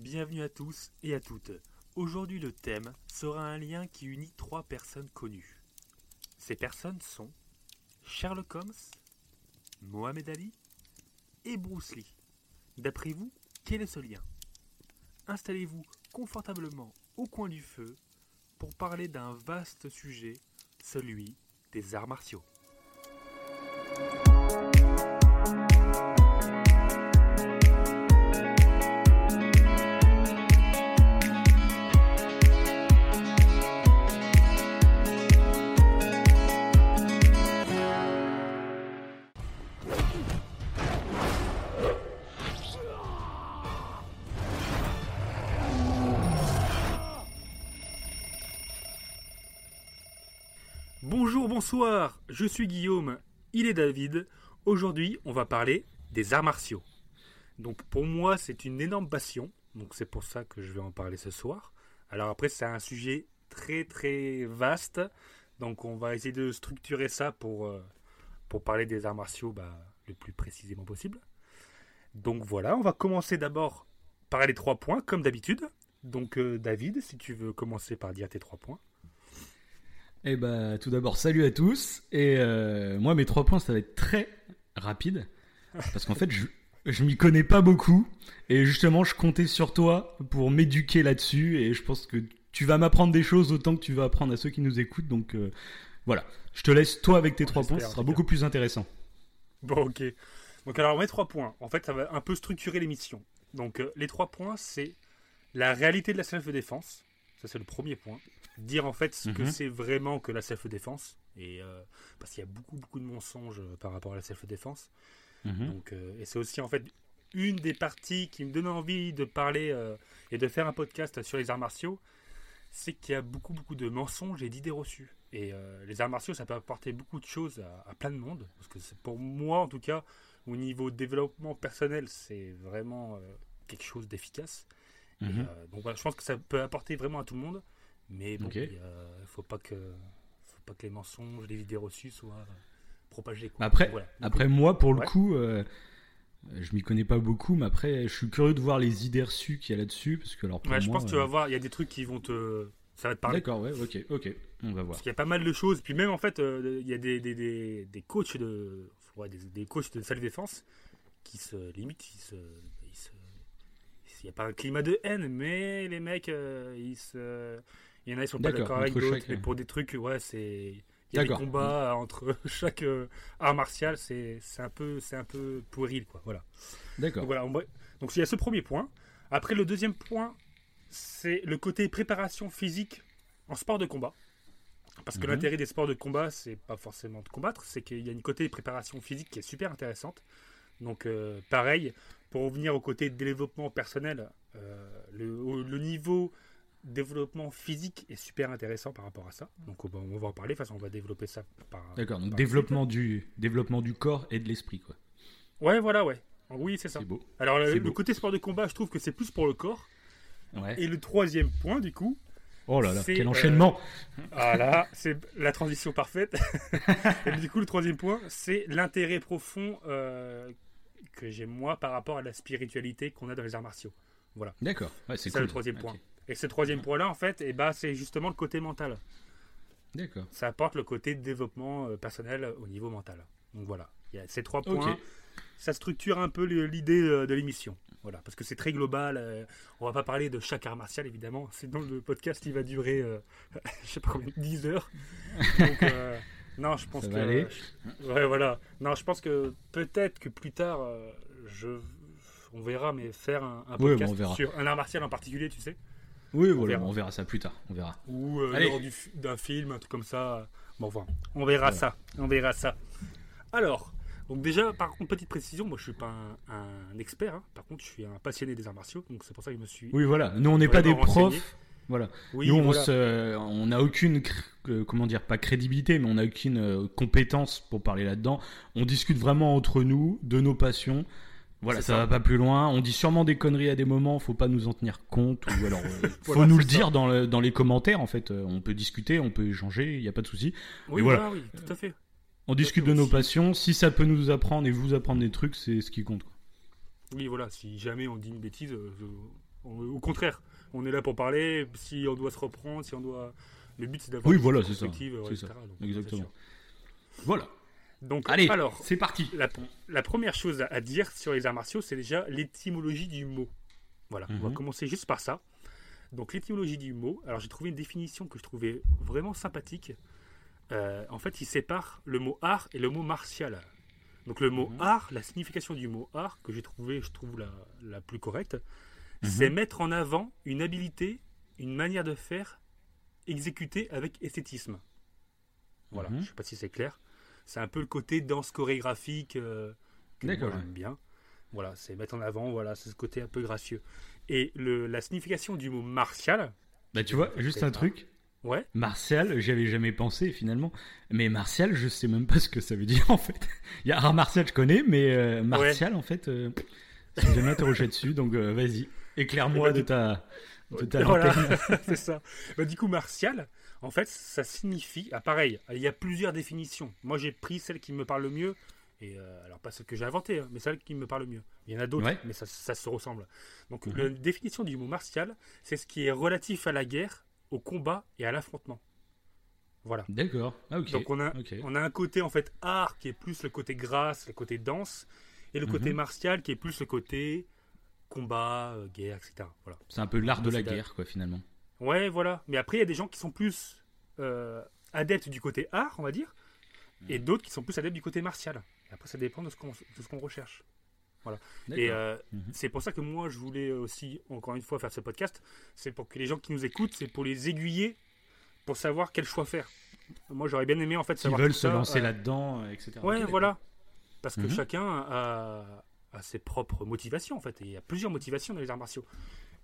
bienvenue à tous et à toutes. Aujourd'hui le thème sera un lien qui unit trois personnes connues. Ces personnes sont Sherlock Holmes, Mohamed Ali et Bruce Lee. D'après vous, quel est ce lien? Installez-vous confortablement au coin du feu pour parler d'un vaste sujet, celui des arts martiaux. Bonsoir, je suis Guillaume, il est David. Aujourd'hui, on va parler des arts martiaux. Donc pour moi, c'est une énorme passion, donc c'est pour ça que je vais en parler ce soir. Alors après, c'est un sujet très très vaste, donc on va essayer de structurer ça pour, euh, pour parler des arts martiaux bah, le plus précisément possible. Donc voilà, on va commencer d'abord par les trois points, comme d'habitude. Donc euh, David, si tu veux commencer par dire tes trois points. Eh ben, tout d'abord, salut à tous. Et euh, moi, mes trois points, ça va être très rapide. Parce qu'en fait, je, je m'y connais pas beaucoup. Et justement, je comptais sur toi pour m'éduquer là-dessus. Et je pense que tu vas m'apprendre des choses autant que tu vas apprendre à ceux qui nous écoutent. Donc euh, voilà, je te laisse toi avec tes trois points. Ce sera beaucoup plus intéressant. Bon, ok. Donc, alors, mes trois points. En fait, ça va un peu structurer l'émission. Donc, euh, les trois points, c'est la réalité de la self-défense. Ça, c'est le premier point. Dire, en fait, ce que Mhm. c'est vraiment que la self-défense. Et, euh, parce qu'il y a beaucoup, beaucoup de mensonges euh, par rapport à la self-défense. Mhm. Donc, euh, et c'est aussi, en fait, une des parties qui me donne envie de parler euh, et de faire un podcast sur les arts martiaux. C'est qu'il y a beaucoup, beaucoup de mensonges et d'idées reçues. Et les arts martiaux, ça peut apporter beaucoup de choses à, à plein de monde. Parce que pour moi, en tout cas, au niveau développement personnel, c'est vraiment quelque chose d'efficace. Mhm. donc voilà, je pense que ça peut apporter vraiment à tout le monde. Mais bon, il ne faut, pas que, faut pas que les mensonges, les idées reçues soient euh, propagées. quoi. Après, Voilà. Moi, pour le coup, euh, je m'y connais pas beaucoup, mais après, je suis curieux de voir les idées reçues qu'il y a là-dessus. Parce que, alors, pour Ouais, je pense que tu euh, vas voir, il y a des trucs qui vont te. Ça va te parler. D'accord, ouais, ok, ok, on va voir. Parce qu'il y a pas mal de choses. Puis même en fait, euh, il y a des, des, des, des coachs de. ouais, des, des coachs de salle défense qui se limite, ils se. ils se- Il n'y a pas un climat de haine, mais les mecs, euh, ils se. Il y en a, ils sont pas D'accord, avec d'autres, mais euh. pour des trucs, ouais, c'est. Il y a des combats entre chaque euh, art martial, c'est un peu, c'est un peu puéril, quoi. Voilà. D'accord. Donc voilà, vrai- donc il y a ce premier point. Après, le deuxième point, c'est le côté préparation physique en sport de combat. Parce que Mhm. l'intérêt des sports de combat, c'est pas forcément de combattre, c'est qu'il y a une côté préparation physique qui est super intéressante. Donc euh, pareil, pour revenir au côté développement personnel, euh, le, au- le niveau développement physique est super intéressant par rapport à ça. Donc on va, on va en parler, de toute façon on va développer ça par... D'accord, donc par développement du, développement du corps et de l'esprit, quoi. Ouais, voilà, ouais. Oui, c'est ça. C'est beau. Alors le, beau. côté sport de combat, je trouve que c'est plus pour le corps. Ouais. Et le troisième point, du coup, Oh là là, quel euh, enchaînement voilà, c'est la transition parfaite. et du coup, le troisième point, c'est l'intérêt profond euh, que j'ai moi par rapport à la spiritualité qu'on a dans les arts martiaux. D'accord, ouais, c'est cool. le troisième point. Et ce troisième point-là, en fait, eh ben, c'est justement le côté mental. D'accord. Ça apporte le côté développement euh, personnel au niveau mental. Donc voilà, il y a ces trois points. Ça structure un peu l'idée euh, de l'émission. Voilà, parce que c'est très global. euh, on va pas parler de chaque art martial, évidemment. Sinon, le podcast, il va durer, euh, je sais pas combien, 10 heures. Donc, euh, non, je pense que. aller. Ouais, voilà. Non, je pense que peut-être que plus tard, euh, je. On verra, mais faire un, un podcast sur un art martial en particulier, tu sais, Oui, voilà, verra. on verra ça plus tard. On verra. ou euh, lors d'un film, un truc comme ça. Bon, enfin, on verra Ouais. ça. On verra ça. Alors, donc déjà, par contre, petite précision, moi je suis pas un, un expert, hein. par contre, je suis un passionné des arts martiaux, donc c'est pour ça que je me suis. Oui, voilà. Nous, on n'est pas des renseigné. profs. Voilà. Oui, Nous, on se- on n'a aucune, euh, comment dire, pas crédibilité, mais on n'a aucune euh, compétence pour parler là-dedans. On discute vraiment entre nous, de nos passions. Voilà, ça, ça. va pas plus loin. On dit sûrement des conneries à des moments, faut pas nous en tenir compte. Ou alors, euh, faut Voilà, nous le ça. dire dans, le- dans les commentaires, en fait. Euh, On peut discuter, on peut échanger, il n'y a pas de souci. Oui, voilà, oui, tout à fait. On discute de nos aussi. passions. Si ça peut nous apprendre et vous apprendre des trucs, c'est ce qui compte. quoi. Oui, voilà, si jamais on dit une bêtise, euh, je- On- au contraire, on est là pour parler. Si on doit se reprendre, si on doit. Le but, c'est d'avoir Oui, une voilà, c'est ça. perspective, ouais, etc. ça. Donc, Exactement. Voilà. Donc, Allez, alors, c'est parti. la, la première chose à, dire sur les arts martiaux, c'est déjà l'étymologie du mot. Voilà, on va Mhm. commencer juste par ça. Donc, l'étymologie du mot, alors j'ai trouvé une définition que je trouvais vraiment sympathique. Euh, en fait, il sépare le mot art et le mot martial. Donc, le mot Mhm. art, la signification du mot art, que j'ai trouvé, je trouve, la, la plus correcte, Mhm. c'est mettre en avant une habilité, une manière de faire exécutée avec esthétisme. Voilà, je sais pas si c'est clair. C'est un peu le côté danse chorégraphique euh, que moi j'aime bien. Voilà, c'est mettre en avant, voilà, c'est ce côté un peu gracieux. Et le, la signification du mot martial, Bah, tu vois, juste un truc. ouais, Martial, j'y avais jamais pensé finalement. Mais martial, je sais même pas ce que ça veut dire en fait. Il y a art martial, je connais, mais euh, martial en fait, euh, je me jamais interrogé dessus. Donc euh, vas-y, éclaire-moi ben, de ta, de ta Voilà. c'est ça. Bah, du coup, martial, en fait, ça signifie. Ah, pareil, il y a plusieurs définitions. Moi, j'ai pris celle qui me parle le mieux. Et euh, alors, pas celle que j'ai inventée, hein, mais celle qui me parle le mieux. Il y en a d'autres, Ouais. mais ça, ça se ressemble. Donc, Mhm. la définition du mot martial, c'est ce qui est relatif à la guerre, au combat et à l'affrontement. Voilà. D'accord. Ah. Donc, on a, on a un côté, en fait, art qui est plus le côté grâce, le côté danse, et le côté Mhm. martial qui est plus le côté combat, euh, guerre, etc. Voilà. C'est un peu l'art de la guerre, quoi, finalement. Ouais, voilà. Mais après, il y a des gens qui sont plus euh, adeptes du côté art, on va dire, et Mhm. d'autres qui sont plus adeptes du côté martial. Et après, ça dépend de ce qu'on recherche. Et D'accord. euh, Mhm. c'est pour ça que moi, je voulais aussi, encore une fois, faire ce podcast. C'est pour que les gens qui nous écoutent, c'est pour les aiguiller, pour savoir quel choix faire. Moi, j'aurais bien aimé, en fait, savoir veulent tout se ça, lancer euh, là-dedans, etc. Ouais, voilà. Parce que Mhm. chacun a, a ses propres motivations, en fait. Et il y a plusieurs motivations dans les arts martiaux.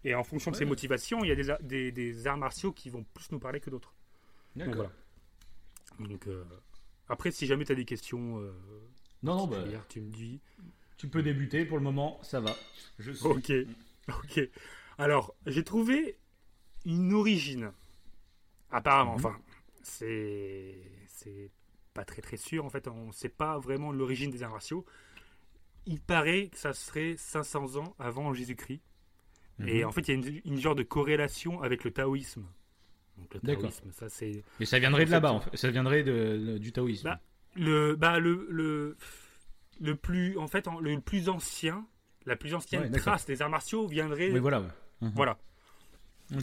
Et en fonction de Ouais. motivations, il y a des, a- des, des arts martiaux qui vont plus nous parler que d'autres. Donc D'accord. voilà. Donc, euh, après, si jamais tu as des questions, euh, Non, non, bah, tu me dis. tu peux débuter pour le moment, ça va. Je suis. Ok, ok. Alors, j'ai trouvé une origine. Apparemment, Mhm. enfin, c'est c'est pas très très sûr. En fait, on ne sait pas vraiment l'origine des arts martiaux. Il paraît que ça serait 500 ans avant Jésus-Christ. Et Mhm. en fait, il y a une, une genre de corrélation avec le taoïsme. Donc, le taoïsme, ça c'est Mais ça viendrait de là-bas, En fait. Ça viendrait de, de- du taoïsme. Bah, le bah le le le plus en fait le plus ancien la plus ancienne Ouais, trace des arts martiaux viendrait oui, voilà. Mhm. voilà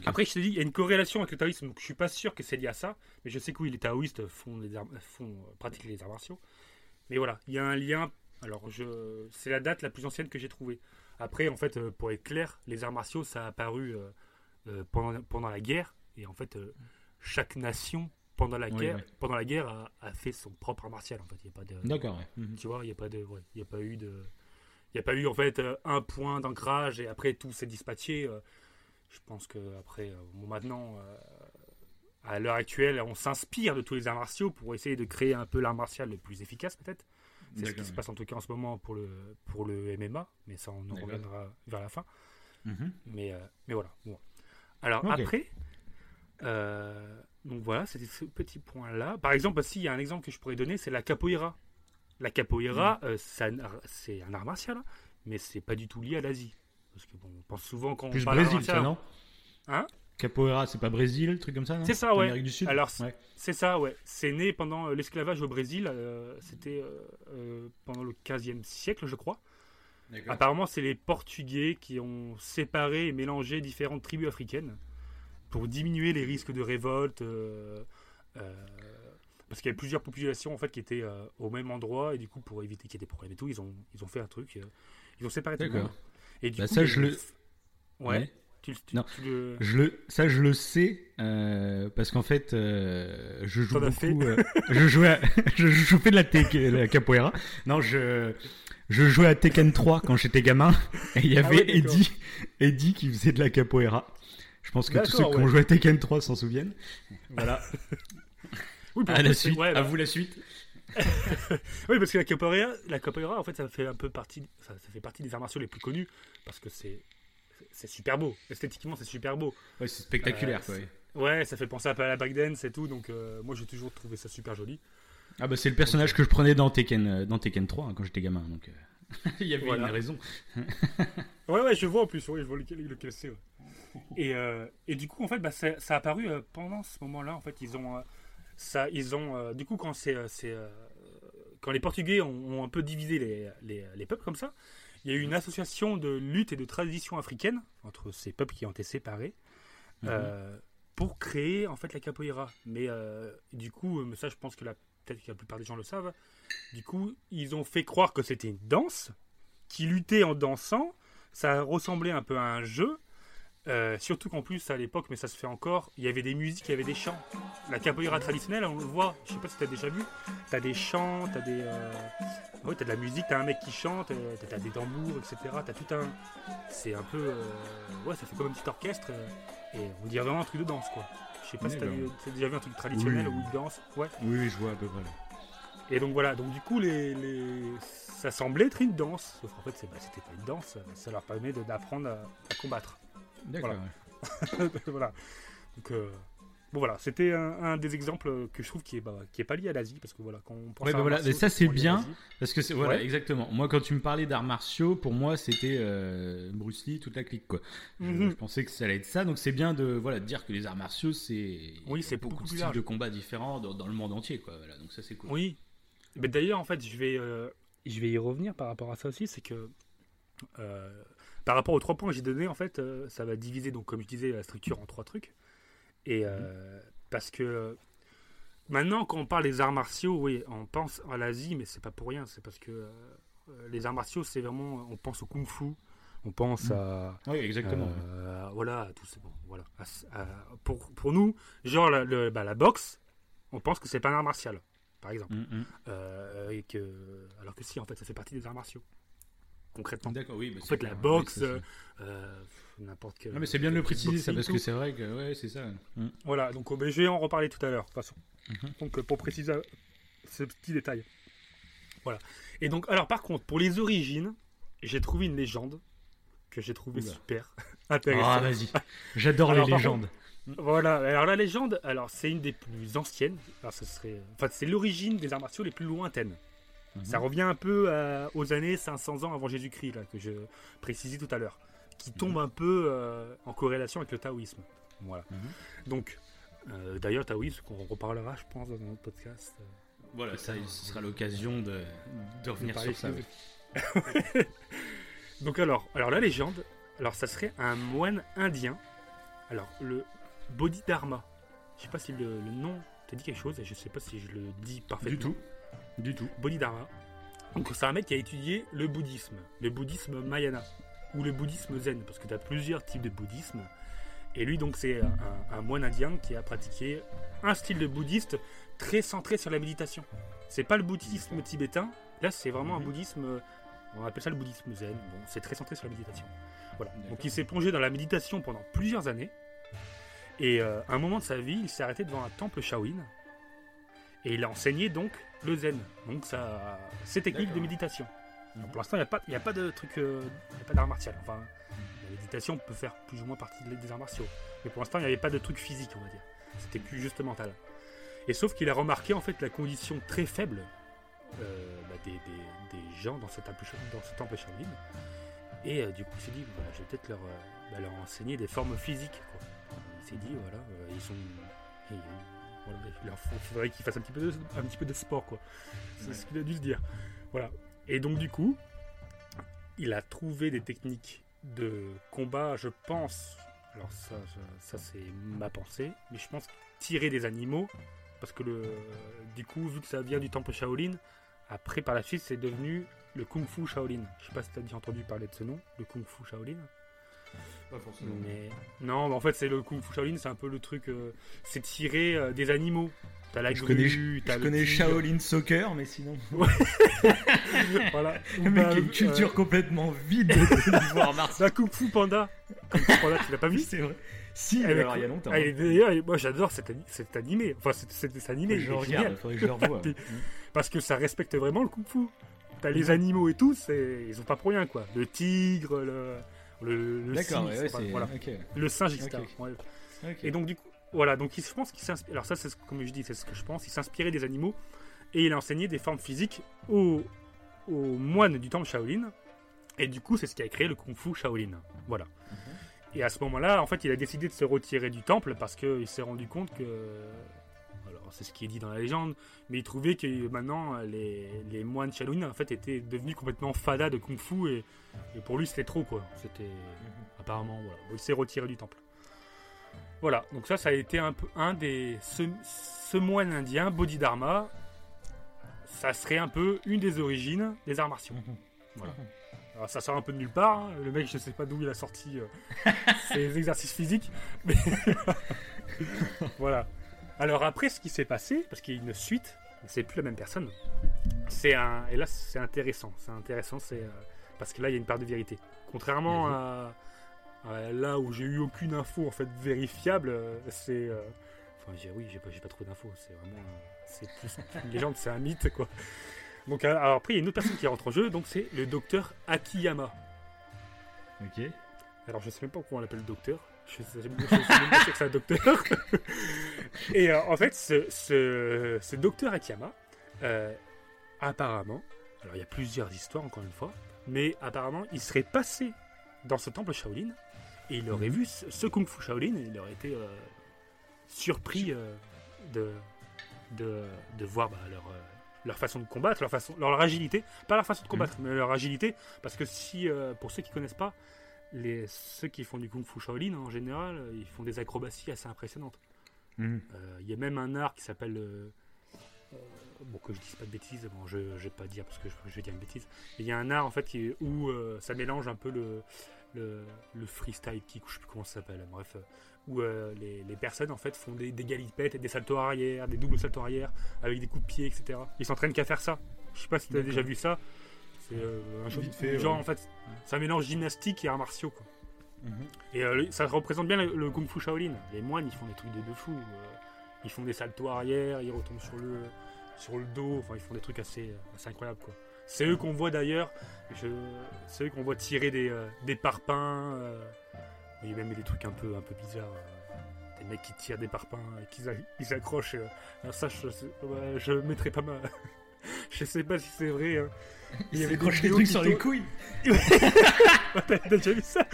après je te dis il y a une corrélation avec le taoïsme donc je suis pas sûr que c'est lié à ça mais je sais que oui les taoïstes font arts, font euh, pratiquent les arts martiaux mais voilà il y a un lien alors je c'est la date la plus ancienne que j'ai trouvée après en fait euh, pour être clair les arts martiaux ça a apparu euh, euh, pendant pendant la guerre et en fait euh, chaque nation pendant la Oui, guerre ouais. pendant la guerre a, a fait son propre art martial en fait il y a pas de D'accord, ouais. Mhm. tu vois, il n'y a pas de, ouais, il y a pas eu de, il y a pas eu en fait un point d'ancrage et après tout s'est dispatché. je pense que après, bon, maintenant, à l'heure actuelle, on s'inspire de tous les arts martiaux pour essayer de créer un peu l'art martial le plus efficace peut-être. C'est ce qui se passe en tout cas en ce moment pour le pour le MMA, mais ça on en reviendra vers la fin. Mhm. Mais, euh, mais voilà. Bon. Alors après, euh, donc voilà, c'était ce petit point-là. Par exemple, aussi, il y a un exemple que je pourrais donner, c'est la capoeira. La capoeira, Mm. euh, c'est un art- martial, hein, mais c'est pas du tout lié à l'Asie. Parce que bon, on pense souvent quand on parle Brésil, ça, non? Hein? Capoeira, c'est pas Brésil, truc comme ça, non C'est ça, ouais. Amérique du Sud Alors, ouais. C'est ça, ouais. C'est né pendant euh, l'esclavage au Brésil. euh, C'était euh, pendant le 15e siècle, je crois. Apparemment, c'est les Portugais qui ont séparé et mélangé différentes tribus africaines pour diminuer les risques de révolte. euh, euh, parce qu'il y avait plusieurs populations en fait qui étaient euh, au même endroit et du coup pour éviter qu'il y ait des problèmes et tout, ils ont ils ont fait un truc. euh, ils ont séparé tout le D'accord. monde. Et du Bah, coup, ça, je le- Ouais. Ouais. Tu, tu- Non. tu le- Je le, ça, je le sais euh, parce qu'en fait, euh, je joue beaucoup. euh, je jouais, à- je, je fais de la, la capoeira. Non, je, je jouais à Tekken 3 quand j'étais gamin et il y Ah avait ouais, d'accord. Eddie, Eddie qui faisait de la capoeira. Je pense que tous ceux qui ont ouais. joué à Tekken 3 s'en souviennent. Voilà. Oui, parce À que la suite. ouais, à bah, vous la suite. Oui, parce que la capoeira, la capoeira, en fait, ça fait un peu partie, ça, ça fait partie des arts martiaux les plus connus parce que c'est, c'est super beau. Esthétiquement, c'est super beau. Ouais, c'est spectaculaire. Euh, ouais. Ouais, ça fait penser un peu à la breakdance et tout, donc euh, moi j'ai toujours trouvé ça super joli. Ah bah c'est le personnage que je prenais dans Tekken, euh, dans Tekken 3 hein, quand j'étais gamin. Donc, euh, Il y avait Voilà. une raison. Ouais, ouais, je vois en plus, ouais, je vois lequel, lequel c'est. ouais. Et, et du coup, en fait, bah, ça, ça a apparu pendant ce moment-là. En fait, ils ont, ça, ils ont, du coup, quand c'est, c'est, quand les Portugais ont, ont un peu divisé les, les, les peuples comme ça, il y a eu une association de lutte et de tradition africaine entre ces peuples qui ont été séparés. Mhm. euh, pour créer en fait la capoeira. Mais euh, du coup, euh, ça je pense que la- peut-être que la plupart des gens le savent. Du coup, ils ont fait croire que c'était une danse qui luttait en dansant. Ça ressemblait un peu à un jeu. Euh, surtout qu'en plus à l'époque, mais ça se fait encore, il y avait des musiques, il y avait des chants. La capoeira traditionnelle, on le voit, je sais pas si tu as déjà vu, tu as des chants, tu as des euh, ouais, t'as de la musique, tu as un mec qui chante, euh, tu as des tambours, etc. Tu as tout un c'est un peu euh, ouais, ça fait comme un petit orchestre et on dirait vraiment un truc de danse quoi. Je sais pas si tu as, déjà vu un truc traditionnel Oui. où ils dansent. Ouais. Oui, je vois à peu près. Et donc voilà, donc du coup, les, les- ça semblait être une danse. Sauf qu'en fait, bah, c'était pas une danse. Ça leur permet d'apprendre à, à combattre. D'accord. Voilà. voilà. Donc, euh, bon voilà, c'était un, un des exemples que je trouve qui est, bah, qui est pas lié à l'Asie. Parce que voilà, quand on pense Ouais, à bah voilà, martiaux, mais ça, c'est bien. Parce que c'est voilà, Ouais. exactement. Moi, quand tu me parlais d'arts martiaux, pour moi, c'était euh, Bruce Lee, toute la clique, quoi. Je- Mhm. Je, pensais que ça allait être ça, donc c'est bien de voilà de dire que les arts martiaux, c'est Oui, c'est beaucoup beaucoup de styles large. de combat différents dans, dans le monde entier, quoi. Voilà, donc ça c'est cool. Oui. Mais d'ailleurs, en fait, je vais, euh, je vais y revenir par rapport à ça aussi. C'est que euh, par rapport aux trois points que j'ai donnés, en fait, euh, ça va diviser, donc, comme je disais, la structure en trois trucs. Et euh, parce que maintenant, quand on parle des arts martiaux, oui, on pense à l'Asie, mais c'est pas pour rien. C'est parce que euh, les arts martiaux, c'est vraiment, on pense au kung-fu, on pense Mhm. à Oui, exactement. euh, voilà, à tout c'est bon, voilà. À- pour, pour nous, genre la, le- bah, la boxe, on pense que c'est pas un art martial, par exemple. Mm, mm. Euh, et que, alors que si, en fait, ça fait partie des arts martiaux. Concrètement. D'accord, oui. bah, En fait, la boxe, Oui, c'est- euh, n'importe quel. Non, mais c'est bien de le préciser, ça, parce que c'est vrai que ouais, c'est ça. Mm. Voilà, donc euh, je vais en reparler tout à l'heure, de toute façon. Mhm. Donc euh, pour préciser euh, ce petit détail. Voilà. Et donc, alors par contre, pour les origines, j'ai trouvé une légende que j'ai trouvé Oula. super intéressante. Ah, vas-y. J'adore les légendes. Voilà, alors la légende, alors c'est une des plus anciennes. Alors ce serait, enfin c'est l'origine des arts martiaux les plus lointaines. Mhm. Ça revient un peu à- aux années 500 ans avant Jésus-Christ là que je précisais tout à l'heure, qui tombe un peu euh, en corrélation avec le taoïsme. Voilà. Mhm. Donc, euh, d'ailleurs taoïsme qu'on reparlera, je pense, dans un autre podcast. euh, Voilà, ça, ce sera l'occasion de, de revenir sur ça. ouais. Donc alors, alors la légende, alors ça serait un moine indien. Alors le Bodhidharma. Je sais pas si le, le nom te dit quelque chose et je sais pas si je le dis parfaitement. Du tout. Du tout. Bodhidharma. Donc c'est un mec qui a étudié le bouddhisme, le bouddhisme Mahayana ou le bouddhisme zen parce que tu as plusieurs types de bouddhisme. Et lui donc c'est un, un moine indien qui a pratiqué un style de bouddhiste très centré sur la méditation. C'est pas le bouddhisme tibétain, là c'est vraiment un Mhm. bouddhisme on appelle ça le bouddhisme zen. Bon, c'est très centré sur la méditation. Voilà. Donc il s'est plongé dans la méditation pendant plusieurs années. Et euh, à un moment de sa vie, il s'est arrêté devant un temple Shaolin. Et il a enseigné donc le zen. Donc ça, ces techniques de méditation. Mhm. Donc, pour l'instant, il n'y a, pas- y a pas de truc, euh, y a pas d'art martial. Enfin, la méditation peut faire plus ou moins partie des arts martiaux. Mais pour l'instant, il n'y avait pas de truc physique, on va dire. C'était plus juste mental. Et sauf qu'il a remarqué en fait la condition très faible euh, bah, des, des- des gens dans ce temple, dans ce temple Shaolin. Et euh, du coup, il s'est dit, bah, je vais peut-être leur, euh, bah, leur enseigner des formes physiques. quoi. Il s'est dit, voilà, ils sont. Voilà, il leur faut- faudrait qu'ils fassent un petit peu de, un petit peu de sport, quoi. C'est Ouais. ce qu'il a dû se dire. Voilà. Et donc, du coup, il a trouvé des techniques de combat, je pense. Alors, ça, ça, ça, c'est ma pensée, mais je pense tirer des animaux. Parce que le, du coup, vu que ça vient du temple Shaolin, après par la suite, c'est devenu le Kung Fu Shaolin. Je sais pas si tu as déjà entendu parler de ce nom, le Kung Fu Shaolin. Pas forcément. Mais non, mais en fait, c'est le Kung Fu Shaolin, c'est un peu le truc. euh, c'est tirer euh, des animaux. T'as la Je grue, connais, t'as je le connais. Shaolin Soccer, mais sinon. voilà. Le mec Bah, a une culture euh, complètement vide de l'histoire martiale. la Kung Fu Panda. Kung Fu Panda, tu l'as pas vu C'est vrai. Si, mais alors il y a longtemps. Ah, est- D'ailleurs, il- moi j'adore cet, ani- cet animé. Enfin, cet, cet animé. je regarde, faudrait que je le revoie. Puis- Parce que ça respecte vraiment le Kung Fu. T'as les animaux et tout, c'est- ils ont pas pour rien quoi. Le tigre, le, le, le D'accord, singe, ouais, voilà. le. Ouais. Et donc du coup, voilà, donc il, je pense qu'il s'inspire. Alors ça, c'est ce- comme je dis, c'est ce que je pense. Il s'inspirait des animaux et il a enseigné des formes physiques aux, aux moines du temple Shaolin. Et du coup, c'est ce qui a créé le Kung Fu Shaolin. Voilà. Et à ce moment-là, en fait, il a décidé de se retirer du temple parce qu'il s'est rendu compte que. C'est ce qui est dit dans la légende, mais il trouvait que maintenant, les, les moines Shaolin, en fait, étaient devenus complètement fada de Kung Fu et, et pour lui, c'était trop, quoi. C'était. Apparemment, voilà. Il s'est retiré du temple. Voilà, donc ça, ça a été un, peu, un des. Ce, ce moine indien, Bodhidharma, ça serait un peu une des origines des arts martiaux. Voilà. Alors ça sort un peu de nulle part, hein. le mec je sais pas d'où il a sorti euh, ses exercices physiques, mais voilà. Alors après ce qui s'est passé, parce qu'il y a une suite, c'est plus la même personne, c'est un, et là c'est intéressant, c'est intéressant, c'est euh, parce que là il y a une part de vérité. Contrairement à, à là où j'ai eu aucune info en fait vérifiable, euh, c'est, euh, enfin j'ai, oui j'ai pas, j'ai pas trop d'infos, c'est vraiment, c'est plus une légende, c'est un mythe quoi. Donc euh, alors après il y a une autre personne qui rentre en jeu, donc c'est le docteur Akiyama. Ok. Alors je sais même pas pourquoi on l'appelle le docteur. Je sais, même pas que c'est un docteur. Et euh, en fait, ce, ce, ce docteur Akiyama, euh, apparemment, alors il y a plusieurs histoires encore une fois, mais apparemment il serait passé dans ce temple Shaolin et il aurait vu ce, ce kung fu Shaolin et il aurait été euh, surpris de, de, de voir bah, leur, leur façon de combattre, leur, façon, leur agilité, pas leur façon de combattre, mais leur agilité, parce que si, euh, pour ceux qui connaissent pas, les, ceux qui font du kung fu Shaolin en général, euh, ils font des acrobaties assez impressionnantes. Mhm. Euh, Il y a même un art qui s'appelle. euh, bon, que je dise pas de bêtises, bon, je, je vais pas dire parce que je, je vais dire une bêtise. Il y a un art en fait qui où euh, ça mélange un peu le, le, le freestyle kick, ou je sais plus comment ça s'appelle, bref. où les, les personnes en fait font des, des galipettes et des saltos arrière, des doubles saltos arrière avec des coups de pied, etc. Ils s'entraînent qu'à faire ça. Je sais pas si tu as déjà vu ça. C'est euh, un jeu Vite fait, genre ouais. en fait, un mélange gymnastique et arts martiaux. Quoi. Mhm. Et euh, ça représente bien le, le kung fu Shaolin. Les moines, ils font des trucs de, de fou. euh, ils font des saltos arrière, ils retombent sur le, sur le dos. Enfin, ils font des trucs assez, assez incroyables. Quoi. C'est eux qu'on voit d'ailleurs. je- C'est eux qu'on voit tirer des, euh, des parpaings. euh, il y a même des trucs un peu, un peu bizarres. euh, des mecs qui tirent des parpaings et qui ils s'accrochent. Alors ça, je, ouais, je mettrai pas ma. je sais pas si c'est vrai. hein. Il y avait des trucs qui sur les couilles. T'as t'as déjà vu ça?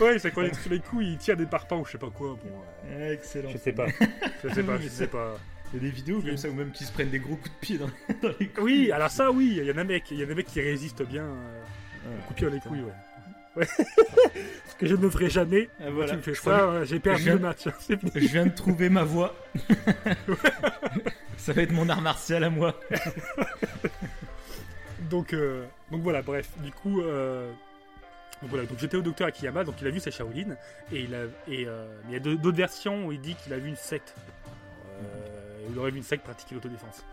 Ouais, c'est quand il est sur les coups, il tire des parpaings ou je sais pas quoi. Bon, euh, Excellent. je sais pas. Je sais pas, je sais pas. Il y a des vidéos comme ça ou même qui se prennent des gros coups de pied dans, dans les couilles. Oui, alors ça, oui, il y en a mecs, il y a des mecs qui résistent bien euh, de pied dans les couilles, ouais. Ouais. Ce que je ne ferai jamais. Ah, voilà. tu me fais ça, j'ai perdu je le match. Que Je viens de trouver ma voie. Ça va être mon art martial à moi. Donc, euh, donc voilà, bref, du coup, euh, donc voilà, donc j'étais au docteur Akiyama, donc il a vu ses Shaolin, et il a, et euh, il y a d'autres versions où il dit qu'il a vu une secte. Euh, il aurait vu une secte pratiquer l'autodéfense.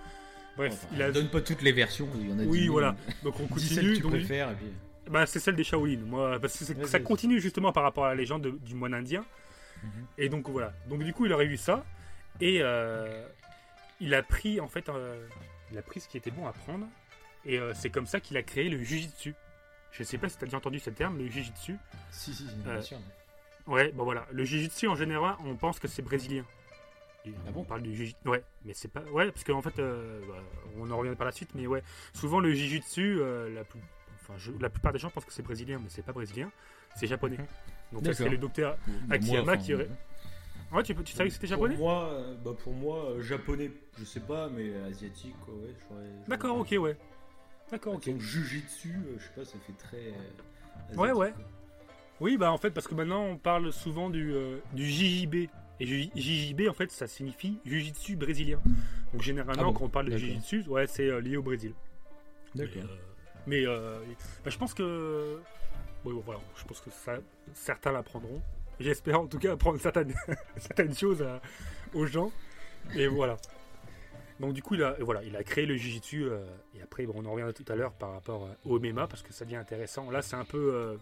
Bref, Enfin, il a, donne pas toutes les versions. Il y en a Oui, 10 000. voilà. donc on Dis celle continue. que tu donc- préfères. Et puis... Bah, c'est celle des Shaolin, moi, parce que ça continue justement par rapport à la légende de- du moine indien. Mhm. Et donc voilà. Donc du coup, il aurait vu ça et euh, il a pris en fait, euh, il a pris ce qui était bon à prendre et euh, c'est comme ça qu'il a créé le jujitsu. Je sais pas si tu as déjà entendu ce terme, le jujitsu. Si, si, Euh, bien sûr. Ouais, bon voilà, le jujitsu en général, on pense que c'est brésilien. Ah on parle du jujitsu. Ouais, mais c'est pas. Ouais, parce qu'en fait, euh, bah, on en revient par la suite, mais ouais, souvent le jujitsu, la, plus... enfin, je- la plupart des gens pensent que c'est brésilien, mais c'est pas brésilien, c'est japonais. Mhm. Donc c'est le docteur. Akiyama moi, qui enfin, aurait- Ouais, tu, tu savais que c'était Pour japonais? moi, euh, bah pour moi, euh, japonais, je sais pas, mais asiatique, quoi, ouais. D'accord, ok, ouais. D'accord, ok. Donc jujitsu, euh, je sais pas, ça fait très. Ouais, ouais. quoi. Oui, bah en fait, parce que maintenant on parle souvent du, euh, du JJB. Et Ju- JJB, en fait, ça signifie Jujitsu brésilien. Donc généralement, Ah bon quand on parle de D'accord. Jujitsu, ouais, c'est euh, lié au Brésil. D'accord. Mais, mais, euh, bah, je pense que. Oui, bon, voilà, je pense que ça, certains l'apprendront. J'espère en tout cas apprendre certaines, certaines choses à- aux gens. Et voilà. Donc du coup, il a, voilà, il a créé le Jiu-Jitsu. euh, et après, bon, on en revient tout à l'heure par rapport euh, au MMA parce que ça devient intéressant. Là, c'est un peu euh,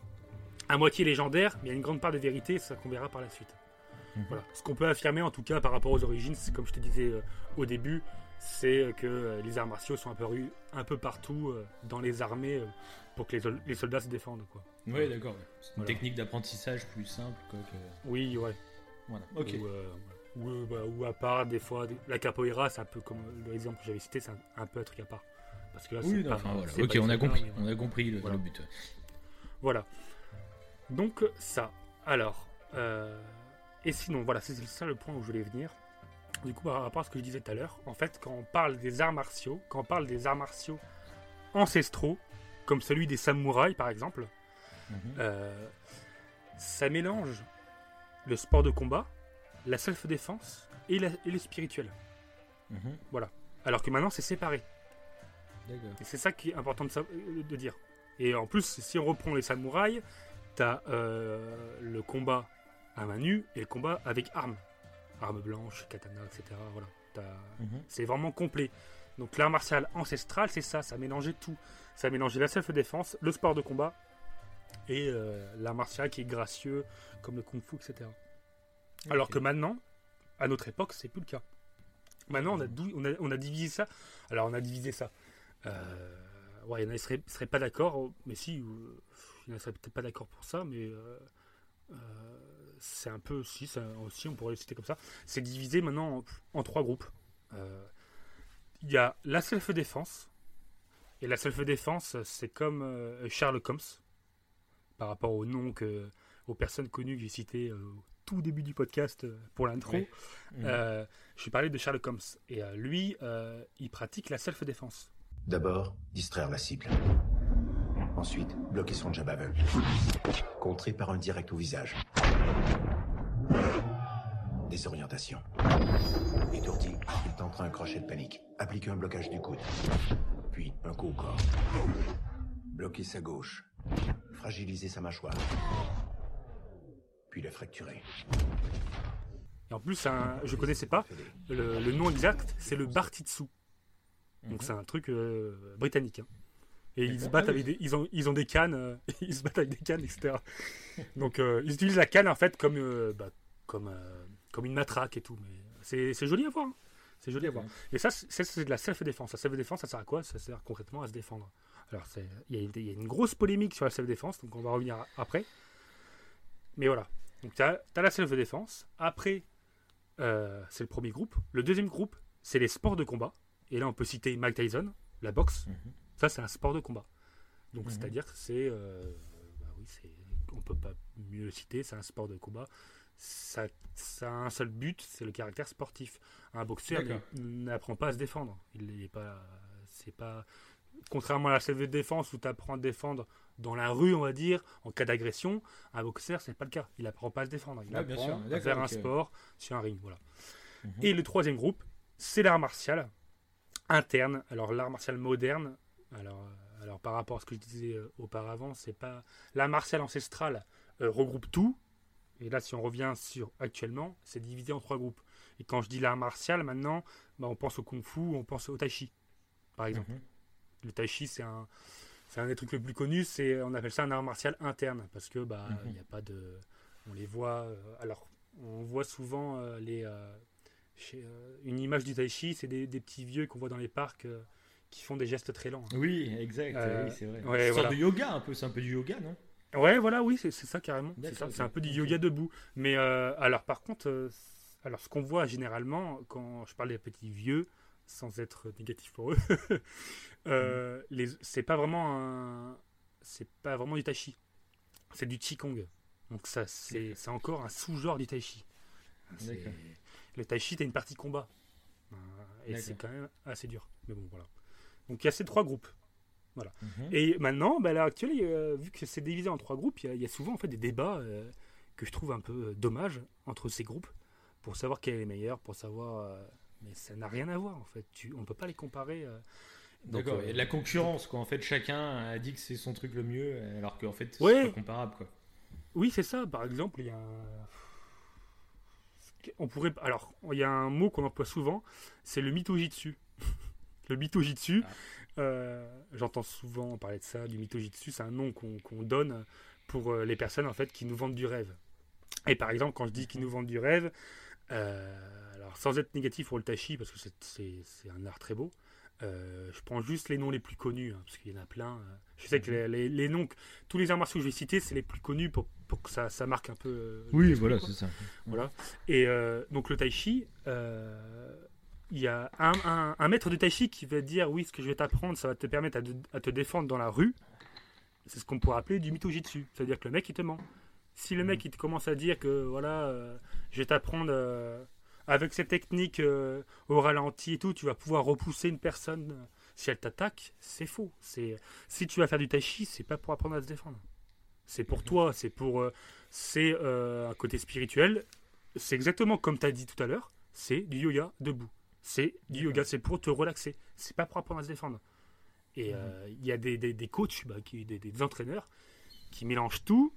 à moitié légendaire, mais il y a une grande part de vérité, ça qu'on verra par la suite. Mhm. Voilà. Ce qu'on peut affirmer en tout cas par rapport aux origines, c'est comme je te disais au début, c'est que euh, les arts martiaux sont apparus un peu partout euh, dans les armées euh, pour que les, sol- les soldats se défendent. Quoi. Ouais, d'accord. C'est une Voilà. technique d'apprentissage plus simple, quoi. Que... Oui, ouais. Voilà. Ok. Ou, euh, ou, bah, ou à part, des fois, la capoeira, c'est un peu comme l'exemple que j'avais cité, c'est un, un peu un truc à part. Parce que là, Oui, non, pas- enfin, voilà. Ok, on a compris. On a compris le, Voilà. le but. Voilà. Donc ça. Alors. euh, Et sinon, voilà, c'est ça le point où je voulais venir. Du coup, par rapport à ce que je disais tout à l'heure, en fait, quand on parle des arts martiaux, quand on parle des arts martiaux ancestraux, comme celui des samouraïs par exemple, Mhm. euh, ça mélange le sport de combat, la self-défense et, le spirituel. Mhm. Alors que maintenant, c'est séparé. Et c'est ça qui est important de, euh, de dire. Et en plus, si on reprend les samouraïs, t'as euh, le combat à main nue et le combat avec armes. Armes blanches, katana, etc. Voilà. Mhm. C'est vraiment complet. Donc l'art martial ancestral, c'est ça, ça mélangeait tout. Ça mélangeait la self-défense, le sport de combat et euh, l'art martial qui est gracieux, comme le kung-fu, etc. Alors que maintenant, à notre époque, c'est plus le cas. Maintenant, on a, dou- on a, on a divisé ça. Alors, on a divisé ça. Euh, ouais, il y en a qui seraient, seraient pas d'accord, mais si, euh, il y en a qui seraient peut-être pas d'accord pour ça, mais euh, euh, c'est un peu, si, ça aussi, on pourrait le citer comme ça. C'est divisé maintenant en, en trois groupes. Euh, Il y a la self-défense. Et la self-défense, c'est comme euh, Sherlock Holmes, par rapport au nom que, aux personnes connues que j'ai citées euh, au tout début du podcast euh, pour l'intro. Mhm. Euh, je suis parlé de Sherlock Holmes. Et euh, lui, euh, il pratique la self-défense. D'abord, distraire la cible. Ensuite, bloquer son jab aveugle. Contré par un direct au visage. Désorientation. Étourdi, il tentera un crochet de panique. Appliquer un blocage du coude. Puis un coup au corps. Bloquer sa gauche. Fragiliser sa mâchoire. Puis la fracturer. Et en plus, un- je connaissais pas. Le, nom exact, c'est le Bartitsu. Donc c'est un truc euh, britannique. hein. Et ils se battent avec des, ils ont, ils ont des cannes, euh, ils se battent avec des cannes, etc. Donc euh, ils utilisent la canne en fait comme, euh, bah, comme, comme une matraque et tout. Mais c'est joli à voir. hein. C'est joli à voir. Et ça, c'est de la self-défense. La self-défense, ça sert à quoi? Ça sert concrètement à se défendre. Alors, il y, y a une grosse polémique sur la self-défense, donc on va revenir après. Mais voilà. Donc, tu as, la self-défense. Après, euh, c'est le premier groupe. Le deuxième groupe, c'est les sports de combat. Et là, on peut citer Mike Tyson, la boxe. Mhm. Ça, c'est un sport de combat. Donc, Mhm. c'est-à-dire que c'est. euh, bah oui, c'est. On peut pas mieux le citer, c'est un sport de combat. Ça, ça a un seul but, c'est le caractère sportif. Un boxeur n'apprend pas à se défendre. Il n'est pas. C'est pas. Contrairement à la self-défense où tu apprends à défendre dans la rue, on va dire, en cas d'agression, un boxeur, c'est pas le cas. Il apprend pas à se défendre. Il Ah, bien apprend sûr, à faire un sport sur un ring. Voilà. Mhm. Et le troisième groupe, c'est l'art martial interne. Alors l'art martial moderne, alors, euh, alors par rapport à ce que je disais euh, auparavant, c'est pas l'art martial ancestral euh, regroupe tout. Et là, si on revient sur actuellement, c'est divisé en trois groupes. Et quand je dis l'art martial, maintenant, bah, on pense au kung-fu, on pense au tai chi, par exemple. Mhm. Le tai chi, c'est un, c'est un des trucs les plus connus. C'est, on appelle ça un art martial interne parce que bah, il Mhm. n'y a pas de, on les voit. euh, alors, on voit souvent euh, les, euh, chez, une image du tai chi, c'est des, des petits vieux qu'on voit dans les parcs qui font des gestes très lents. hein. Oui, exact. Euh, oui, c'est vrai. ouais, voilà. de yoga un peu. C'est un peu du yoga, non? Ouais, voilà, oui, c'est, ça carrément. C'est, un peu du yoga debout. Mais euh, alors, par contre, euh, alors ce qu'on voit généralement quand je parle des petits vieux, sans être négatif pour eux, euh, Mm. les, c'est pas vraiment un, c'est pas vraiment du tai chi, c'est du qigong. Donc ça, c'est, c'est encore un sous-genre du tai chi. Le tai chi, t'as une partie combat, Euh, et c'est quand même assez dur. Mais bon, voilà. Donc il y a ces trois groupes. Mhm. Et maintenant, bah, à l'heure actuelle, euh, vu que c'est divisé en trois groupes, il y a- il y, a souvent en fait des débats euh, que je trouve un peu euh, dommages entre ces groupes pour savoir quel est le meilleur, pour savoir. mais ça n'a rien à voir en fait. Tu, on peut pas les comparer. D'accord. Il y a de la concurrence, quoi. En fait, chacun a dit que c'est son truc le mieux, alors qu'en fait, c'est Ouais. pas comparable, quoi. Oui, c'est ça. Par exemple, il y a un... On pourrait... Alors, il y a un mot qu'on emploie souvent, c'est le mitojitsu. Le mitojitsu, Ah. euh, j'entends souvent parler de ça, du mitojitsu, c'est un nom qu'on donne pour euh, les personnes en fait qui nous vendent du rêve. Et par exemple, quand je dis qu'ils nous vendent du rêve, euh, alors sans être négatif pour le tachi, parce que c'est- un art très beau, euh, je prends juste les noms les plus connus, hein, parce qu'il y en a plein. euh. Je sais que les, les- les noms, que- tous les arts martiaux que je vais citer, c'est les plus connus pour, pour que ça, ça marque un peu. Oui, voilà, c'est ça. Voilà. Et donc le tai chi, il y a un, un- un maître de tai chi qui va dire oui, ce que je vais t'apprendre, ça va te permettre à, de- à te défendre dans la rue. C'est ce qu'on pourrait appeler du mythojitsu. C'est-à-dire que le mec, il te ment. Si le mec, il te commence à dire que voilà, euh, je vais t'apprendre euh, avec cette technique euh, au ralenti et tout, tu vas pouvoir repousser une personne si elle t'attaque, c'est faux. C'est si tu vas faire du tai chi, c'est pas pour apprendre à se défendre. C'est pour toi, c'est pour c'est un côté spirituel. C'est exactement comme tu as dit tout à l'heure, c'est du yoga debout. C'est du yoga, c'est pour te relaxer. C'est pas pour apprendre à se défendre. Et euh, il y a des, des, des coachs, bah, qui, des, des entraîneurs qui mélangent tout,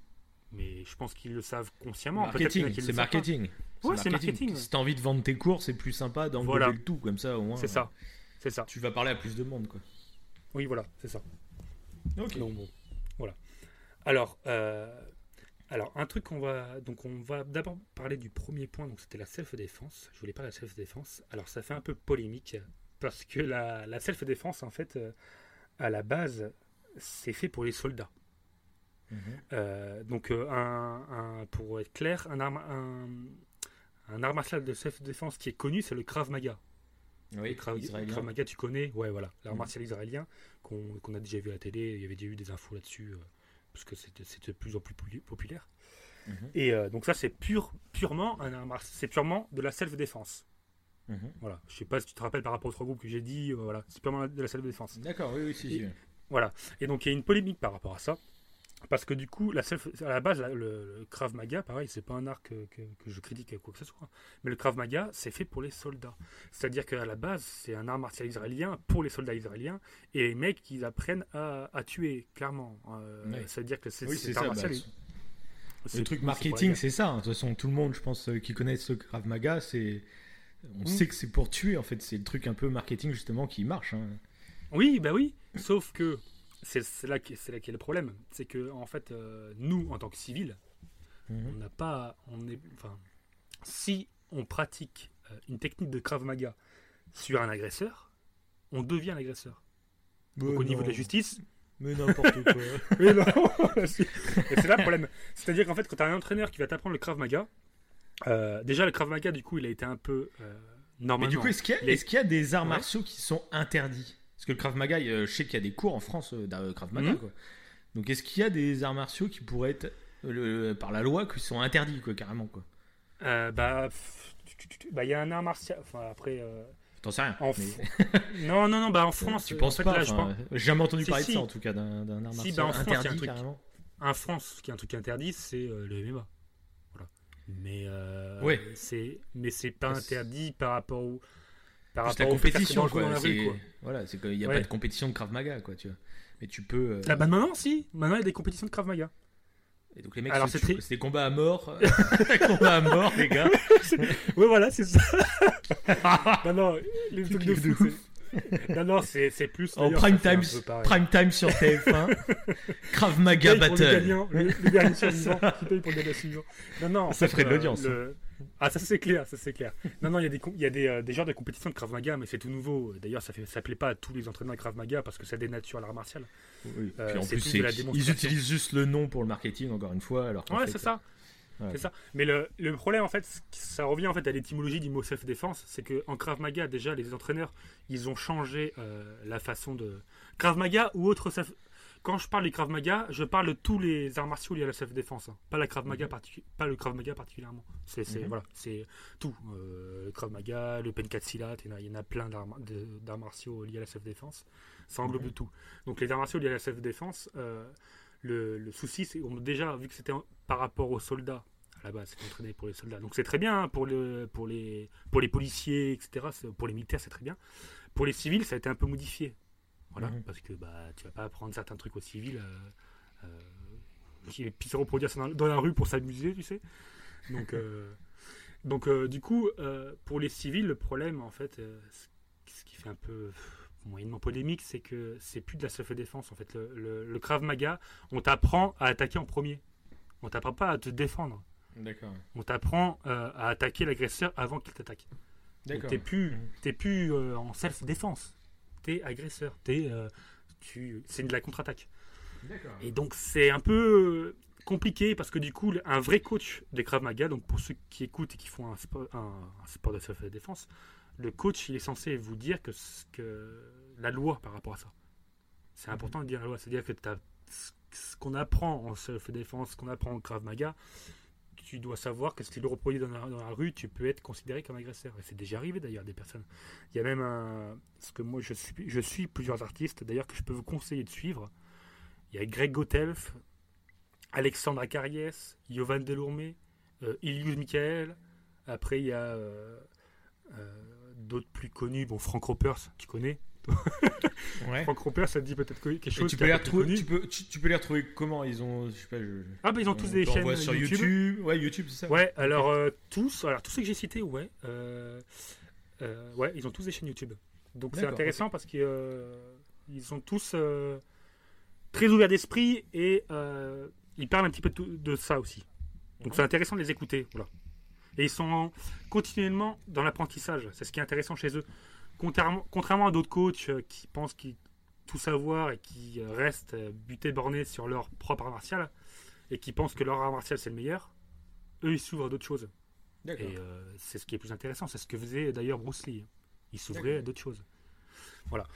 mais je pense qu'ils le savent consciemment. Marketing, c'est marketing. Ouais, c'est marketing. Si t'as envie de vendre tes cours, c'est plus sympa Voilà. le tout, comme ça au moins. C'est ça. C'est ça. Tu vas parler à plus de monde, quoi. Oui, voilà, c'est ça. Ok. Donc, bon, voilà. Alors, euh, alors un truc qu'on va donc on va d'abord parler du premier point. Donc c'était la self-défense. Je voulais parler de la self-défense. Alors ça fait un peu polémique parce que la, la self-défense en fait euh, à la base c'est fait pour les soldats. Mhm. Euh, donc euh, un, un- pour être clair, un arme un, un art martial de self-défense qui est connu, c'est le Krav Maga. Oui, Le Krav, israélien. Krav Maga, tu connais? Ouais, voilà. L'art Mhm. martial israélien qu'on a déjà vu à la télé. Il y avait déjà eu des infos là-dessus, parce que c'était de plus en plus populaire. Mhm. Et euh, donc ça, c'est pur, purement. C'est purement de la self-défense. Mhm. Voilà. Je sais pas si tu te rappelles par rapport aux trois groupes que j'ai dit. euh, voilà. C'est purement de la self-défense. D'accord, oui, oui, si, Et- si. Voilà. Et donc il y a une polémique par rapport à ça. Parce que du coup, la self, à la base, la- le, le Krav Maga, pareil, c'est pas un art que, que- que je critique quoi que ce soit. Mais le Krav Maga, c'est fait pour les soldats. C'est-à-dire qu'à la base, c'est un art martial israélien pour les soldats israéliens. Et les mecs, ils apprennent à, à tuer, clairement. Euh, Ouais. C'est-à-dire que c'est Oui, c'est art martial. bah, le truc marketing, c'est ça. hein. De toute façon, tout le monde, je pense, euh, qui connaissent le Krav Maga, c'est. On Mm. sait que c'est pour tuer, en fait. C'est le truc un peu marketing, justement, qui marche. hein. Oui, bah oui. Sauf que c'est là qui qu'est le problème. C'est que en fait, euh, nous, en tant que civils, on Mhm. n'a pas, on est, enfin, si on pratique euh, une technique de Krav Maga sur un agresseur, on devient l'agresseur. Donc au niveau de la justice, Mais n'importe quoi. mais non, c'est là le problème. C'est-à-dire qu'en fait, quand tu as un entraîneur qui va t'apprendre le Krav Maga, euh, déjà le Krav Maga, du coup, il a été un peu euh, Mais normalement. du coup, est-ce qu'il y, a- les- est-ce qu'il y a des arts Ouais. martiaux qui sont interdits? Parce que le Krav Maga, je sais qu'il y a des cours en France euh, d'un Krav Maga. Mhm. Quoi. Donc, est-ce qu'il y a des arts martiaux qui pourraient être, le- par la loi, qui sont interdits, quoi, carrément quoi? Euh, bah, bah, il y a un art martial. Enfin, après. euh, T'en sais rien. En mais- Non, non, non, bah en France. tu euh, penses en fait, pas là, je pense- J'ai jamais entendu Si, parler si. de ça, en tout cas, d'un art Si, martial bah, en France, a un interdit, truc. carrément. En France, qui est un truc interdit, c'est le MMA. Voilà. Mais euh, Ouais. c'est mais c'est pas interdit par rapport au par Juste la rapport compétition, quoi. dans la rue, quoi. Voilà, c'est qu'il n'y a Ouais. pas de compétition de Krav Maga, quoi, tu vois. Mais tu peux. euh, Ah bah maintenant si, maintenant il y a des compétitions de Krav Maga. Et donc les mecs, Alors, c'est c'est des combats à mort. combats à mort, les gars. Ouais voilà, c'est ça. non non, les trucs de fou. c'est- Non non, c'est plus En prime time, prime time sur TF1. Krav Maga pour le Battle. gagnant, le, le dernier survivant qui paye pour le gagnant suivant. Non, non, Ça fait, ferait de euh, l'audience, le- Ah, ça c'est clair, ça c'est clair. Non, non, il y a des, il y a des, euh, des genres de compétitions de Krav Maga, mais c'est tout nouveau. D'ailleurs, ça ne ça plaît pas à tous les entraîneurs de Krav Maga parce que ça dénature l'art martial. Oui. Euh, Puis en c'est plus, de la ils utilisent juste le nom pour le marketing, encore une fois. Alors Ouais, c'est ça. voilà. C'est ça. Mais le, le problème, en fait, ça revient en fait à l'étymologie du mot self-défense. C'est qu'en Krav Maga, déjà, les entraîneurs, ils ont changé euh, la façon de. Krav Maga ou autre self. Quand je parle du Krav Maga, je parle de tous les arts martiaux liés à la self-défense. hein. Pas, la Krav Maga particu- pas le Krav Maga particulièrement. C'est c'est- Mhm. voilà, c'est tout. Euh, le Krav Maga, le Pencatsilat, il y en a- il y en a plein d'arts martiaux liés à la self-défense. Ça englobe Mhm. de tout. Donc les arts martiaux liés à la self-défense, euh, le, le souci, c'est on- déjà, vu que c'était par rapport aux soldats, à la base, c'est entraîné pour les soldats. Donc c'est très bien hein, pour, le, pour, les, pour les policiers, etc. Pour les militaires, c'est très bien. Pour les civils, ça a été un peu modifié. Voilà, Mhm. parce que bah, tu vas pas apprendre certains trucs aux civils euh, euh, qui puis se reproduire dans, dans la rue pour s'amuser, tu sais. Donc, euh, donc du coup, pour les civils, le problème, en fait, ce qui fait un peu moyennement polémique, c'est que c'est plus de la self-défense. En fait, le, le- le Krav Maga, on t'apprend à attaquer en premier. On t'apprend pas à te défendre. D'accord. On t'apprend euh, à attaquer l'agresseur avant qu'il t'attaque. Donc D'accord. t'es plus, Mhm. t'es plus euh, en self-défense. T'es agresseur. T'es, euh, tu, c'est de la contre-attaque. Et donc c'est un peu compliqué parce que du coup, un vrai coach des Krav Maga, donc pour ceux qui écoutent et qui font un sport, un, un sport de self-défense, le coach, il est censé vous dire que, ce que la loi par rapport à ça. C'est important de dire la loi. C'est-à-dire que t'as- ce qu'on apprend en self-défense, ce qu'on apprend en Krav Maga, tu dois savoir que si tu le reproduis dans la, rue, tu peux être considéré comme agresseur. Et c'est déjà arrivé d'ailleurs des personnes. Il y a même un. Parce que moi, je suis, je suis plusieurs artistes, d'ailleurs, que je peux vous conseiller de suivre. Il y a Greg Gotelf, Alexandre Cariès, Yovan Delourmé, euh, Ilius Michael. Après, il y a euh, euh, d'autres plus connus. Bon, Frank Ropers, tu connais. Ouais. Frank Ropers, ça te dit peut-être quelque chose. tu peux, les tu, peux, tu, tu peux les retrouver comment? Ils ont, je sais pas, je, Ah, bah, ils ont tous des chaînes sur YouTube. YouTube. Ouais, YouTube, c'est ça. Ouais, alors euh, tous, alors tous ceux que j'ai cités, ouais, euh, euh, ouais, ils ont tous des chaînes YouTube. Donc c'est intéressant parce qu'ils euh, ils sont tous euh, très ouverts d'esprit et euh, ils parlent un petit peu de, de ça aussi. Donc c'est intéressant de les écouter, voilà. Et ils sont continuellement dans l'apprentissage. C'est ce qui est intéressant chez eux. Contrairement, contrairement à d'autres coachs euh, qui pensent qu'ils tout savoir et qui euh, restent euh, butés bornés sur leur propre art martial et qui pensent que leur art martial c'est le meilleur, eux ils s'ouvrent à d'autres choses. Et euh, c'est ce qui est plus intéressant. C'est ce que faisait d'ailleurs Bruce Lee. Il s'ouvrait à d'autres choses. Voilà.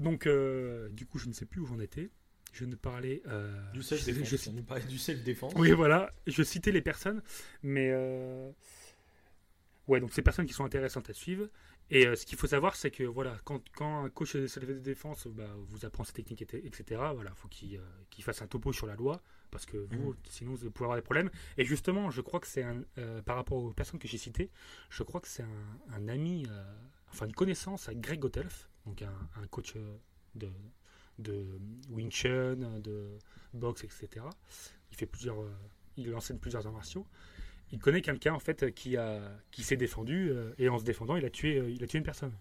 Donc, euh, du coup, je ne sais plus où j'en étais. Je ne parlais. euh, Du self-défense. je- parlait du self-défense. Oui, voilà. Je citais les personnes. Mais. Ouais, donc ces personnes qui sont intéressantes à suivre. Et euh, ce qu'il faut savoir, c'est que voilà, quand, quand un coach de self-défense bah, vous apprend ces techniques, et- etc., voilà, faut qu'il euh, qu'il fasse un topo sur la loi, parce que vous, Mhm. sinon, vous pouvez avoir des problèmes. Et justement, je crois que c'est un. euh, par rapport aux personnes que j'ai citées, je crois que c'est un, un ami, enfin une connaissance à Greg Gotelf, donc un, un coach de, de Wing Chun, de boxe, etc. Il fait plusieurs. il enseigne plusieurs arts martiaux. Il connaît quelqu'un en fait qui a qui s'est défendu euh, et en se défendant, il a tué euh, il a tué une personne.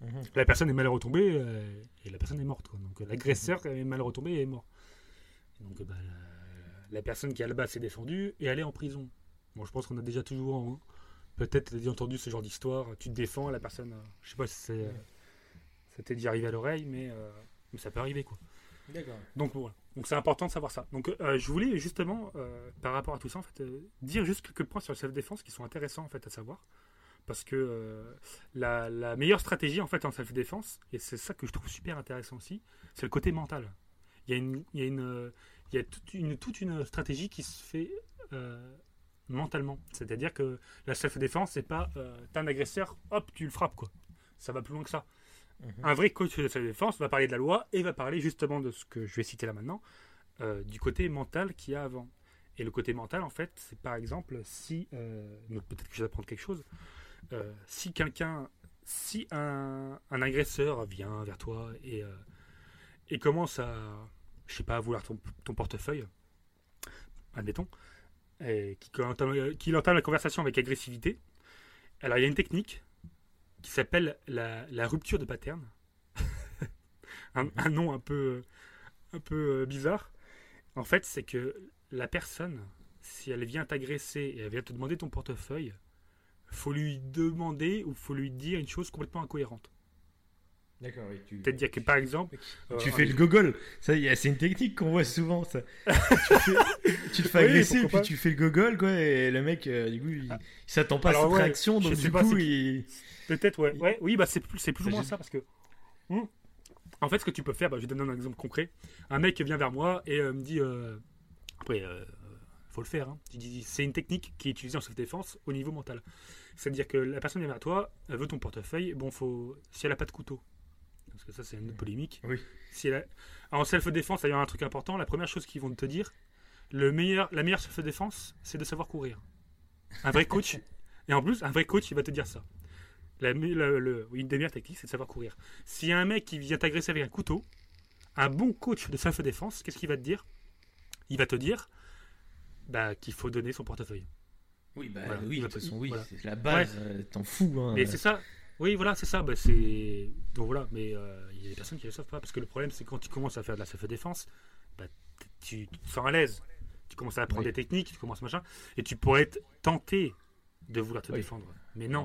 Mhm. La personne est mal retombée euh, et la personne est morte. quoi. Donc l'agresseur est mal retombé et est mort. Et donc bah, la, la personne qui à la base s'est défendue est allée en prison. Bon, je pense qu'on a déjà toujours en- peut-être déjà entendu ce genre d'histoire. Tu te défends, la personne, je sais pas si c'est, euh, ça t'est déjà arrivé à l'oreille, mais, euh, mais ça peut arriver quoi. Donc voilà. Donc c'est important de savoir ça. Donc euh, je voulais justement, euh, par rapport à tout ça, en fait, euh, dire juste quelques points sur le self-défense qui sont intéressants en fait à savoir. Parce que la, la meilleure stratégie en fait en self-défense, et c'est ça que je trouve super intéressant aussi, c'est le côté mental. Il y a toute une, toute une stratégie qui se fait mentalement. C'est-à-dire que la self-défense, c'est pas t'as un agresseur, hop, tu le frappes quoi. Ça va plus loin que ça. Mhm. Un vrai coach de self-défense va parler de la loi et va parler justement de ce que je vais citer là maintenant, euh, du côté mental qu'il y a avant. Et le côté mental, en fait, c'est par exemple si, euh, peut-être que je vais apprendre quelque chose, euh, si quelqu'un, si un, agresseur vient vers toi et, et commence à, je sais pas, à vouloir ton, portefeuille, admettons, et qu'il entame, entame la conversation avec agressivité, alors il y a une technique qui s'appelle la, la rupture de pattern. un, un nom un peu, un peu euh, bizarre. En fait, c'est que la personne, si elle vient t'agresser et elle vient te demander ton portefeuille, faut lui demander ou faut lui dire une chose complètement incohérente. D'accord, oui. Tu, C'est-à-dire que par exemple, tu euh, fais un- le gogol. Ça, c'est une technique qu'on voit souvent. Ça. tu, fais, tu te fais Oui, agresser et pourquoi puis pas. tu fais le gogol, quoi. Et le mec, euh, du coup, il, il s'attend pas à cette ouais, réaction. je Donc, sais du pas, coup, il. Peut-être, ouais. ouais. Oui, bah c'est plus, c'est plus ou moins ça parce que. Hmm. En fait, ce que tu peux faire, bah, je vais donner un exemple concret. Un mec vient vers moi et euh, me dit. Après, faut le faire. Hein. Tu c'est une technique qui est utilisée en self-défense au niveau mental. C'est-à-dire que la personne vient vers toi, elle veut ton portefeuille. Bon, faut. Si elle a pas de couteau. Parce que ça, c'est une autre polémique. Oui. Si elle a- En self-défense, il y a un truc important. La première chose qu'ils vont te dire, le meilleur, la meilleure self-défense, c'est de savoir courir. Un vrai coach. et en plus, un vrai coach, il va te dire ça. La, le- le- une des meilleures techniques, c'est de savoir courir. S'il y a un mec qui vient t'agresser avec un couteau, un bon coach de self-défense, qu'est-ce qu'il va te dire? Il va te dire bah, qu'il faut donner son portefeuille. Oui, bah Voilà. oui, de toute façon, oui. Voilà. C'est la base. euh, T'en fous. Hein. Mais c'est ça. Oui, voilà, c'est ça. Bah, c'est donc voilà. Mais euh, il y a des personnes qui ne le savent pas parce que le problème, c'est quand tu commences à faire de la self-défense, bah, tu, tu te sens à l'aise. Tu commences à apprendre Oui. des techniques, tu commences machin, et tu pourrais être tenté de vouloir te Oui. défendre. Mais non.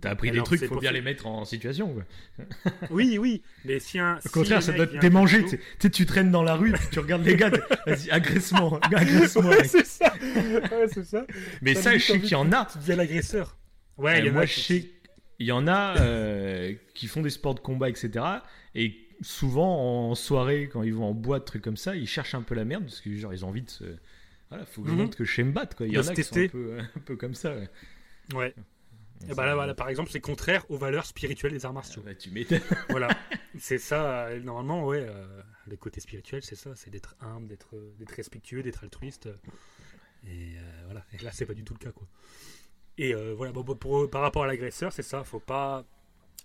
T'as appris Alors, des trucs, c'est faut bien les mettre en situation, quoi. Oui, oui. Mais si un. Au contraire, ça doit te démanger. Tu sais, Tu traînes dans la rue, puis tu regardes les gars, vas-y, agresse-moi, agresse-moi. Ouais, c'est ça. Ouais, ça. Mais ça, je sais qu'il y en a. Tu deviens l'agresseur. Ouais, Et il y en moi, a je qui- sais, il y en a euh, qui font des sports de combat, etc. Et souvent en soirée, quand ils vont en boîte, trucs comme ça, ils cherchent un peu la merde parce que genre ils ont envie de se. Voilà, faut que je Mhm. montre que je sais me battre. Quoi. Il y De en a qui sont un peu, un peu comme ça. ouais. Ouais. Et bah là, voilà, par exemple, c'est contraire aux valeurs spirituelles des arts ah martiaux. bah, tu m'étonnes. voilà. C'est ça, euh, normalement, ouais. euh, le côté spirituel, c'est ça. C'est d'être humble, d'être euh, d'être respectueux, d'être altruiste. Et euh, voilà. Et là, c'est pas du tout le cas, quoi. Et euh, voilà, bon, pour, par rapport à l'agresseur, c'est ça. Faut pas.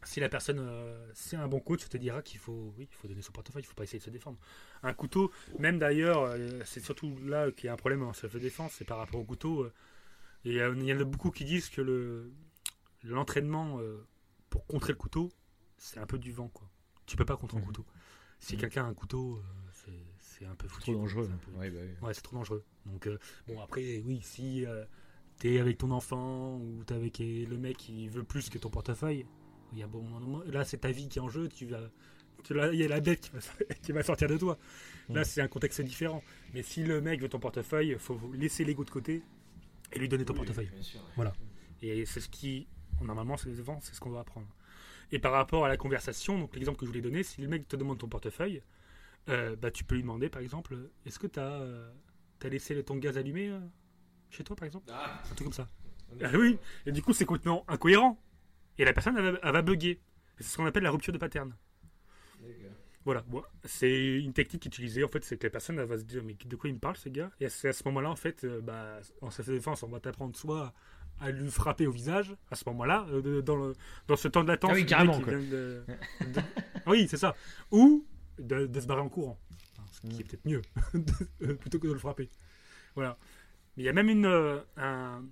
Si la personne, euh, si un bon coach te dira qu'il faut, oui, il faut donner son portefeuille, il faut pas essayer de se défendre. Un couteau, même d'ailleurs, euh, c'est surtout là qu'il y a un problème en self-défense, c'est par rapport au couteau. euh, il y, en a beaucoup qui disent que le l'entraînement pour contrer le couteau, c'est un peu du vent, quoi. Tu peux pas contrer un Mhm. couteau. Si Mhm. quelqu'un a un couteau, c'est- c'est un peu foutu. Trop dangereux. C'est peu- Ouais, bah, ouais. Ouais, c'est trop dangereux. Donc, bon, après, oui, si t'es avec ton enfant ou t'es avec euh, le mec qui veut plus que ton portefeuille, il y a bon moment. Là, c'est ta vie qui est en jeu, tu vas. tu- là, Il y a la bête qui va, qui va sortir de toi. Là, c'est un contexte différent. Mais si le mec veut ton portefeuille, faut laisser l'ego de côté et lui donner ton portefeuille. Et c'est ce qui, normalement, c'est les vents, c'est ce qu'on doit apprendre. Et par rapport à la conversation, donc l'exemple que je voulais donner, si le mec te demande ton portefeuille, euh, bah, tu peux lui demander, par exemple, est-ce que tu as, laissé le- ton gaz allumé euh, chez toi, par exemple Un truc comme ça. Ah oui, et du coup, c'est complètement incohérent. Et la personne, elle va, elle va bugger. C'est ce qu'on appelle la rupture de pattern. Voilà, bon, c'est une technique utilisée. En fait, c'est que la personne elle va se dire mais de quoi il me parle ce gars? Et c'est à ce moment-là, en fait, euh, bah, en self-défense, on va t'apprendre soit à lui frapper au visage à ce moment-là, euh, dans, le, dans ce temps de latence. Ah oui, carrément, qui quoi. vient de- de- oui, c'est ça. Ou de, de se barrer en courant, ce qui est peut-être mieux euh, plutôt que de le frapper. Voilà. Mais il y a même une, euh, un-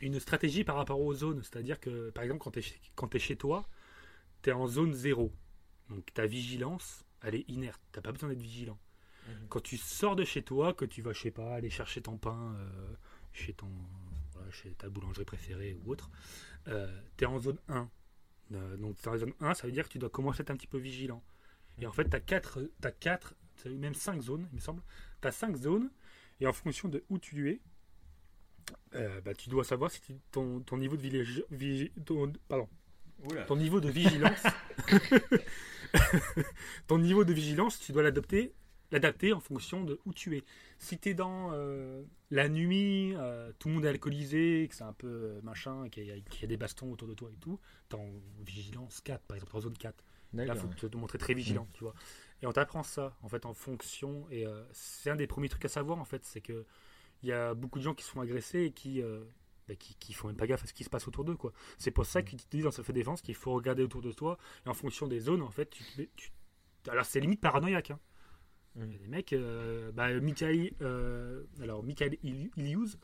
une stratégie par rapport aux zones, c'est-à-dire que par exemple quand tu es, quand chez toi, tu es en zone zéro. Donc ta vigilance, elle est inerte. T'as pas besoin d'être vigilant. Mhm. Quand tu sors de chez toi, que tu vas, je sais pas, aller chercher ton pain euh, chez, ton, voilà, chez ta boulangerie préférée ou autre, tu es en zone 1. Euh, donc dans la zone 1, ça veut dire que tu dois commencer à être un petit peu vigilant. Et en fait, tu as 4, t'as quatre, t'as même 5 zones, il me semble. Tu as 5 zones, et en fonction de où tu es, euh, bah, tu dois savoir si ton, ton niveau de village, vigi- ton, pardon, ton niveau de vigilance. Ton niveau de vigilance tu dois l'adapter l'adapter en fonction de où tu es. Si tu es dans euh, la nuit euh, tout le monde est alcoolisé que c'est un peu euh, machin qu'il y, a- qu'il y a des bastons autour de toi et tout t'es en vigilance 4 par exemple en zone 4 là il faut te montrer très vigilant tu vois. Et on t'apprend ça en fait en fonction et euh, c'est un des premiers trucs à savoir en fait c'est que il y a beaucoup de gens qui se font agresser et qui euh, bah, qui, qui font même pas gaffe à ce qui se passe autour d'eux quoi c'est pour ça qu'ils te disent dans ce fait défense qu'il faut regarder autour de toi et en fonction des zones en fait tu, alors c'est limite paranoïaque hein. Mm. des mecs euh, bah, Michael euh, alors Michael Il- Iliuz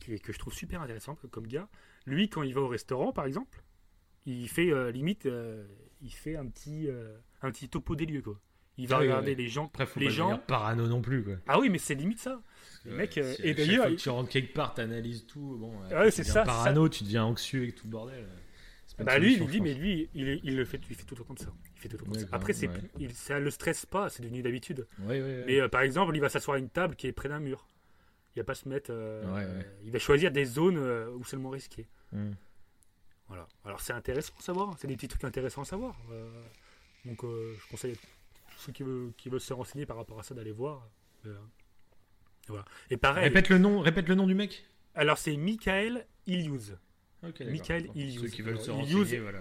que, que je trouve super intéressant comme gars lui quand il va au restaurant par exemple il fait euh, limite euh, il fait un petit un petit topo des lieux quoi il va Ah oui, regarder ouais. les gens Après, faut les pas gens parano non plus, quoi. ah oui mais c'est limite ça euh, si et à chaque d'ailleurs, que il- tu rentres quelque part, t'analyses tout. Bon, Ouais, tu c'est ça, Parano, tu deviens anxieux avec tout le bordel. Bah lui, il dit, mais lui, il, le fait, il fait tout le temps comme ça. Il fait tout le temps comme ça. Après, c'est, ouais. plus- il, ça le stresse pas, c'est devenu d'habitude. Ouais. Mais euh, par exemple, il va s'asseoir à une table qui est près d'un mur. Il va pas se mettre. euh. Il va choisir des zones euh, où c'est le moins risqué. Hmm. Voilà. Alors c'est intéressant à savoir. C'est des petits trucs intéressants à savoir. Euh, donc euh, je conseille ceux qui veulent, qui veulent se renseigner par rapport à ça d'aller voir. Euh, voilà. Et pareil. Répète le nom, répète le nom du mec. Alors c'est Michael Iliuz. Ok, d'accord. Michael Bon, Iliuz. Ceux qui veulent se renseigner, voilà.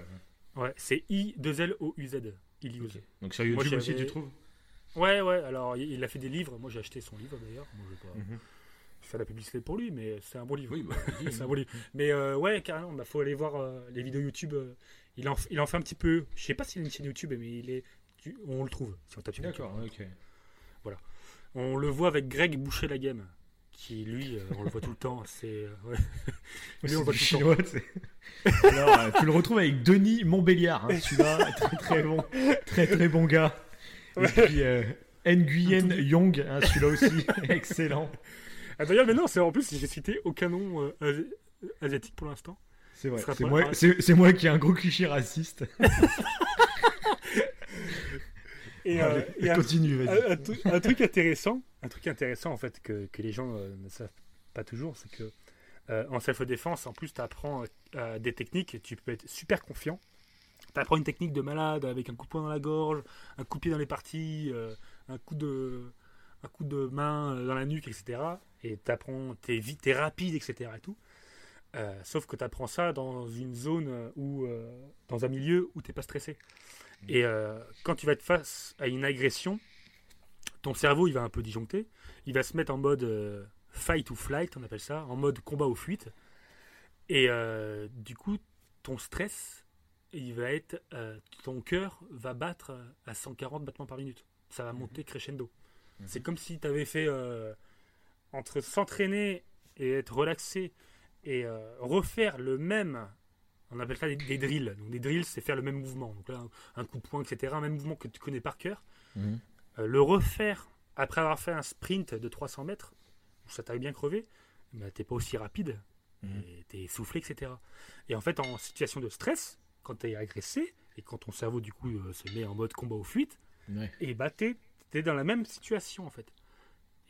Ouais, c'est I 2 L O U Z. Donc sur Moi, YouTube aussi, j'avais- tu trouves? Ouais, ouais, alors il il a fait des livres. Moi j'ai acheté son livre d'ailleurs. Moi je vais pas Mhm. faire la publicité pour lui, mais c'est un bon livre. Oui, bah, vas-y. c'est un bon livre. Mais euh, ouais, carrément, bah, faut aller voir euh, les vidéos YouTube. euh, il, en, il en fait un petit peu. Je sais pas s'il a une chaîne YouTube, mais il est, tu- on le trouve si on tape. D'accord, ok. On le voit avec Greg Boucher la game, qui lui, euh, on le voit tout le temps. C'est euh, ouais. Lui, on le voit tout temps. Alors, euh, tu le retrouves avec Denis Montbéliard, hein, celui-là, très très bon, très très bon gars. Et puis euh, Nguyen Yong, hein, celui-là aussi, excellent. Ah, D'ailleurs, mais non, c'est en plus j'ai cité aucun nom euh, asi- asiatique pour l'instant. C'est vrai. C'est moi, c'est, c'est moi qui ai un gros cliché raciste. Et, euh, Allez, et un- continue, vas-y. un, un truc- un truc intéressant, un truc intéressant en fait que, que les gens euh, ne savent pas toujours, c'est que Euh, en self-défense, en plus, tu apprends des techniques, tu peux être super confiant. Tu apprends une technique de malade avec un coup de poing dans la gorge, un coup de pied dans les parties, un, coup de, un coup de main dans la nuque, etc. Et tu apprends, tu es, es, rapide, etc. Et tout. Euh, sauf que tu apprends ça dans une zone ou dans un milieu où tu n'es pas stressé. Mmh. Et quand tu vas être face à une agression, ton cerveau il va un peu disjoncter. Il va se mettre en mode fight ou flight, on appelle ça, en mode combat ou fuite. Et du coup, ton stress il va être euh, ton cœur va battre à 140 battements par minute. Ça va monter crescendo. Mhm. C'est comme si tu avais fait euh, entre s'entraîner et être relaxé et euh, refaire le même. On appelle ça des, drills. Donc des drills, c'est faire le même mouvement. Donc là, un, coup de poing, etc. Un même mouvement que tu connais par cœur. Mhm. le refaire après avoir fait un sprint de 300 mètres, où ça t'avait bien crevé, mais bah, t'es pas aussi rapide. Mhm. tu es essoufflé, etc. Et en fait, en situation de stress, quand tu es agressé et quand ton cerveau du coup euh, se met en mode combat ou fuite, et bah t'es es dans la même situation en fait.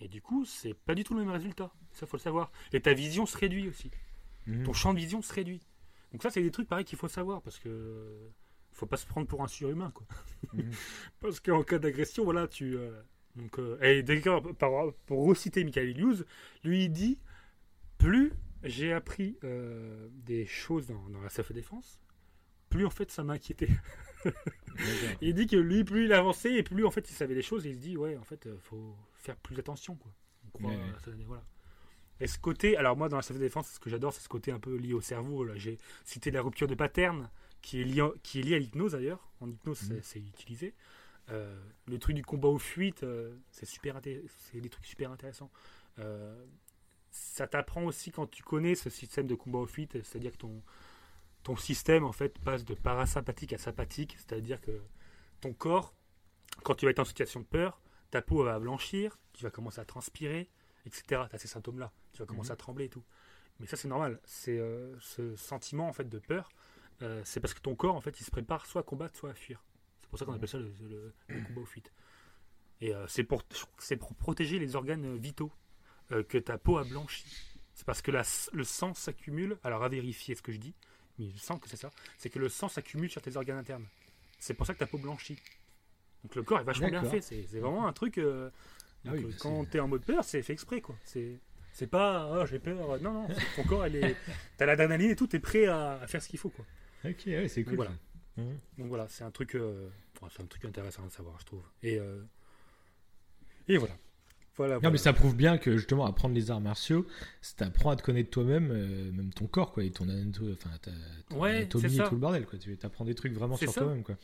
Et du coup, c'est pas du tout le même résultat. Ça faut le savoir. Et ta vision se réduit aussi. Mhm. Ton champ de vision se réduit. Donc ça, c'est des trucs pareil qu'il faut savoir parce que faut pas se prendre pour un surhumain quoi. Mhm. parce qu'en cas d'agression, voilà, tu euh, donc euh, et d'ailleurs pour reciter Michael Hughes, lui il dit plus j'ai appris des choses dans, dans la self-défense, plus en fait ça m'inquiétait. il dit que lui, plus il avançait et plus en fait il savait des choses, et il se dit ouais, en fait, euh, faut faire plus attention quoi. voilà. Et ce côté, alors moi dans la self-défense, ce que j'adore, c'est ce côté un peu lié au cerveau. J'ai cité la rupture de pattern qui est liée, qui est lié à l'hypnose d'ailleurs. En hypnose, c'est mhm. utilisé. Euh, le truc du combat aux fuites, euh, c'est super c'est des trucs super intéressants. ça t'apprend aussi quand tu connais ce système de combat aux fuites, c'est-à-dire que ton, ton système en fait passe de parasympathique à sympathique, c'est-à-dire que ton corps, quand tu vas être en situation de peur, ta peau va blanchir, tu vas commencer à transpirer, etc. Tu as ces symptômes-là, tu vas commencer mhm. à trembler et tout. Mais ça c'est normal, c'est euh, ce sentiment en fait de peur, euh, c'est parce que ton corps en fait il se prépare soit à combattre, soit à fuir. C'est pour ça qu'on appelle ça le, combat aux fuites. Et euh, c'est pour, pour protéger les organes vitaux que ta peau a blanchi. C'est parce que la, le sang s'accumule, alors à vérifier ce que je dis, mais je sens que c'est ça, c'est que le sang s'accumule sur tes organes internes. C'est pour ça que ta peau blanchit. Donc le corps est vachement bien fait. C'est vraiment un truc. Ah euh, quand tu es en mode peur, c'est fait exprès quoi. C'est c'est pas oh, j'ai peur. Non non, ton corps elle est. T'as l'adrénaline et tout, t'es prêt à, faire ce qu'il faut quoi. Ok, ouais, c'est cool. Donc, voilà. Mhm. Donc voilà, c'est un truc, euh, c'est un truc intéressant à savoir, je trouve. Et et voilà non, mais ça prouve bien que justement apprendre les arts martiaux, ça t'apprend à te connaître toi-même, euh, même ton corps, quoi, et ton anatomie, enfin, ouais, tout le bordel, quoi. Tu apprends des trucs vraiment sur toi-même, quoi.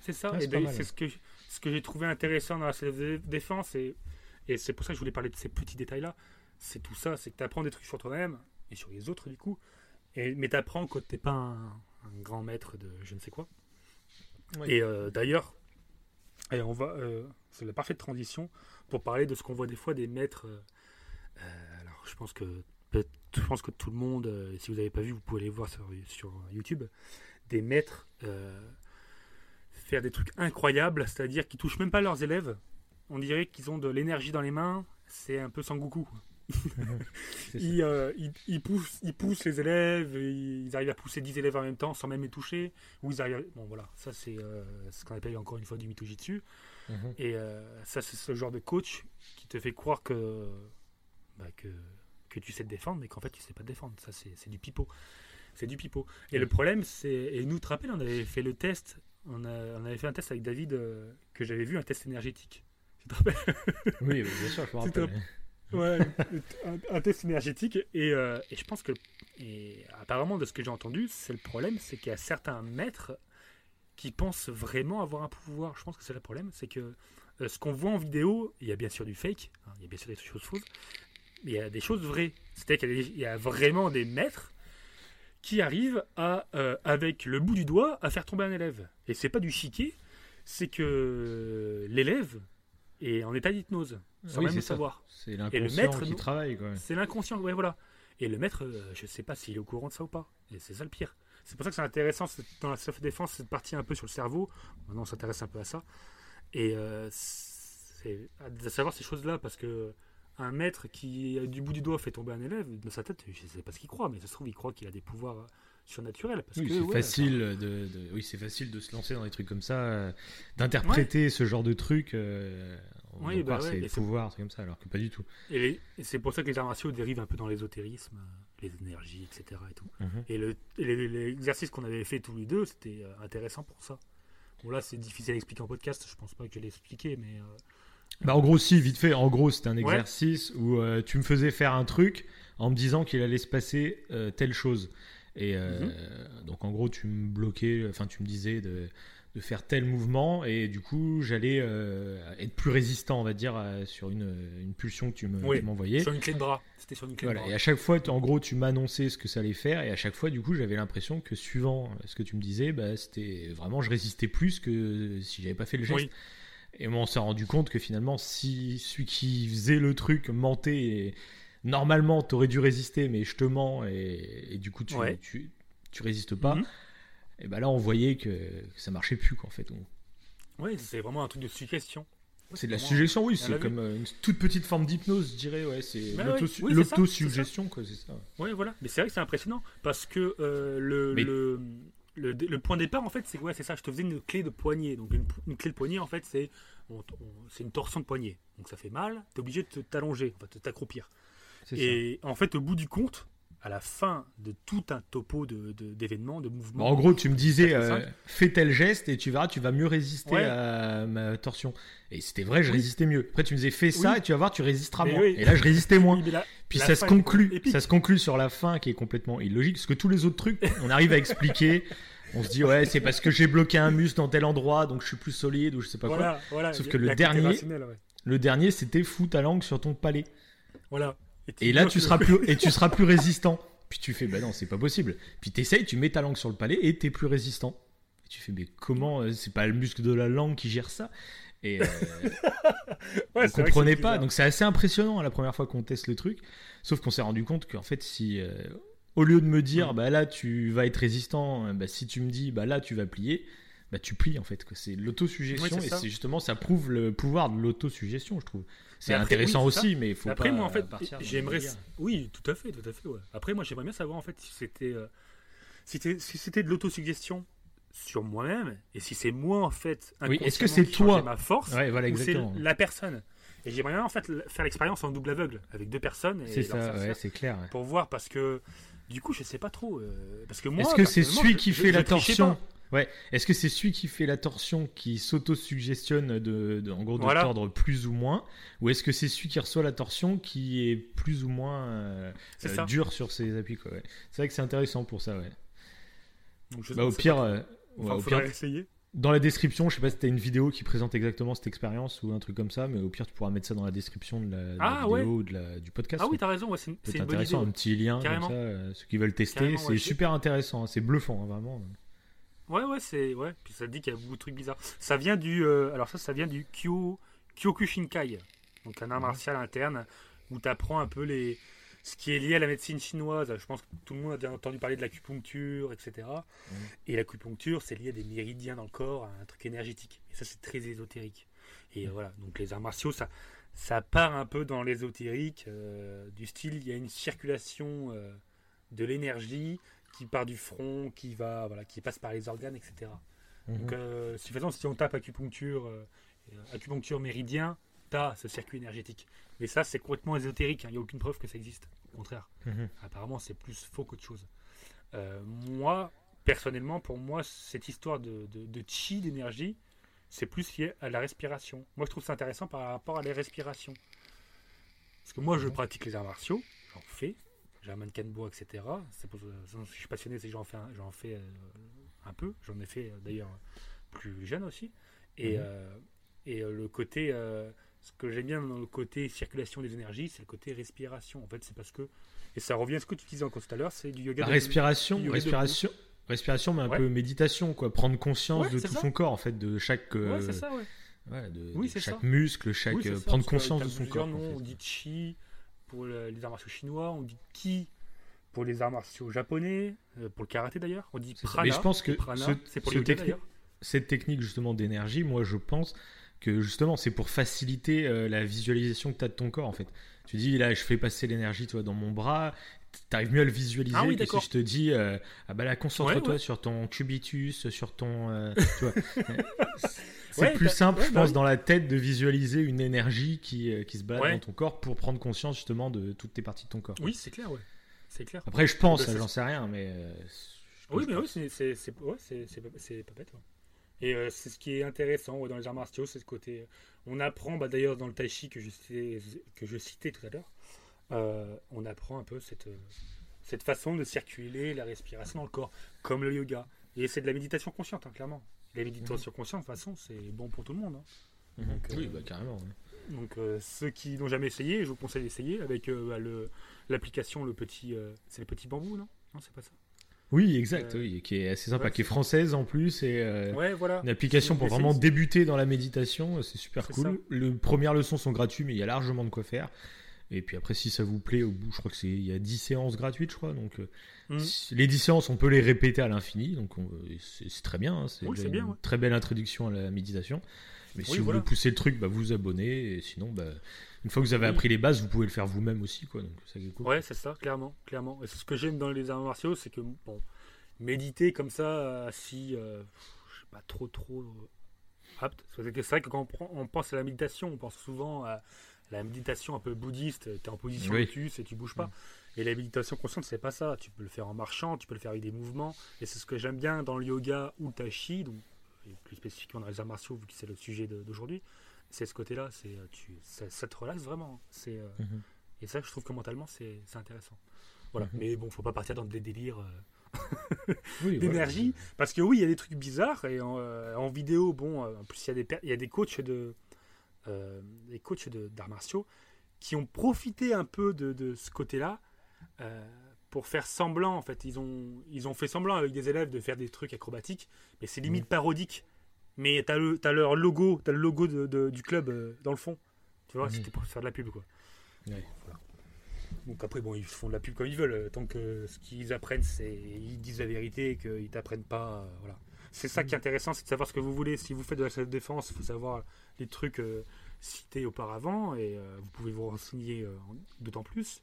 C'est ça. et c'est ce que ce que j'ai trouvé intéressant dans la défense et et c'est pour ça que je voulais parler de ces petits détails-là. C'est tout ça, c'est que tu apprends des trucs sur toi-même et sur les autres du coup. Et mais t'apprends que t'es pas un, grand maître de je ne sais quoi. Et euh, d'ailleurs, on va, euh, c'est la parfaite transition pour parler de ce qu'on voit des fois des maîtres. Euh, alors, je pense que je pense que tout le monde, si vous n'avez pas vu, vous pouvez aller voir sur, sur YouTube, des maîtres faire des trucs incroyables, c'est-à-dire qu'ils touchent même pas leurs élèves. On dirait qu'ils ont de l'énergie dans les mains. C'est un peu Sangoku. ils, ils, poussent, ils poussent les élèves, ils arrivent à pousser 10 élèves en même temps sans même les toucher. Ou ils arrivent Bon voilà, ça c'est ce qu'on appelle encore une fois du Mitojitsu. Mhm. Et euh, ça, c'est ce genre de coach qui te fait croire que, bah, que, que tu sais te défendre, mais qu'en fait, tu sais pas te défendre. Ça, c'est du pipeau. C'est du pipeau. Et le problème, c'est. Et nous, te rappelles, on avait fait le test. On, a, on avait fait un test avec David euh, que j'avais vu, un test énergétique. Tu te rappelles? Oui, bien sûr, je me rappelle. Ouais, un, test énergétique. Et, euh, je pense que. Apparemment, de ce que j'ai entendu, c'est le problème, c'est qu'il y a certains maîtres qui pensent vraiment avoir un pouvoir. Je pense que c'est le problème, c'est que euh, ce qu'on voit en vidéo, il y a bien sûr du fake, hein, il y a bien sûr des choses fausses, mais il y a des choses vraies. C'est-à-dire qu'il y, a vraiment des maîtres qui arrivent à, euh, avec le bout du doigt, à faire tomber un élève. Et c'est pas du chiquet, c'est que l'élève est en état d'hypnose, sans même le savoir. C'est l'inconscient qui travaille. C'est l'inconscient, ouais, voilà. Et le maître, euh, je sais pas s'il est au courant de ça ou pas. Et c'est ça le pire. C'est pour ça que c'est intéressant dans la self-défense, cette partie un peu sur le cerveau. Maintenant, on s'intéresse un peu à ça. Et euh, c'est de savoir ces choses-là parce que un maître qui, euh, du bout du doigt, fait tomber un élève, dans sa tête, je sais pas ce qu'il croit, mais ça se trouve, il croit qu'il a des pouvoirs euh, surnaturels. Parce Oui, que, c'est ouais, facile de, de- oui, c'est facile de se lancer dans des trucs comme ça, euh, d'interpréter ce genre de trucs. Euh, Oui, bah ouais, c'est le pouvoir, c'est comme ça, alors que pas du tout. Et, c'est pour ça que les arts martiaux dérivent un peu dans l'ésotérisme, euh, les énergies, etc. Et, tout. Et, le, et les- l'exercice qu'on avait fait tous les deux, c'était euh, intéressant pour ça. Bon, là, c'est difficile à expliquer en podcast, je pense pas que je l'ai expliqué, mais. euh, Bah, en gros, si, vite fait. En gros, c'était un Ouais. exercice où euh, tu me faisais faire un truc en me disant qu'il allait se passer euh, telle chose. Et Mhm. donc, en gros, tu me bloquais, enfin, tu me disais de, de faire tel mouvement et du coup, j'allais euh, être plus résistant, on va dire, à- sur une, une pulsion que tu me- Oui, m'envoyais. Sur une clé de bras. C'était sur une clé Voilà. de Et bras. à chaque fois, en gros, tu m'annonçais ce que ça allait faire, et à chaque fois, du coup, j'avais l'impression que suivant ce que tu me disais, bah, c'était vraiment, je résistais plus que si j'avais pas fait le geste. Oui. Et moi, on s'est rendu compte que finalement, si celui qui faisait le truc mentait, et normalement, t'aurais dû résister, mais je te mens, et, et du coup, tu, Ouais. tu, tu résistes pas. Mhm. Et bah là, on voyait que, que ça marchait plus, quoi, en fait. On- Oui, c'est vraiment un truc de suggestion. C'est de la suggestion, oui, c'est comme euh, une toute petite forme d'hypnose, je dirais, ouais, c'est Bah l'autosuggestion, quoi, c'est ça. Oui, voilà. Mais c'est vrai que c'est impressionnant parce que euh, le, le, point de départ, en fait, c'est ouais, c'est ça. Je te faisais une clé de poignet. Donc, une, clé de poignet, en fait, c'est une torsion de poignet. Donc, ça fait mal. Tu es obligé de t'allonger, de t'accroupir. Et en fait, au bout du compte, à la fin de tout un topo de- de- d'événements, de, Bon, mouvements. en gros, tu me disais, euh, fais tel geste et tu verras, tu vas mieux résister Ouais. à ma torsion. Et c'était vrai, je Oui. résistais mieux. Après, tu me disais, fais ça Oui. et tu vas voir, tu résisteras Mais moins. oui. Et là, je résistais moins. La- Puis la ça se conclut, ça se conclut sur la fin qui est complètement illogique, parce que tous les autres trucs, on arrive à expliquer. On se dit ouais, c'est parce que j'ai bloqué un muscle dans tel endroit, donc je suis plus solide ou je sais pas quoi. Voilà. Sauf que le dernier- ouais. Le dernier, c'était fous ta langue sur ton palais. Voilà. Et là, tu seras plus et tu seras plus résistant. Puis tu fais bah non, c'est pas possible. Puis t'essayes, tu mets ta langue sur le palais et t'es plus résistant. Et tu fais mais comment euh, C'est pas le muscle de la langue qui gère ça? Et euh, Ouais, comprenait c'est pas. bizarre. Donc c'est assez impressionnant hein, la première fois qu'on teste le truc. Sauf qu'on s'est rendu compte qu'en fait, si euh, au lieu de me dire Mm. bah là tu vas être résistant, euh, bah, si tu me dis bah là tu vas plier, bah tu plies en fait. C'est l'autosuggestion c'est et c'est justement ça prouve le pouvoir de l'autosuggestion, je trouve. C'est intéressant oui, aussi, mais il faut Après, pas moi, en fait, j'aimerais. Oui, tout à fait, tout à fait. Ouais. Après, moi, j'aimerais bien savoir, en fait, si c'était. euh, si c'était de l'autosuggestion sur moi-même, et si c'est moi, en fait. Oui, est-ce que c'est toi ma force, Ouais, voilà ou c'est la personne. Et j'aimerais bien, en fait, faire l'expérience en double aveugle, avec deux personnes. C'est ça, ouais, c'est clair. Pour voir, parce que. Du coup, je sais pas trop. euh, parce que moi. Est-ce que c'est celui je- qui fait je Ouais. Est-ce que c'est celui qui fait la torsion qui s'auto-suggestionne de, de- en gros, de Voilà. tordre plus ou moins Ou est-ce que c'est celui qui reçoit la torsion qui est plus ou moins euh, euh, dur sur ses appuis quoi, ouais. C'est vrai que c'est intéressant pour ça, ouais. Donc, Bah, au pire, euh, ouais, Enfin, au faudrait pire, essayer. dans la description, je sais pas si t'as une vidéo qui présente exactement cette expérience ou un truc comme ça, mais au pire, tu pourras mettre ça dans la description de la, de la Ah, vidéo ouais. ou de la- du podcast. Ah oui, t'as raison, ouais, c'est une, une bonne idée. intéressant, un petit lien Carrément. comme ça, euh, ceux qui veulent tester, c'est super intéressant, hein, c'est bluffant, hein, vraiment. Ouais, ouais, c'est. Ouais, puis ça dit qu'il y a beaucoup de trucs bizarres. Ça vient du. euh, alors, ça, ça vient du Kyo, Kyokushinkai. Donc, un art Mhm. martial interne où tu apprends un peu les. Ce qui est lié à la médecine chinoise. Je pense que tout le monde a déjà entendu parler de l'acupuncture, etc. Mhm. Et l'acupuncture, c'est lié à des méridiens dans le corps, à un truc énergétique. Et ça, c'est très ésotérique. Et euh, voilà, donc les arts martiaux, ça, ça part un peu dans l'ésotérique, euh, du style, il y a une circulation euh, de l'énergie qui part du front, qui va, voilà, qui passe par les organes, etc. Mhm. Donc, euh, si, si on tape acupuncture, euh, euh, acupuncture méridien, t'as ce circuit énergétique. Mais ça, c'est complètement ésotérique. hein. Il n'y a aucune preuve que ça existe. Au contraire, Mhm. apparemment, c'est plus faux qu'autre chose. Euh, moi, personnellement, pour moi, cette histoire de, de, de chi, d'énergie, c'est plus lié à la respiration. Moi, je trouve ça intéressant par rapport à la respiration. Parce que moi, je Mhm. pratique les arts martiaux, j'en fais, j'ai un mannequin de bois, etc. Pour je suis passionné, c'est que j'en fais, un, j'en fais euh, un peu. J'en ai fait euh, d'ailleurs plus jeune aussi. Et, Mhm. euh, et le côté, euh, ce que j'aime bien dans le côté circulation des énergies, c'est le côté respiration. En fait, c'est parce que, et ça revient à ce que tu disais encore tout à l'heure, c'est du yoga. La respiration, du yoga respiration, respiration, mais un Ouais. peu méditation, quoi. Prendre conscience Ouais, de tout ça. son corps, en fait, de chaque, euh, Ouais, c'est ça, de, Oui, de chaque ça. muscle, chaque, Oui, prendre conscience de son corps. en fait. On dit chi pour le- les arts martiaux chinois, on dit ki pour les arts martiaux japonais, euh, pour le karaté d'ailleurs, on dit prana. Mais je pense que prana, ce- c'est pour ce techni- cette technique justement d'énergie, moi je pense que justement c'est pour faciliter euh, la visualisation que tu as de ton corps en fait. Tu dis là je fais passer l'énergie toi dans mon bras, tu arrives mieux à le visualiser Ah oui, que si je te dis euh, ah bah là concentre-toi Ouais, ouais. sur ton cubitus, sur ton euh, tu vois. c'est Ouais, plus t'as- simple ouais, je bah pense oui. dans la tête de visualiser une énergie qui, euh, qui se balade Ouais. dans ton corps pour prendre conscience justement de toutes tes parties de ton corps. Oui, c'est clair, ouais. C'est clair. Après je pense, Bah, j'en sais rien mais euh, Oui, mais oui, c'est pas, bête. Et euh, c'est ce qui est intéressant dans les arts martiaux, c'est ce côté. On apprend, bah, d'ailleurs, dans le tai chi que je citais, que je citais tout à l'heure, euh, on apprend un peu cette, cette façon de circuler la respiration dans le corps, comme le yoga. Et c'est de la méditation consciente, hein, clairement. La méditation consciente, de toute façon, c'est bon pour tout le monde. hein. Mhm. Donc, euh, oui, bah carrément. ouais. Donc euh, ceux qui n'ont jamais essayé, je vous conseille d'essayer avec euh, bah, le- l'application, le petit, c'est le petit bambou, non? Non, c'est pas ça? Oui, exact, Euh, oui, qui est assez sympa, ouais, qui est française en plus et euh, Ouais, voilà. une application pour vraiment débuter dans la méditation, c'est super cool. ça. Les premières leçons sont gratuites, mais il y a largement de quoi faire. Et puis après, si ça vous plaît, au bout, je crois que c'est il y a 10 séances gratuites, je crois. Donc euh, Si- les 10 séances, on peut les répéter à l'infini, donc on- euh, c'est très bien. hein, c'est Oui, une ouais. très belle introduction à la méditation. Mais si vous voulez pousser le truc, bah, vous vous abonnez. Et sinon, bah, une fois que vous avez Oui. appris les bases, vous pouvez le faire vous-même aussi, quoi. Donc ça cool. Ouais, c'est ça, clairement, clairement. Et ce que j'aime dans les arts martiaux, c'est que bon, méditer comme ça, si euh, je suis pas trop trop euh, apte. C'est vrai que quand on, prend- on pense à la méditation, on pense souvent à la méditation un peu bouddhiste. Tu es en position Oui. lotus et tu bouges pas. Et la méditation consciente, c'est pas ça. Tu peux le faire en marchant, tu peux le faire avec des mouvements. Et c'est ce que j'aime bien dans le yoga ou le tai chi, donc et plus spécifiquement dans les arts martiaux, vu que c'est le sujet d'aujourd'hui. C'est ce côté-là, c'est euh, tu, ça, ça te relaxe vraiment. C'est euh, Mhm. et ça, je trouve que mentalement, c'est intéressant. Voilà. Mhm. Mais bon, faut pas partir dans des délires euh, Oui, d'énergie. Parce que oui, il y a des trucs bizarres. Et en, euh, en vidéo, bon, euh, en plus, il y a des, per- il y a des coachs de, euh, des coachs de- d'arts martiaux qui ont profité un peu de, de ce côté-là euh, pour faire semblant. En fait, ils ont, ils ont fait semblant avec des élèves de faire des trucs acrobatiques, mais c'est limite parodique. Mais t'as le, as leur logo, t'as le logo de- de- du club euh, dans le fond. Tu vois, Mhm. c'était pour faire de la pub, quoi. Ouais. Voilà. Donc après, bon, ils font de la pub comme ils veulent. euh, Tant que ce qu'ils apprennent, c'est ils disent la vérité et qu'ils t'apprennent pas. euh, voilà. C'est ça qui est intéressant, c'est de savoir ce que vous voulez. Si vous faites de la self-défense, il faut savoir les trucs cités auparavant et vous pouvez vous renseigner en- d'autant plus.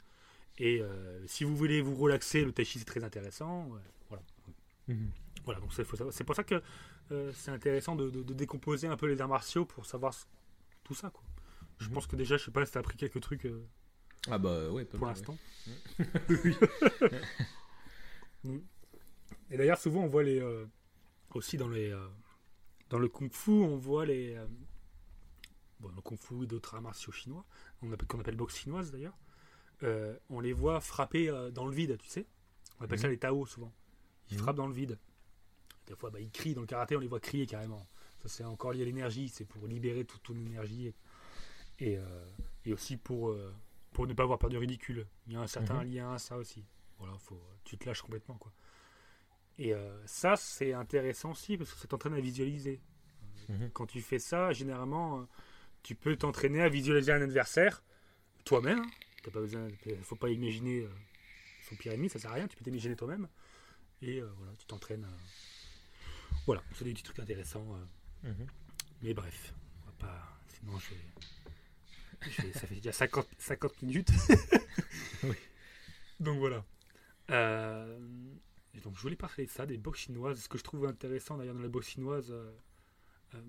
Et euh, si vous voulez vous relaxer, le tai chi c'est très intéressant. euh, voilà. Mhm. Voilà, donc c'est pour ça que euh, c'est intéressant de, de- de décomposer un peu les arts martiaux pour savoir ce- tout ça. Quoi. Je Mhm. pense que déjà, je sais pas si tu as appris quelques trucs euh, Ah bah ouais, pour l'instant. Oui. Et d'ailleurs, souvent, on voit les. aussi dans les. dans le kung fu, on voit les. bon, le kung fu et d'autres arts martiaux chinois, on appelle- qu'on appelle boxe chinoise d'ailleurs. Euh, on les voit frapper euh, dans le vide, tu sais. On appelle ça Mhm. les Tao souvent. Ils Mhm. frappent dans le vide. Des fois, bah, ils crient dans le karaté, on les voit crier carrément. Ça, c'est encore lié à l'énergie, c'est pour libérer toute ton énergie. Et, et, euh, et aussi pour, euh, pour ne pas avoir peur du ridicule. Il y a un certain Mhm. lien à ça aussi. Voilà, faut, tu te lâches complètement. Quoi. Et ça, c'est intéressant aussi parce que ça t'entraîne à visualiser. Quand tu fais ça, généralement, tu peux t'entraîner à visualiser un adversaire toi-même. hein. T'as pas besoin, faut pas imaginer euh, son pire ennemi, ça sert à rien. Tu peux t'imaginer toi-même. Et euh, voilà, tu t'entraînes. à- Voilà, c'est des petits trucs intéressants. euh. Mhm. Mais bref, on va pas. Sinon, je vais. je vais- Ça fait déjà 50, 50 minutes. Oui. Donc voilà. Euh, et donc je voulais parler de ça, des boxes chinoises. Ce que je trouve intéressant d'ailleurs dans la boxe chinoise, euh, euh,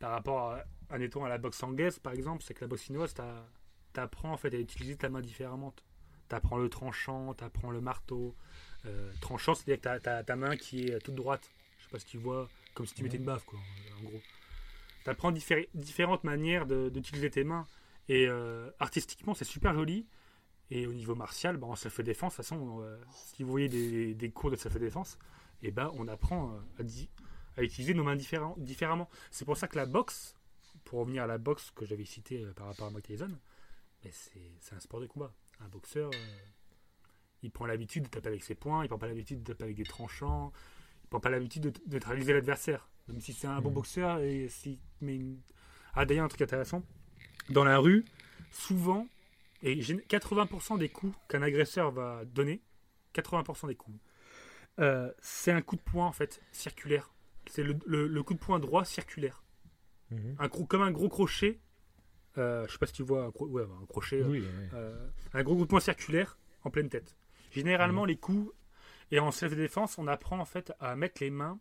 par rapport à, admettons, à la boxe anglaise par exemple, c'est que la boxe chinoise, t'as- t'apprends en fait à utiliser ta main différemment. T'apprends le tranchant, t'apprends le marteau. Euh, tranchant, c'est-à-dire que t'as ta main qui est toute droite. Je sais pas si tu vois, comme si tu mettais une baffe, quoi, en gros. Tu apprends différentes manières de- d'utiliser tes mains. Et euh, artistiquement, c'est super joli. Et au niveau martial, bah, en self-défense, de toute façon, euh, si vous voyez des, des cours de self-défense, et ben, on apprend euh, à, utiliser nos mains différemment. C'est pour ça que la boxe, pour revenir à la boxe que j'avais citée euh, par rapport à Mike Tyson, mais c'est un sport de combat. Un boxeur, euh, il prend l'habitude de taper avec ses poings, il prend pas l'habitude de taper avec des tranchants, il prend pas l'habitude de neutraliser l'adversaire. Même si c'est un bon Mhm. boxeur et si mais une- ah d'ailleurs un truc intéressant dans la rue souvent et gén- 80% des coups qu'un agresseur va donner 80% des coups euh, c'est un coup de poing en fait circulaire c'est le, le- le coup de poing droit circulaire un gros, comme un gros crochet. Euh, je sais pas si tu vois un, gros- ouais, un crochet. euh, Oui, euh, un gros groupement circulaire en pleine tête. Généralement, les coups, et en self-défense, on apprend en fait à mettre les mains.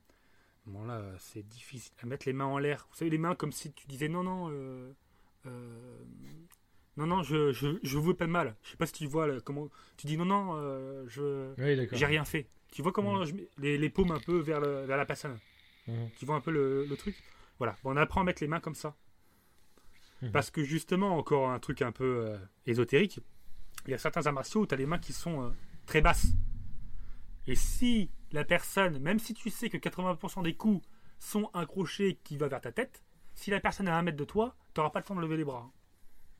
Bon, là, c'est difficile. À mettre les mains en l'air. Vous savez, les mains comme si tu disais non, non, euh, non, non, je, je, je veux pas de mal. Je sais pas si tu vois là, comment. Tu dis non, non, je. J'ai rien fait. Tu vois comment je mets les, les paumes un peu vers, le- vers la personne. Tu vois un peu le, le truc? Voilà. Bon, on apprend à mettre les mains comme ça. Mhm. Parce que justement, encore un truc un peu euh, ésotérique, il y a certains arts martiaux où tu as les mains qui sont euh, très basses. Et si la personne, même si tu sais que 80% des coups sont un crochet qui va vers ta tête, si la personne est à un mètre de toi, tu n'auras pas le temps de lever les bras.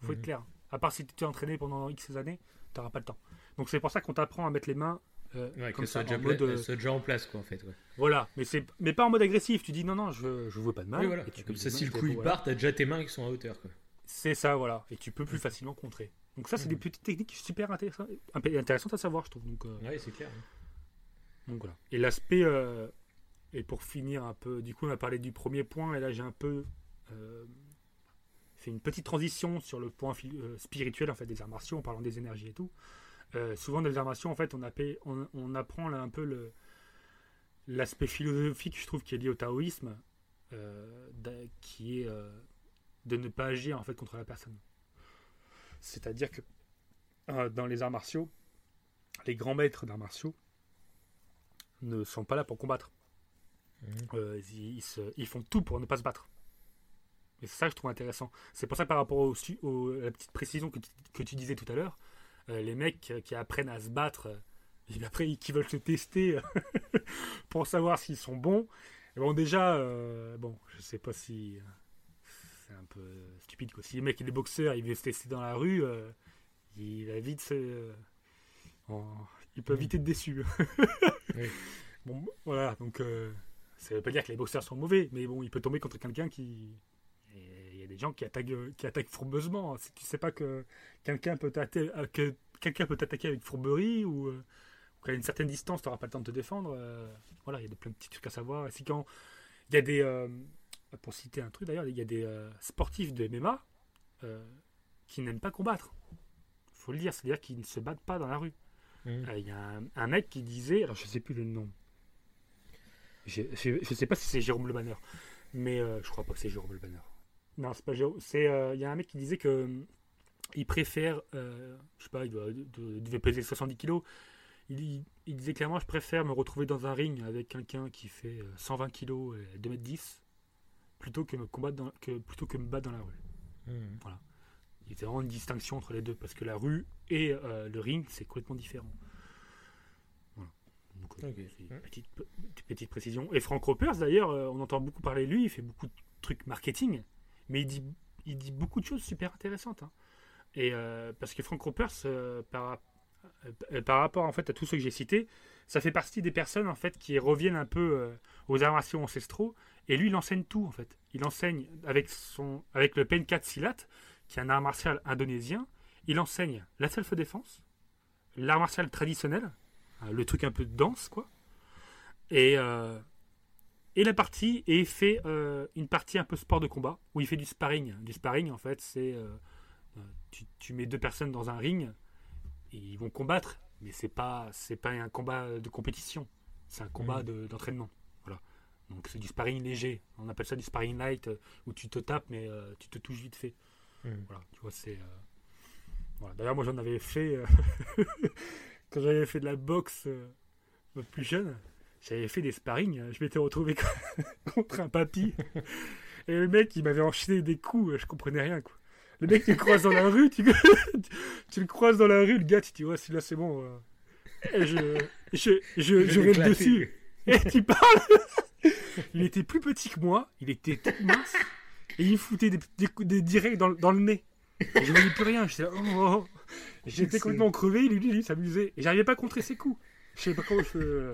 faut être Mhm. clair. À part si tu t'es entraîné pendant X années, tu n'auras pas le temps. Donc c'est pour ça qu'on t'apprend à mettre les mains euh, Ouais, comme que ça soit en déjà, mode, pla- euh, soit déjà en place, quoi, en fait. ouais. voilà, mais c'est mais pas en mode agressif. Tu dis non non, je je veux pas de mal. Oui, voilà. Et tu Comme ça, si le coup il voilà. part, t'as déjà tes mains qui sont à hauteur, quoi. C'est ça, voilà. Et tu peux plus facilement contrer. Donc ça, c'est des petites techniques super intéressantes, à savoir, je trouve. Donc, euh, Ouais, c'est clair. donc voilà. Et l'aspect, euh, et pour finir un peu, du coup, on a parlé du premier point, et là j'ai un peu euh, fait une petite transition sur le point spirituel en fait des arts martiaux, en parlant des énergies et tout. Euh, souvent dans les arts martiaux, en fait, on, appelle- on, on apprend là un peu le l'aspect philosophique, je trouve, qui est lié au taoïsme, euh, qui est euh, de ne pas agir en fait contre la personne. C'est-à-dire que dans les arts martiaux, les grands maîtres d'arts martiaux ne sont pas là pour combattre. Euh, ils, ils se- ils font tout pour ne pas se battre. Et c'est ça que je trouve intéressant. C'est pour ça que par rapport au, su- au- à la petite précision que tu, que tu disais tout à l'heure, les mecs euh, qui apprennent à se battre, euh, et après qui veulent se tester euh, pour savoir s'ils sont bons, eh bon déjà, euh, bon, je sais pas si euh, c'est un peu stupide quoi. Si les mecs, les boxeurs, ils veulent se tester dans la rue, euh, il va vite se, euh, en- ils peuvent vite être déçus. Oui. Bon, voilà, donc euh, ça veut pas dire que les boxeurs sont mauvais, mais bon, il peut tomber contre quelqu'un qui. et Il y a des gens qui attaquent, euh, qui attaquent fourbeusement. Si tu sais pas que quelqu'un peut t'attaquer, euh, que quelqu'un peut t'attaquer avec fourberie ou, euh, ou qu'à une certaine distance, tu n'auras pas le temps de te défendre. euh, voilà, il y a de, plein de petits trucs à savoir. Et si quand il y a des, euh, pour citer un truc d'ailleurs, il y a des euh, sportifs de MMA qui n'aiment pas combattre. Faut le dire, c'est-à-dire qu'ils ne se battent pas dans la rue. Euh, Il y a un, un mec qui disait, alors je sais plus le nom. Je, je sais pas si c'est Jérôme Le Banner, mais je crois pas que c'est Jérôme Le Banner. Non, c'est pas. C'est euh, il y a un mec qui disait que euh, il préfère, euh, je sais pas, il, doit- de- il devait peser 70 kilos. Il, il- il disait clairement, je préfère me retrouver dans un ring avec quelqu'un qui fait euh, 120 kilos et 2 mètres 10 plutôt que me combattre dans, que plutôt que me battre dans la rue. Mhm. Il y a vraiment une distinction entre les deux parce que la rue et euh, le ring c'est complètement différent. Voilà. Donc, euh, Ouais. petite, petite, précision. Et Frank Ropers d'ailleurs, euh, on entend beaucoup parler de lui, il fait beaucoup de trucs marketing, mais il dit, il dit beaucoup de choses super intéressantes. hein. Et euh, parce que Frank Ropers, par, euh, par rapport en fait à tous ceux que j'ai cités, ça fait partie des personnes en fait qui reviennent un peu euh, aux arts martiaux ancestraux. Et lui, il enseigne tout en fait. Il enseigne avec son, avec le Penkat Silat, qui est un art martial indonésien. Il enseigne la self-défense, l'art martial traditionnel, le truc un peu de danse, quoi. Et, et la partie, et il fait euh, une partie un peu sport de combat, où il fait du sparring. Du sparring, en fait, c'est. euh, euh, tu, tu mets deux personnes dans un ring, et ils vont combattre, mais c'est pas, c'est pas un combat de compétition, c'est un combat de- d'entraînement. Voilà. Donc c'est du sparring léger. On appelle ça du sparring light, où tu te tapes, mais euh, tu te touches vite fait. Mhm. Voilà, tu vois, c'est. Voilà. D'ailleurs, moi, j'en avais fait. Quand j'avais fait de la boxe plus jeune, j'avais fait des sparring. euh, Je m'étais retrouvé contre un papy. Et le mec, il m'avait enchaîné des coups. euh, Je comprenais rien, quoi. Le mec, tu le croises dans la rue, tu, tu le croises dans la rue, le gars, tu te dis, ouais, celui-là, c'est bon. euh. Et je, je, je, je, dessus. Et tu parles Il était plus petit que moi, il était tout mince, et il me foutait des, des, coups- des directs dans, le- dans le nez. Et je voyais plus rien, j'étais oh, oh, oh. J'étais complètement crevé, lui, lui, lui s'amusait. Et j'arrivais pas à contrer ses coups. Je sais pas comment je.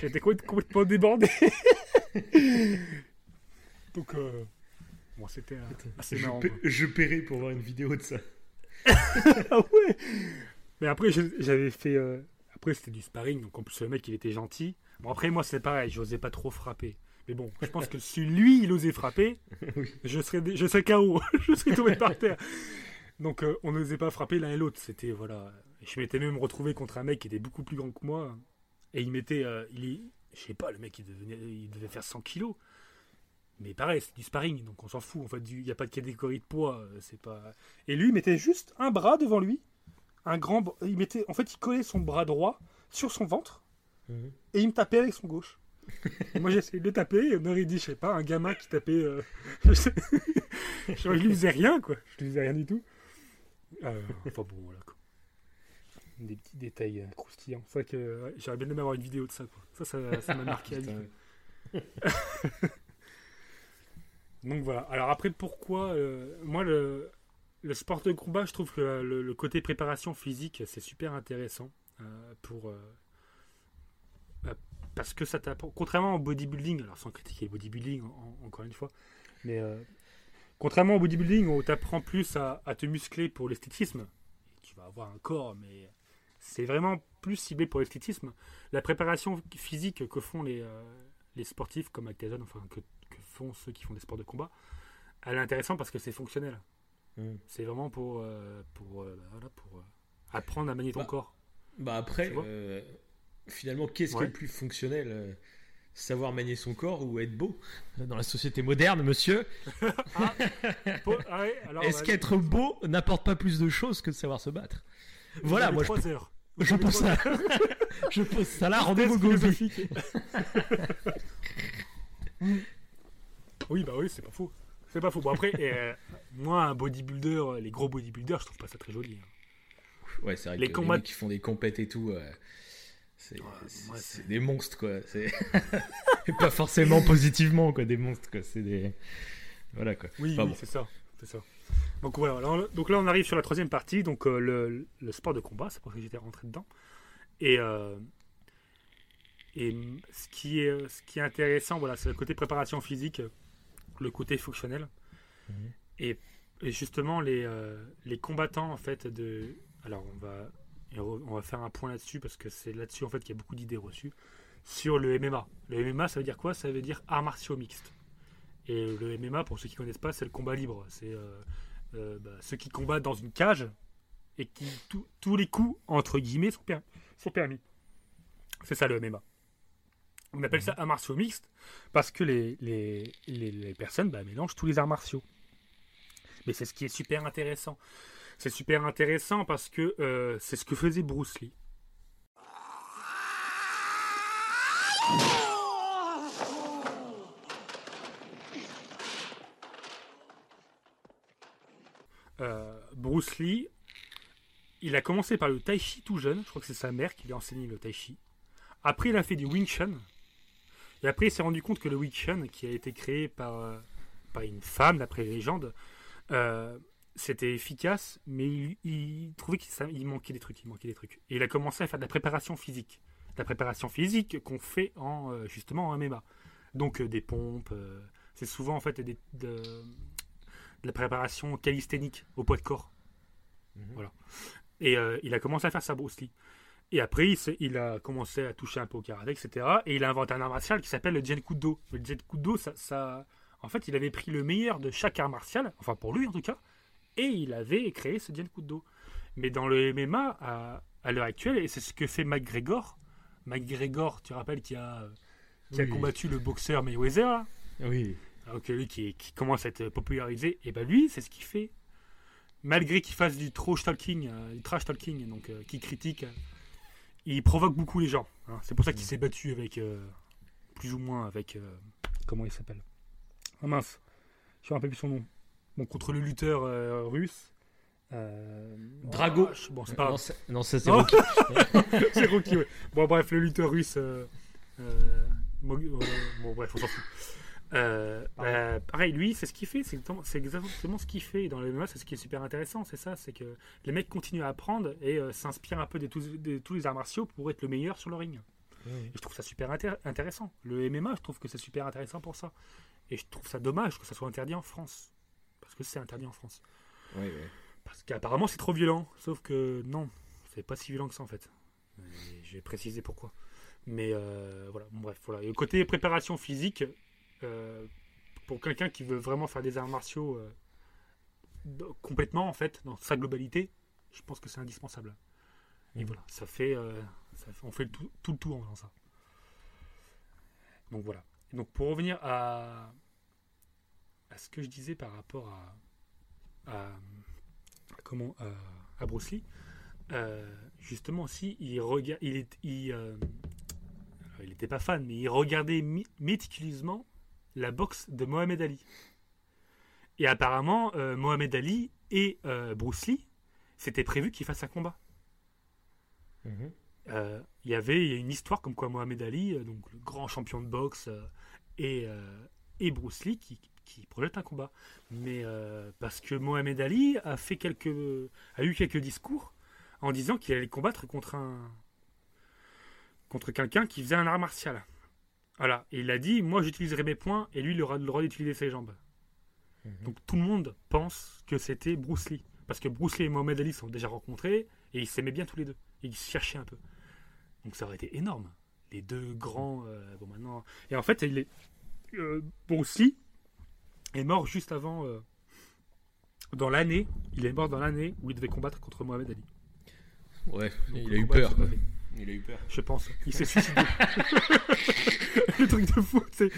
J'étais complètement complètement débordé. Donc, euh, bon, c'était euh, assez Je, marrant. je paierai pour voir une vidéo de ça. ah ouais Mais après, j'avais fait. euh, Après, c'était du sparring, donc en plus, le mec, il était gentil. Bon, après, moi, c'est pareil, j'osais pas trop frapper. Mais bon, je pense que si lui, il osait frapper, je serais, je serais KO. je serais tombé par terre. Donc, euh, on n'osait pas frapper l'un et l'autre. C'était, voilà. Je m'étais même retrouvé contre un mec qui était beaucoup plus grand que moi. Et il m'était. euh, il je sais pas, le mec, il, devenait, il devait faire 100 kilos. Mais pareil, c'est du sparring, donc on s'en fout. En fait, il n'y a pas de catégorie de poids. euh, C'est pas. Et lui, il mettait juste un bras devant lui. Un grand. Il mettait. En fait, il collait son bras droit sur son ventre. Mhm. Et il me tapait avec son gauche. Moi, j'essayais de le taper. Aurait dit, je sais pas, un gamin qui tapait. euh, je, sais- je lui faisais rien, quoi. Je lui faisais rien du tout. Euh, enfin bon, voilà, quoi. Des petits détails euh, croustillants. C'est vrai que ouais, j'aurais bien aimé avoir une vidéo de ça, quoi. Ça, ça ça m'a marqué à vie. Donc voilà. Alors après, pourquoi euh, Moi, le, le sport de combat, je trouve que le, le côté préparation physique, c'est super intéressant euh, pour euh, euh, parce que ça t'apprend. Contrairement au bodybuilding, alors sans critiquer le bodybuilding en- en- encore une fois, mais euh, contrairement au bodybuilding où t'apprends plus à, à te muscler pour l'esthétisme, tu vas avoir un corps, mais c'est vraiment plus ciblé pour l'esthétisme. La préparation physique que font les, euh, les sportifs comme Tyson, enfin que, que font ceux qui font des sports de combat, elle est intéressante parce que c'est fonctionnel. Mm. C'est vraiment pour, euh, pour, euh, bah, voilà, pour apprendre à manier ton Bah, corps. Bah après, finalement, qu'est-ce qui Ouais. est le plus fonctionnel Savoir manier son corps ou être beau? Dans la société moderne, monsieur, ah ouais, alors, est-ce bah, qu'être beau n'apporte pas plus de choses que de savoir se battre? Voilà, moi je, heures. Je pose ça. je pose ça là, rendez-vous philosophique. oui, bah oui, c'est pas faux. C'est pas faux. Bon, après, euh, moi, un bodybuilder, les gros bodybuilders, je trouve pas ça très joli. hein. Ouais, c'est vrai Les que combats- les mecs qui font des compètes et tout, euh, c'est Ouais, des monstres quoi. C'est Et pas forcément positivement quoi, des monstres quoi. C'est des voilà quoi. Oui, Enfin oui, bon. c'est ça. C'est ça. Donc voilà, là, on- donc là on arrive sur la troisième partie, donc euh, le, le sport de combat, c'est pour ça que j'étais rentré dedans. Et, euh, et ce, qui est, ce qui est intéressant, voilà, c'est le côté préparation physique, le côté fonctionnel. Mhm. Et, et justement, les, euh, les combattants, en fait, de... Alors, on va, on va faire un point là-dessus, parce que c'est là-dessus, en fait, qu'il y a beaucoup d'idées reçues, sur le MMA. Le MMA, ça veut dire quoi? Ça veut dire arts martiaux mixtes. Et le MMA, pour ceux qui connaissent pas, c'est le combat libre. C'est euh, euh, bah, ceux qui combattent dans une cage et qui tous- tous les coups entre guillemets sont, per- sont permis. C'est ça le MMA. On appelle ça arts martiaux mixtes parce que les, les, les, les personnes bah, mélangent tous les arts martiaux. Mais c'est ce qui est super intéressant. C'est super intéressant parce que euh, c'est ce que faisait Bruce Lee. Euh, Bruce Lee, il a commencé par le tai chi tout jeune. Je crois que c'est sa mère qui lui a enseigné le tai chi. Après, il a fait du Wing Chun. Et après, il s'est rendu compte que le Wing Chun, qui a été créé par, euh, une femme, d'après les légendes, euh, c'était efficace, mais il, trouvait qu'il manquait des trucs. Il manquait des trucs. Et il a commencé à faire de la préparation physique. La préparation physique qu'on fait en, euh, justement en MMA. Donc des pompes. c'est souvent en fait des, de, de la préparation calisthénique au poids de corps. Mhm. Voilà. Et euh, il a commencé à faire ça, Bruce Lee. Et après, il, il a commencé à toucher un peu au karaté, etc. Et il a inventé un art martial qui s'appelle le Jenkuddo. Le Jenkuddo, ça, ça, en fait, il avait pris le meilleur de chaque art martial, enfin pour lui en tout cas, et il avait créé ce Jenkuddo. Mais dans le MMA, à, à l'heure actuelle, et c'est ce que fait McGregor, McGregor, tu rappelles, qui a, qui a Oui. combattu le boxeur Mayweather, là? Oui. Donc lui qui, qui commence à être popularisé, et ben lui, c'est ce qu'il fait. Malgré qu'il fasse du trash talking, euh, du trash talking, donc euh, qui critique, euh, il provoque beaucoup les gens. hein. C'est pour ça qu'il s'est battu avec, euh, plus ou moins avec, comment il s'appelle? Ah mince, je me rappelle plus son nom. Bon, contre le lutteur russe. euh, Drago. oh, je- bon, c'est pas Non, c'est. Rocky. c'est Rocky, ouais. Bon, bref, le lutteur russe. euh, euh, euh, bon, bref, on s'en fout. Euh, euh, pareil, lui, c'est ce qu'il fait. C'est exactement, ce qu'il fait. Dans le MMA, c'est ce qui est super intéressant. C'est ça c'est que les mecs continuent à apprendre et euh, s'inspirent un peu de tous, de tous les arts martiaux pour être le meilleur sur le ring. Et je trouve ça super intér- intéressant. Le MMA, je trouve que c'est super intéressant pour ça. Et je trouve ça dommage que ça soit interdit en France. Parce que c'est interdit en France. Ouais. Parce qu'apparemment c'est trop violent. Sauf que non, c'est pas si violent que ça en fait. Vais préciser pourquoi. Mais voilà, bon, bref, voilà. Et le côté préparation physique, pour quelqu'un qui veut vraiment faire des arts martiaux euh, complètement, en fait, dans sa globalité, je pense que c'est indispensable. Et Mhm. voilà, ça fait, euh, ça fait- on fait tout, tout le tour en faisant ça. Donc voilà. Et donc pour revenir à, à ce que je disais par rapport à, à- comment à, à Bruce Lee, euh, justement aussi, il regarde, il est, il, euh, il n'était pas fan, mais il regardait méticuleusement la boxe de Mohamed Ali. Et apparemment, euh, Mohamed Ali et euh, Bruce Lee, c'était prévu qu'ils fassent un combat. Mhm. Euh, il y avait il une histoire comme quoi Mohamed Ali, donc le grand champion de boxe, et, et Bruce Lee qui, qui projettent un combat. Mais parce que Mohamed Ali a fait quelques, a eu quelques discours en disant qu'il allait combattre contre un, contre quelqu'un qui faisait un art martial. Voilà. Et il a dit, moi j'utiliserai mes poings et lui il aura le droit d'utiliser ses jambes. Mhm. Donc tout le monde pense que c'était Bruce Lee. Parce que Bruce Lee et Mohamed Ali se sont déjà rencontrés et ils s'aimaient bien tous les deux. Et ils se cherchaient un peu. Donc ça aurait été énorme. Les deux grands. euh, bon maintenant. Et en fait, il est, euh, Bruce Lee est mort juste avant. euh, dans l'année. Il est mort dans l'année où il devait combattre contre Mohamed Ali. Ouais, Donc, il a eu peur. Il a eu peur. Je pense. Il s'est suicidé. le truc de fou, c'est.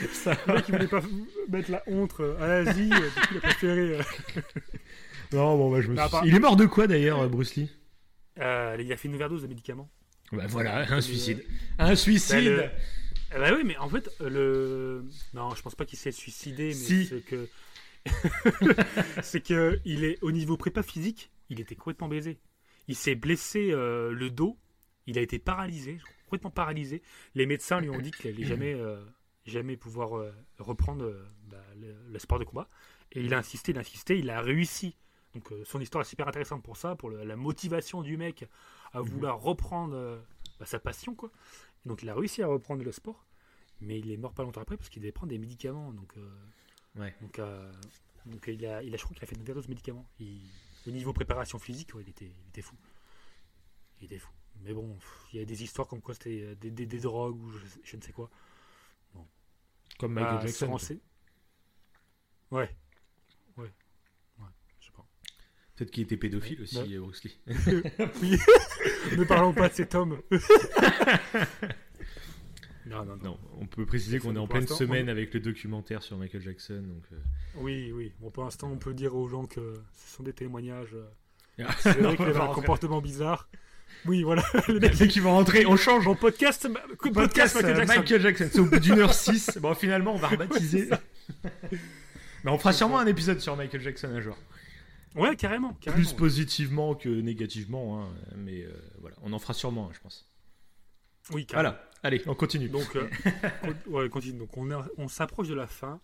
Le mec, il voulait pas mettre la honte euh, à l'Asie. euh, du coup, il a préféré. euh, Non, bon, bah, je me suis... Il est mort de quoi d'ailleurs, Bruce Lee? Euh, il a fait une overdose de médicaments. Bah voilà, un euh, suicide. Un suicide le- Eh ben oui, mais en fait, le. Non, je pense pas qu'il s'est suicidé, mais Si. c'est que. c'est que il est au niveau prépa physique, il était complètement baisé. Il s'est blessé euh, le dos, il a été paralysé, complètement paralysé. Les médecins lui ont dit qu'il allait jamais, euh, jamais pouvoir euh, reprendre euh, bah, le, le sport de combat. Et il a insisté, il a insisté, il a réussi. Donc son histoire est super intéressante pour ça, pour le- la motivation du mec à vouloir reprendre bah, sa passion, quoi. Donc il a réussi à reprendre le sport, mais il est mort pas longtemps après parce qu'il devait prendre des médicaments. Donc, Ouais. donc, donc il, a, il a, je crois qu'il a fait une overdose de médicaments. Il- au niveau préparation physique, ouais, il, était, il était fou. Il était fou. Mais bon, il y a des histoires comme quoi c'était euh, des, des- des drogues ou je, je ne sais quoi. Comme Michael Ah, se Jackson. rense- Ouais. Ouais. Ouais, je sais pas. Peut-être qu'il était pédophile aussi, Ouais. euh, Bruce Lee. Oui. ne parlons pas de cet homme. non, non, non. Non, on peut préciser qu'on est en pleine semaine on- avec le documentaire sur Michael Jackson. Donc, euh, Oui, oui. Bon, pour l'instant, on peut dire aux gens que ce sont des témoignages. euh, Ah, C'est vrai qu'il avait va un comportement bizarre. Oui, voilà. Mecs, Dès qu'ils vont rentrer, on change. Bon, podcast, podcast, Podcast Michael euh, Jackson. Michael Jackson. C'est au bout d'une heure six. Bon, finalement, on va rebaptiser. Mais on fera sûrement un épisode sur Michael Jackson un jour. Ouais, carrément. carrément Plus positivement que négativement. hein, Mais euh, voilà, on en fera sûrement un, je pense. Oui, carrément. Voilà, allez, on continue. Donc, euh, ouais, continue. Donc, on, on s'approche de la fin.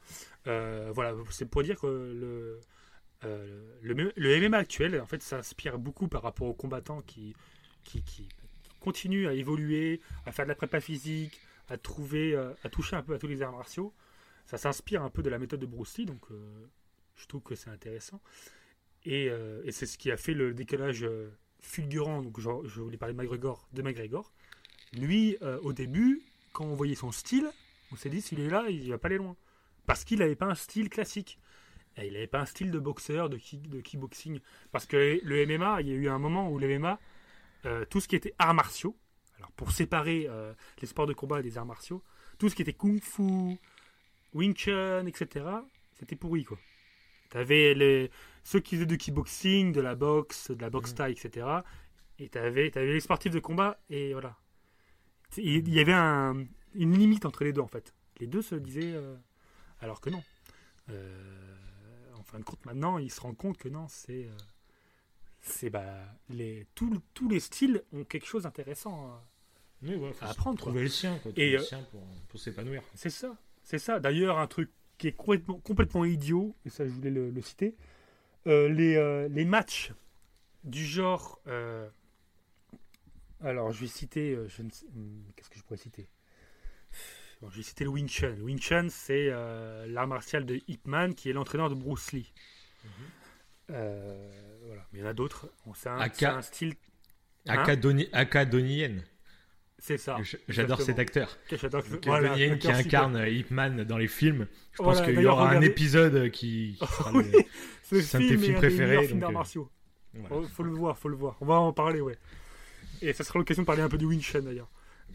Euh, voilà, c'est pour dire que le, euh, le, le MMA actuel, en fait, s'inspire beaucoup par rapport aux combattants qui, qui, continuent à évoluer, à faire de la prépa physique, à trouver, euh, à toucher un peu à tous les arts martiaux. Ça s'inspire un peu de la méthode de Bruce Lee, donc euh, je trouve que c'est intéressant. Et, euh, et c'est ce qui a fait le décalage fulgurant. Donc, je, voulais parler de McGregor, de McGregor. Lui, au début, quand on voyait son style, on s'est dit s'il est là, il va pas aller loin. Parce qu'il n'avait pas un style classique. Il n'avait pas un style de boxeur, de, kick, de kickboxing. Parce que le MMA, il y a eu un moment où le MMA, euh, tout ce qui était arts martiaux, alors pour séparer euh, les sports de combat des arts martiaux, tout ce qui était kung fu, wing chun, etc., c'était pourri quoi. T'avais les, ceux qui faisaient du kickboxing, de la boxe, de la boxe taille, etc. Et t'avais, avais les sportifs de combat, et voilà. Il y avait un- une limite entre les deux en fait. Les deux se disaient, euh, alors que non. Euh, en fin de compte, maintenant, il se rend compte que non, c'est, euh, c'est bah, les, tous tous les styles ont quelque chose d'intéressant. Oui, ouais, faut à apprendre, quoi. Trouver le sien, quoi. Et, le euh, sien pour, pour s'épanouir. C'est ça, c'est ça. D'ailleurs, un truc qui est complètement, complètement idiot, et ça je voulais le, le citer, euh, les, euh, les matchs du genre... euh, alors, je vais citer... euh, je ne sais- hum, Qu'est-ce que je pourrais citer? Bon, Je vais citer le Wing Chun. Le Wing Chun, c'est euh, l'art martial de Ip Man, qui est l'entraîneur de Bruce Lee. Euh, voilà. Mais il y en a d'autres. Bon, C'est un, Aka- c'est un style... Hein. C'est ça. J'adore cet acteur. J'adore- voilà, Donnie Yen qui acteur incarne euh, Ip Man dans les films. Je Voilà, pense qu'il y aura un épisode qui, qui sera le- c'est un de film tes films préférés, films donc, euh, martiaux. voilà. Oh, faut le voir, faut le voir. On va en parler, ouais. Et ça sera l'occasion de parler un peu du Wing Chun d'ailleurs.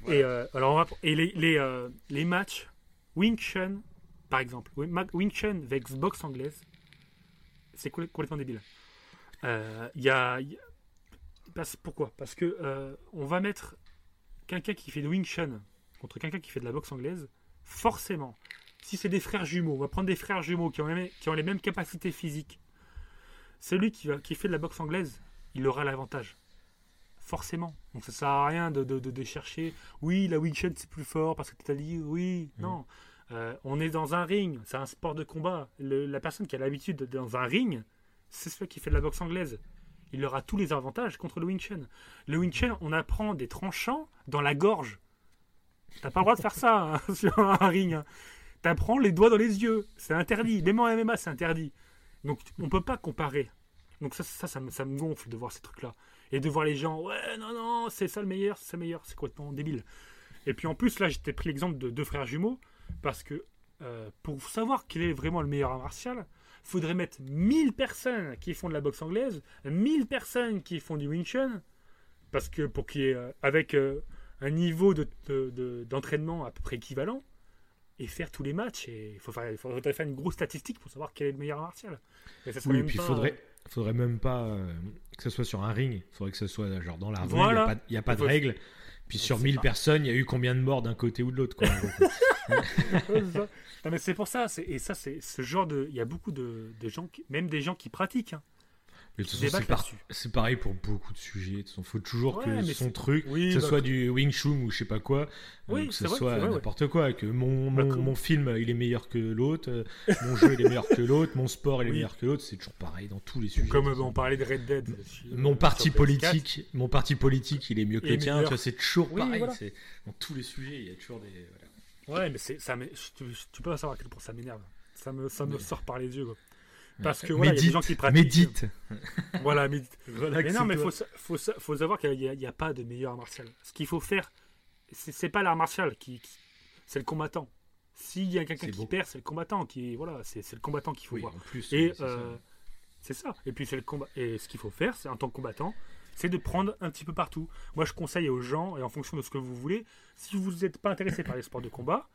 Et euh, alors on va- et les les, euh, les matchs Wing Chun par exemple, Wing Chun avec boxe anglaise, c'est complè- complètement débile. Euh, Il y a, il y a- parce- pourquoi? Parce que euh, on va mettre quelqu'un qui fait de Wing Chun contre quelqu'un qui fait de la boxe anglaise, forcément. Si c'est des frères jumeaux, on va prendre des frères jumeaux qui ont, les mêmes- qui ont les mêmes capacités physiques. Celui qui, va- qui fait de la boxe anglaise, il aura l'avantage. Forcément. Donc ça sert à rien de, de, de- de chercher. Oui, la Wing Chun c'est plus fort parce que tu as dit oui. Non. Euh, on est dans un ring, c'est un sport de combat. La personne qui a l'habitude d'être dans un ring, c'est celui qui fait de la boxe anglaise. Il aura tous les avantages contre le Wing Chun. Le Wing Chun, on apprend des tranchants dans la gorge. T'as pas le droit de faire ça hein, sur un ring. hein. T'apprends les doigts dans les yeux. C'est interdit. Même en MMA, c'est interdit. Donc on peut pas comparer. Donc ça, ça, ça me, ça me gonfle de voir ces trucs-là. Et de voir les gens, ouais, non, non, c'est ça le meilleur, c'est le meilleur. C'est complètement débile? Et puis en plus, là, j'étais pris l'exemple de deux frères jumeaux. Parce que euh, pour savoir quel est vraiment le meilleur art martial, faudrait mettre 1000 personnes qui font de la boxe anglaise, 1000 personnes qui font du Wing Chun. Parce que pour qu'il y ait, euh, avec euh, un niveau de- de- de- d'entraînement à peu près équivalent, et faire tous les matchs. Et il faut faire, il faudrait faire une grosse statistique pour savoir quel est le meilleur art martial. Et ça serait Oui, et puis il faudrait, faudrait même pas que ce soit sur un ring. Il faudrait que ce soit genre dans la rue. Il Voilà. n'y a pas, y a pas de Faut- règle. Puis sur sait 1000 pas. personnes, il y a eu combien de morts d'un côté ou de l'autre quoi. Non, mais c'est pour ça. c'est- Et ça, c'est ce genre de. Il y a beaucoup de, de gens, qui, même des gens qui pratiquent. hein, Mais de toute qui façon, c'est par- pareil pour beaucoup de sujets. Façon, faut toujours Ouais, que son c'est- truc, Oui, que ce bah, soit du Wing Chun ou je sais pas quoi, Oui, euh, que ce soit ouais. n'importe quoi, que mon, Bah, mon, film il est meilleur que l'autre, euh, mon jeu il est meilleur que l'autre, mon sport il est Oui. meilleur que l'autre, c'est toujours pareil dans tous les sujets. Comme on parlait de Red Dead. Mon parti sur PS4. politique, mon parti politique, il est mieux que Il le tien. c'est toujours pareil. voilà. c'est- Dans tous les sujets, il y a toujours des. voilà. Ouais, mais c'est ça. Tu, tu peux pas savoir à quel point ça m'énerve. Ça me, ça me sort par les yeux. Quoi. Parce que voilà, il y a des médite, gens qui pratiquent. médite. Voilà, médite. Mais non, mais faut, faut, sa- faut savoir qu'il n'y a, il y a pas de meilleur art martial. Ce qu'il faut faire, c'est pas l'art martial qui, qui- c'est le combattant. S'il y a quelqu'un qui beau. perd, c'est le combattant qui, voilà, c'est le combattant qu'il faut Oui, voir. en plus. Et oui, c'est ça. euh, c'est ça. Et puis c'est le combat. Et ce qu'il faut faire, c'est en tant que combattant, c'est de prendre un petit peu partout. Moi, je conseille aux gens, et en fonction de ce que vous voulez, si vous n'êtes pas intéressé par les sports de combat,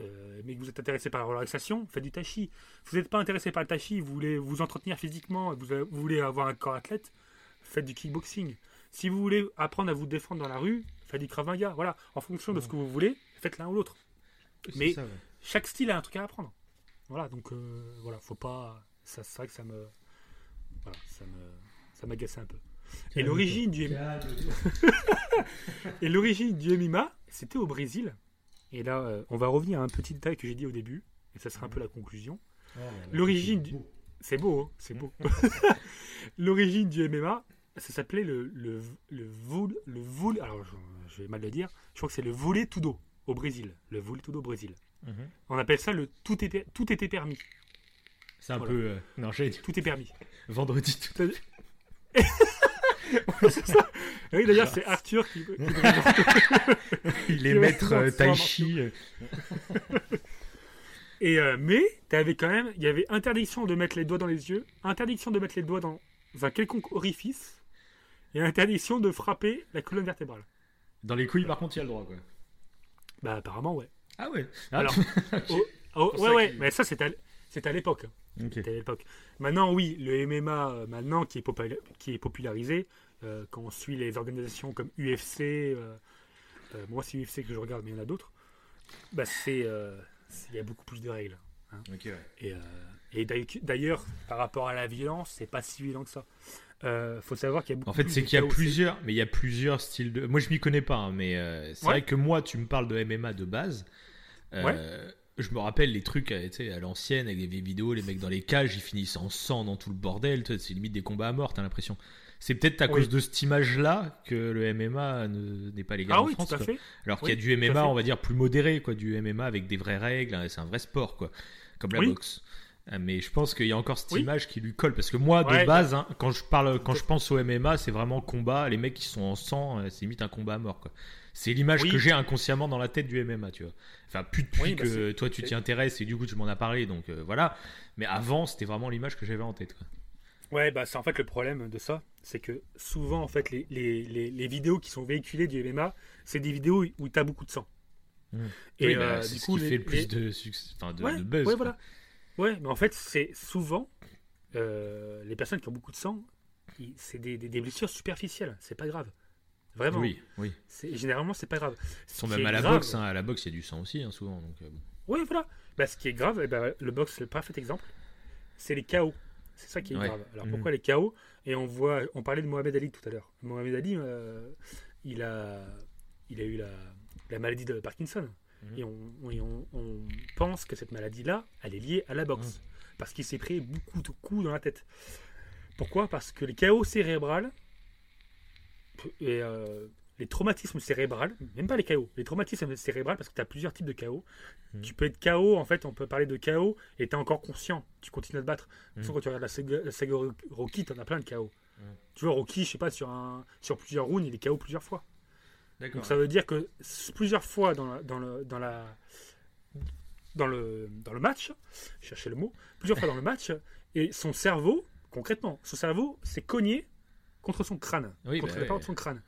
euh, mais que vous êtes intéressé par la relaxation, faites du. Si vous n'êtes pas intéressé par le tachi, vous voulez vous entretenir physiquement, vous, avez- vous voulez avoir un corps athlète, faites du kickboxing. Si vous voulez apprendre à vous défendre dans la rue, faites du krav maga. Voilà, en fonction de ce que vous voulez, faites l'un ou l'autre. Mais- ça, ouais. Chaque style a un truc à apprendre. Voilà, donc euh, voilà, faut pas. C'est vrai que ça me. Voilà, ça me. Ça m'agaçait un peu. Et l'origine du et l'origine du MMA, c'était au Brésil. Et là, euh, on va revenir à un petit détail que j'ai dit au début, et ça sera un peu la conclusion. L'origine du- C'est beau, hein, c'est beau. L'origine du MMA, ça s'appelait le le le voul, le voul. Alors, je, je vais mal le dire. Je crois que c'est le volet tudo au Brésil, le volet tudo au Brésil. Mhm. On appelle ça le tout était tout était permis. C'est un Voilà. peu. euh, Non, dire Tout est permis. vendredi tout. C'est ça. Oui, d'ailleurs, c'est Arthur qui. qui- Il est maître euh, c'est tai chi. Et euh, mais t'avais quand même, il y avait interdiction de mettre les doigts dans les yeux, interdiction de mettre les doigts dans un quelconque orifice, et interdiction de frapper la colonne vertébrale. Dans les couilles, par contre, il y a le droit, quoi. Bah apparemment ouais. Ah ouais. Ah, Alors, oh, oh, ouais ouais, mais ça c'était à, l'époque. C'était à l'époque. Maintenant oui, le MMA euh, maintenant qui est, popula- qui est popularisé, euh, quand on suit les organisations comme UFC, euh, euh, moi c'est UFC que je regarde, mais il y en a d'autres. Bah c'est, euh, il y a beaucoup plus de règles. Ouais. Et, euh, et d'ailleurs- par rapport à la violence, c'est pas si violent que ça. Euh, faut savoir qu'il y a beaucoup En fait, c'est qu'il y a plusieurs, mais il y a plusieurs styles de. Moi, je m'y connais pas, hein, mais euh, c'est Ouais. vrai que moi, tu me parles de MMA de base. Euh, Je me rappelle les trucs, tu sais, à l'ancienne avec les vieilles vidéos, les mecs dans les cages, ils finissent en sang dans tout le bordel. C'est limite des combats à mort, t'as l'impression. C'est peut-être à Oui. cause de cette image-là que le MMA ne- n'est pas légal Ah en oui, France. tout à quoi. fait. Alors qu'il y a du MMA, on va dire, plus modéré, quoi, du MMA avec des vraies règles, hein, c'est un vrai sport, quoi, comme la boxe. Euh, Mais je pense qu'il y a encore cette image qui lui colle, parce que moi, de base, hein, quand je parle, quand je pense au MMA, c'est vraiment combat, les mecs qui sont en sang, euh, c'est limite un combat à mort, quoi. C'est l'image Oui. que j'ai inconsciemment dans la tête du MMA, tu vois. Enfin, plus depuis Oui, bah, que toi tu t'y intéresses et du coup tu m'en as parlé, donc euh, voilà. Mais avant, c'était vraiment l'image que j'avais en tête. Quoi. Ouais, bah c'est en fait le problème de ça, c'est que souvent en fait les, les, les, les vidéos qui sont véhiculées du MMA, c'est des vidéos où tu as beaucoup de sang. Mm. Et Oui, bah, euh, c'est du ce coup, qui fait le plus de succès, de, ouais, de buzz. ouais, voilà. Ouais, mais en fait c'est souvent euh, les personnes qui ont beaucoup de sang, c'est des, des, des blessures superficielles, c'est pas grave. Vraiment. Oui, oui. Généralement c'est pas grave. Ils sont même à la grave- boxe. hein. À la boxe, il y a du sang aussi, hein, souvent. Donc, euh, bon. Oui, voilà. Bah, ce qui est grave, eh ben, le box, c'est le parfait exemple, c'est les KO. C'est ça qui est Ouais. grave. Alors Mhm. pourquoi les KO Et on voit, on parlait de Mohamed Ali tout à l'heure. Mohamed Ali, euh, il a, il a eu la, la maladie de Parkinson. Mhm. Et, on, et on- on pense que cette maladie-là, elle est liée à la boxe. Parce qu'il s'est pris beaucoup de coups dans la tête. Pourquoi? Parce que les KO cérébrales et euh, les traumatismes cérébrales, même pas les KO, les traumatismes cérébrales, parce que tu as plusieurs types de KO. Mhm. Tu peux être KO, en fait, on peut parler de KO et tu es encore conscient. Tu continues à te battre. De toute façon, quand tu regardes la saga, la saga Rocky, tu en as plein de KO. Mhm. Tu vois, Rocky, je sais pas, sur, un, sur plusieurs rounds, il est KO plusieurs fois. Donc ça veut dire que plusieurs fois dans la, dans le, dans la, dans le, dans le match, je cherchais le mot, plusieurs fois dans le match, et son cerveau, concrètement, son cerveau s'est cogné contre son crâne, Oui, contre bah la paroi de son crâne.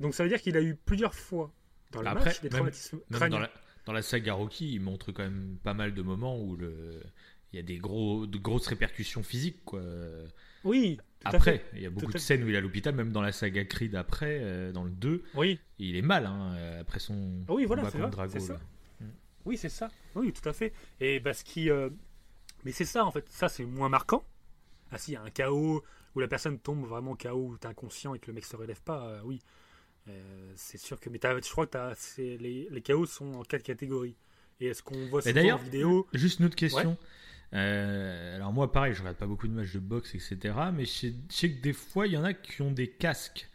Donc ça veut dire qu'il a eu plusieurs fois dans le Après, match des même- traumatismes Même crâniens. dans la, dans la saga Rocky, il montre quand même pas mal de moments où le, il y a des gros, de grosses répercussions physiques, quoi. Oui, Après, il y a beaucoup Tout de scènes où il est à l'hôpital, même dans la saga Creed après, euh, dans le 2, Oui, il est mal, hein, euh, après son Ah oui, voilà, combat c'est contre vrai, Drago. c'est ça. là. oui, c'est ça. Oui, tout à fait. Et parce qu'il, euh, mais c'est ça en fait. Ça, c'est moins marquant. Ah si, il y a un chaos où la personne tombe vraiment KO, où t'es inconscient et que le mec se relève pas. euh, oui, Euh, c'est sûr que. Mais je crois que les, les KO sont en quatre catégories. Et est-ce qu'on voit d'ailleurs, en vidéo Juste une autre question. Euh, alors moi, pareil, je regarde pas beaucoup de matchs de boxe, etc. Mais je sais, que des fois, il y en a qui ont des casques.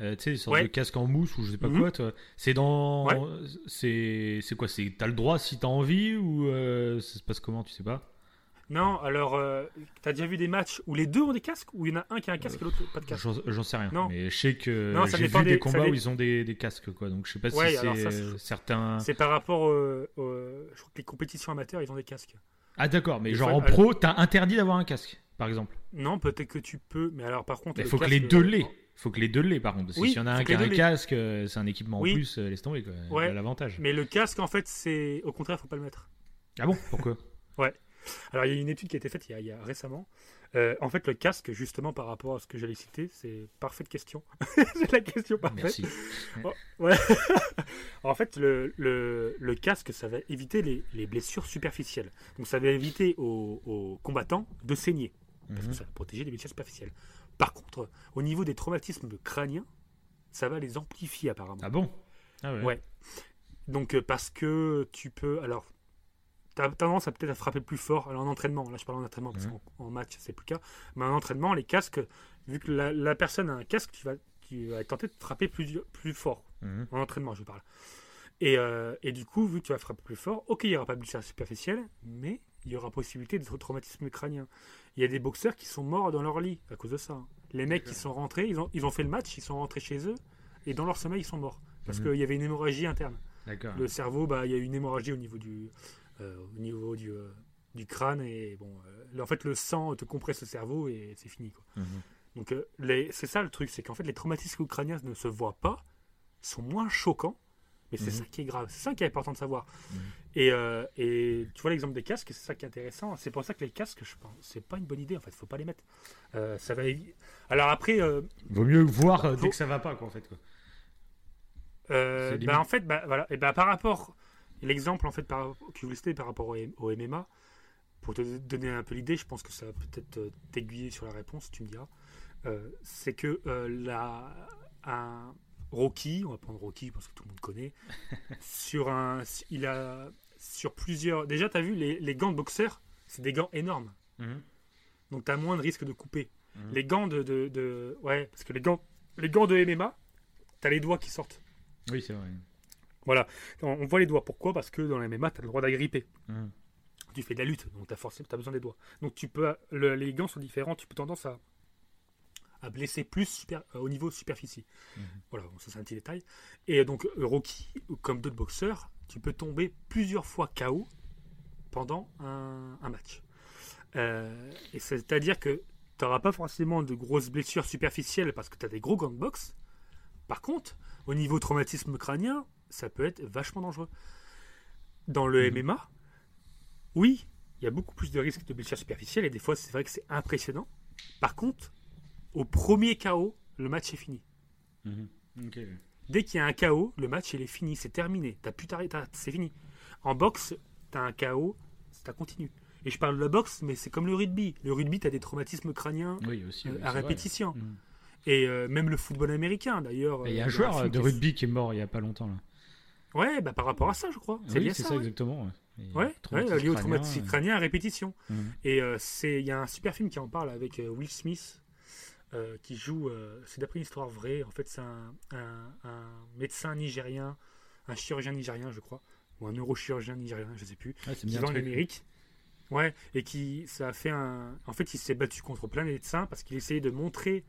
Euh, tu sais, des sortes Ouais. de casques en mousse ou je sais pas Mhm. quoi. C'est dans, Ouais. c'est, c'est quoi C'est t'as le droit si t'as envie ou euh, ça se passe comment Tu sais pas? Non, alors, euh, t'as déjà vu des matchs où les deux ont des casques Ou il y en a un qui a un casque et l'autre pas de casque J'en j'en sais rien. Non. Mais je sais que j'ai vu des, combats dé- où ils ont des, des casques quoi. Donc je sais pas Ouais, si c'est euh, certains. C'est par rapport au, au- Je crois que les compétitions amateurs, ils ont des casques. Ah d'accord, mais genre fois, en alors- pro, t'as interdit d'avoir un casque, par exemple. Non, peut-être que tu peux, mais alors par contre. Il faut que les deux euh, l'aient. faut que les deux l'aient par contre. Parce que Oui, s'il y en a un que qui a un casque, euh, c'est un équipement Oui. en plus, euh, laisse tomber quoi. Ouais. L'avantage. Mais le casque, en fait, c'est. Au contraire, faut pas le mettre. Ah bon Pourquoi? Alors, il y a une étude qui a été faite il y a, il y a récemment. Euh, en fait, le casque, justement, par rapport à ce que j'allais citer, c'est parfaite question. c'est la question parfaite. Merci. Ouais. en fait, le, le, le casque, ça va éviter les, les blessures superficielles. Donc, ça va éviter aux, aux combattants de saigner. Parce que Mhm. ça va protéger les blessures superficielles. Par contre, au niveau des traumatismes crâniens, ça va les amplifier apparemment. Ah bon? Ah ouais. Ouais. Donc, euh, parce que tu peux. Alors, tu as tendance à peut-être à frapper plus fort. Alors, en entraînement, là je parle en entraînement parce Mhm. qu'en en match, c'est plus le cas. Mais en entraînement, les casques, vu que la, la personne a un casque, tu vas, tu vas être tenté de frapper plus, plus fort. Mhm. En entraînement, je parle. Et, euh, et du coup, vu que tu vas frapper plus fort, ok, il n'y aura pas de blessure superficielle, mais il y aura possibilité de traumatisme crânien. Il y a des boxeurs qui sont morts dans leur lit à cause de ça. hein. Les mecs qui sont rentrés, ils ont, ils ont fait le match, ils sont rentrés chez eux, et dans leur sommeil, ils sont morts. Parce Mhm. qu'il y avait une hémorragie interne. Le cerveau, bah, il y a eu une hémorragie au niveau du, au niveau du, euh, du crâne, et bon, euh, en fait, le sang te compresse le cerveau, et c'est fini. Quoi. Mhm. Donc, euh, les- c'est ça le truc, c'est qu'en fait, les traumatismes crâniens ne se voient pas, sont moins choquants, mais c'est Mhm. ça qui est grave, c'est ça qui est important de savoir. Mhm. Et, euh, et tu vois l'exemple des casques, c'est ça qui est intéressant. C'est pour ça que les casques, je pense, c'est pas une bonne idée en fait, faut pas les mettre. Euh, ça va. Alors après, euh, Vaut mieux voir euh, Faut- dès que ça va pas quoi en fait quoi. euh, bah, en fait, bah, voilà, et bah, par rapport, l'exemple en fait par, que je voulais citer par rapport au, MMA, pour te donner un peu l'idée, je pense que ça va peut-être euh, t'aiguiller sur la réponse, tu me diras. Euh, c'est que euh, la, un Rocky, on va prendre Rocky parce que tout le monde connaît, sur un, il a sur plusieurs. Déjà, tu as vu les, les gants de boxeur, c'est des gants énormes. Mhm. Donc tu as moins de risque de couper. Mhm. Les gants de, de, de- Ouais, parce que les gants, les gants de MMA, tu as les doigts qui sortent. Oui c'est vrai. Voilà, on, voit les doigts. Pourquoi? Parce que dans les MMA, tu as le droit d'agripper. Mhm. Tu fais de la lutte, donc tu as, forcément, as besoin des doigts. Donc tu peux, le- les gants sont différents, tu peux tendance à, à blesser plus super- euh, au niveau superficie. Mhm. Voilà, ça c'est un petit détail. Et donc, euh, Rocky, comme d'autres boxeurs, tu peux tomber plusieurs fois KO pendant un, un match. Euh, et c'est-à-dire que tu n'auras pas forcément de grosses blessures superficielles parce que tu as des gros gants de boxe. Par contre, au niveau traumatisme crânien, ça peut être vachement dangereux. Dans le. MMA, oui, il y a beaucoup plus de risques de blessures superficielles et des fois, c'est vrai que c'est impressionnant. Par contre, au premier KO, le match est fini. Mhm. Dès qu'il y a un KO, le match il est fini, c'est terminé. T'as plus t'arrêter, c'est fini. En boxe, t'as un KO, ça continue. Et je parle de la boxe, mais c'est comme le rugby. Le rugby, t'as des traumatismes crâniens Oui, aussi. euh, oui, à répétition. Mhm. Et euh, même le football américain, d'ailleurs. Il y a euh, un joueur de rugby qui est mort il y a pas longtemps là. Ouais, bah par rapport à ça, je crois. C'est oui, bien ça. ça, ouais. exactement. Ouais, Ouais, lié au traumatisme crânien à répétition. mhm. Et euh, c'est, il y a un super film qui en parle avec euh, Will Smith, euh, qui joue. c'est d'après une histoire vraie. En fait, c'est un, un- un médecin nigérien, un chirurgien nigérien, je crois, ou un neurochirurgien nigérien, je sais plus, c'est qui vit en. Amérique. Ouais, et qui ça a fait un. En fait, il s'est battu contre plein de médecins parce qu'il essayait de montrer